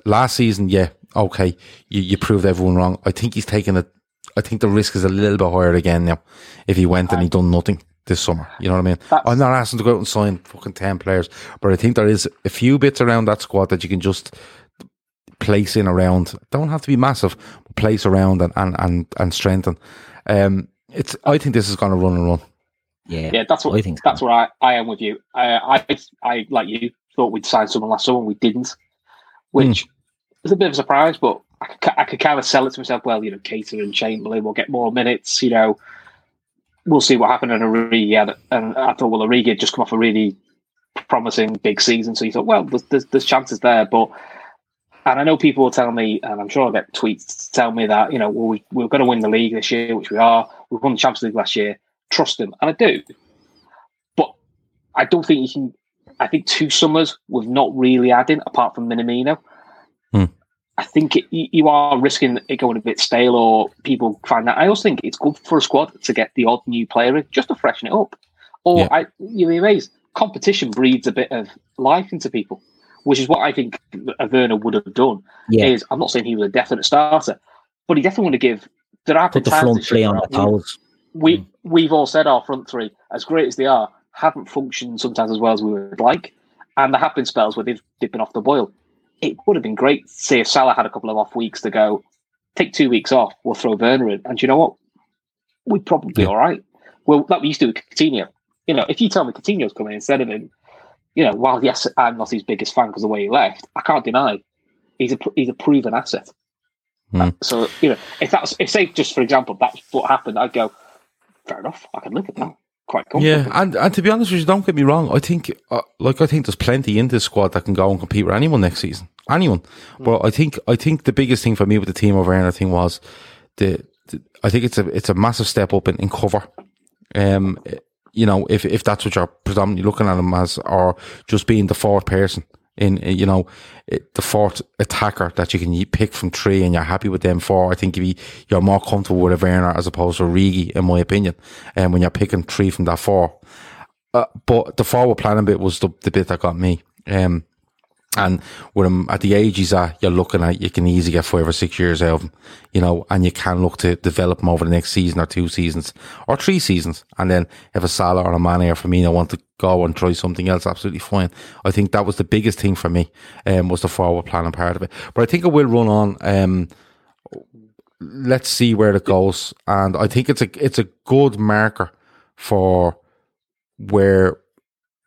[SPEAKER 3] Last season, yeah, okay, you, you proved everyone wrong. I think he's taking it. I think the risk is a little bit higher again now. If he went and he done nothing this summer, you know what I mean? I'm not asking to go out and sign fucking ten players, but I think there is a few bits around that squad that you can just place in around. Don't have to be massive, but place around and and and, and strengthen. Um, it's. I think this is going to run and run.
[SPEAKER 4] Yeah,
[SPEAKER 5] yeah, that's what I think. That's where I, I am with you. I, I, I like you thought we'd sign someone last summer, we didn't, which mm. was a bit of a surprise. But I could, I could kind of sell it to myself. Well, you know, Keita and Chamberlain will get more minutes. You know, we'll see what happened in Origi. And I thought, well, Origi had just come off a really promising big season, so you thought, well, there's, there's, there's chances there, but. And I know people will tell me, and I'm sure I'll get tweets to tell me that, you know, well, we, we're going to win the league this year, which we are. We won the Champions League last year trust him, and I do. But I don't think you can. I think two summers with not really adding apart from Minamino. Hmm. I think it, you are risking it going a bit stale, or people find that. I also think it's good for a squad to get the odd new player in just to freshen it up. Or yeah. I, you'll be amazed. Competition breeds a bit of life into people, which is what I think a Werner would have done. Yeah. Is I'm not saying he was a definite starter, but he definitely want to give. There are
[SPEAKER 4] put the front three on the toes
[SPEAKER 5] we mm. We've all said our front three, as great as they are, haven't functioned sometimes as well as we would like, and there have been spells where they've dipping off the boil. It would have been great, say, if Salah had a couple of off weeks to go, take two weeks off, we'll throw Werner in, and you know what? We'd probably be all right. Well, like we used to do with Coutinho. You know, if you tell me Coutinho's coming instead of him, you know, while yes, I'm not his biggest fan because of the way he left, I can't deny he's a he's a proven asset. Mm. So you know, if that's if say just for example that's what happened, I'd go, fair enough. I can live with that. Quite
[SPEAKER 3] Yeah, and, and to be honest with you, don't get me wrong. I think, uh, like, I think there's plenty in this squad that can go and compete with anyone next season. Anyone. Mm. But I think, I think the biggest thing for me with the team over there, thing was the, the, I think it's a, it's a massive step up in, in cover. Um, you know, if, if that's what you're predominantly looking at them as, or just being the fourth person in, you know, the fourth attacker that you can pick from three and you're happy with them four. I think you you're more comfortable with a Werner as opposed to Origi, in my opinion, and um, when you're picking three from that four. Uh, but the forward planning bit was the, the bit that got me. Um, and with him at the age he's at, you're looking at, you can easily get five or six years out of him, you know, and you can look to develop him over the next season or two seasons or three seasons. And then if a Salah or a Mane or Firmino want to go and try something else, absolutely fine. I think that was the biggest thing for me, um, was the forward planning part of it. But I think it will run on, um, let's see where it goes. And I think it's a, it's a good marker for where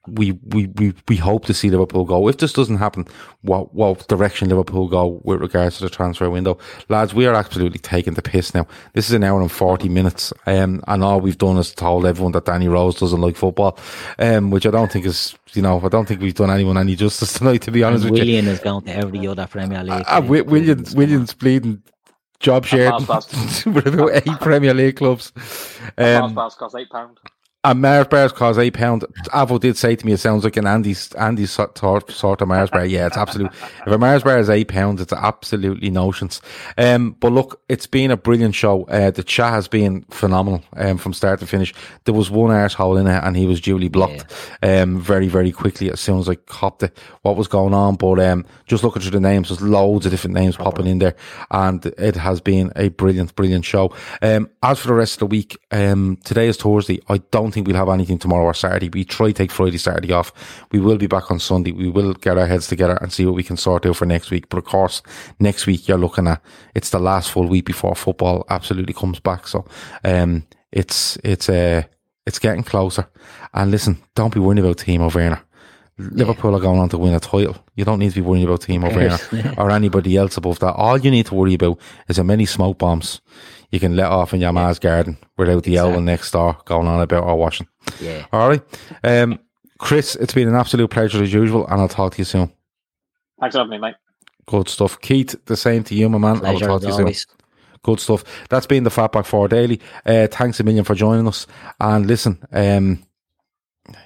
[SPEAKER 3] we, we, we, we hope to see Liverpool go. If this doesn't happen, what, what direction Liverpool go with regards to the transfer window? Lads, we are absolutely taking the piss now. This is an hour and 40 minutes. Um, and all we've done is told everyone that Danny Rose doesn't like football, um, which I don't think is, you know, I don't think we've done anyone any justice tonight, to be honest
[SPEAKER 4] and
[SPEAKER 3] with
[SPEAKER 4] Willian
[SPEAKER 3] you.
[SPEAKER 4] is going to every other Premier League.
[SPEAKER 3] Uh, uh, Willian, Willian's bleeding job shared with about eight Premier League clubs.
[SPEAKER 5] Um, cost eight pound.
[SPEAKER 3] And Mars bars cost eight pound. Avo did say to me, it sounds like an Andy's Andy's sort, sort of Mars bar. Yeah, it's absolute. if a Mars bar is eight pounds, it's absolutely notions. Um, but look, it's been a brilliant show. Uh, the chat has been phenomenal um, from start to finish. There was one arsehole in it, and he was duly blocked yeah. um, very very quickly as soon as I copped it what was going on. But um, just looking through the names, there's loads of different names popping in there, and it has been a brilliant brilliant show. Um, as for the rest of the week, um, today is Thursday. I don't think we'll have anything tomorrow or Saturday. We try to take Friday, Saturday off. We will be back on Sunday. We will get our heads together and see what we can sort out for next week. But of course, next week you're looking at it's the last full week before football absolutely comes back. So um, it's it's uh, it's getting closer. And listen, don't be worrying about Timo Werner. Liverpool are going on to win a title. You don't need to be worrying about Timo Werner or anybody else above that. All you need to worry about is how many smoke bombs you can let off in your yeah. garden without the exactly. next door going on about our washing.
[SPEAKER 4] Yeah.
[SPEAKER 3] All right. Um, Chris, it's been an absolute pleasure as usual, and I'll talk to you soon.
[SPEAKER 5] Thanks for having me, mate.
[SPEAKER 3] Good stuff. Keith, the same to you, my man.
[SPEAKER 4] Pleasure
[SPEAKER 3] I'll talk to you
[SPEAKER 4] always.
[SPEAKER 3] soon. Good stuff. That's been the Fatback 4 Daily. Uh, thanks a million for joining us. And listen, um,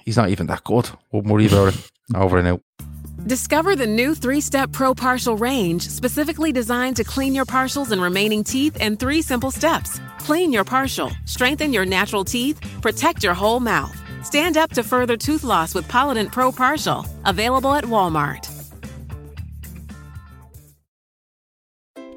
[SPEAKER 3] he's not even that good. Won't worry about it. Over and out.
[SPEAKER 6] Discover the new three step Pro Partial range, specifically designed to clean your partials and remaining teeth in three simple steps. Clean your partial, strengthen your natural teeth, protect your whole mouth. Stand up to further tooth loss with Polident Pro Partial. Available at Walmart.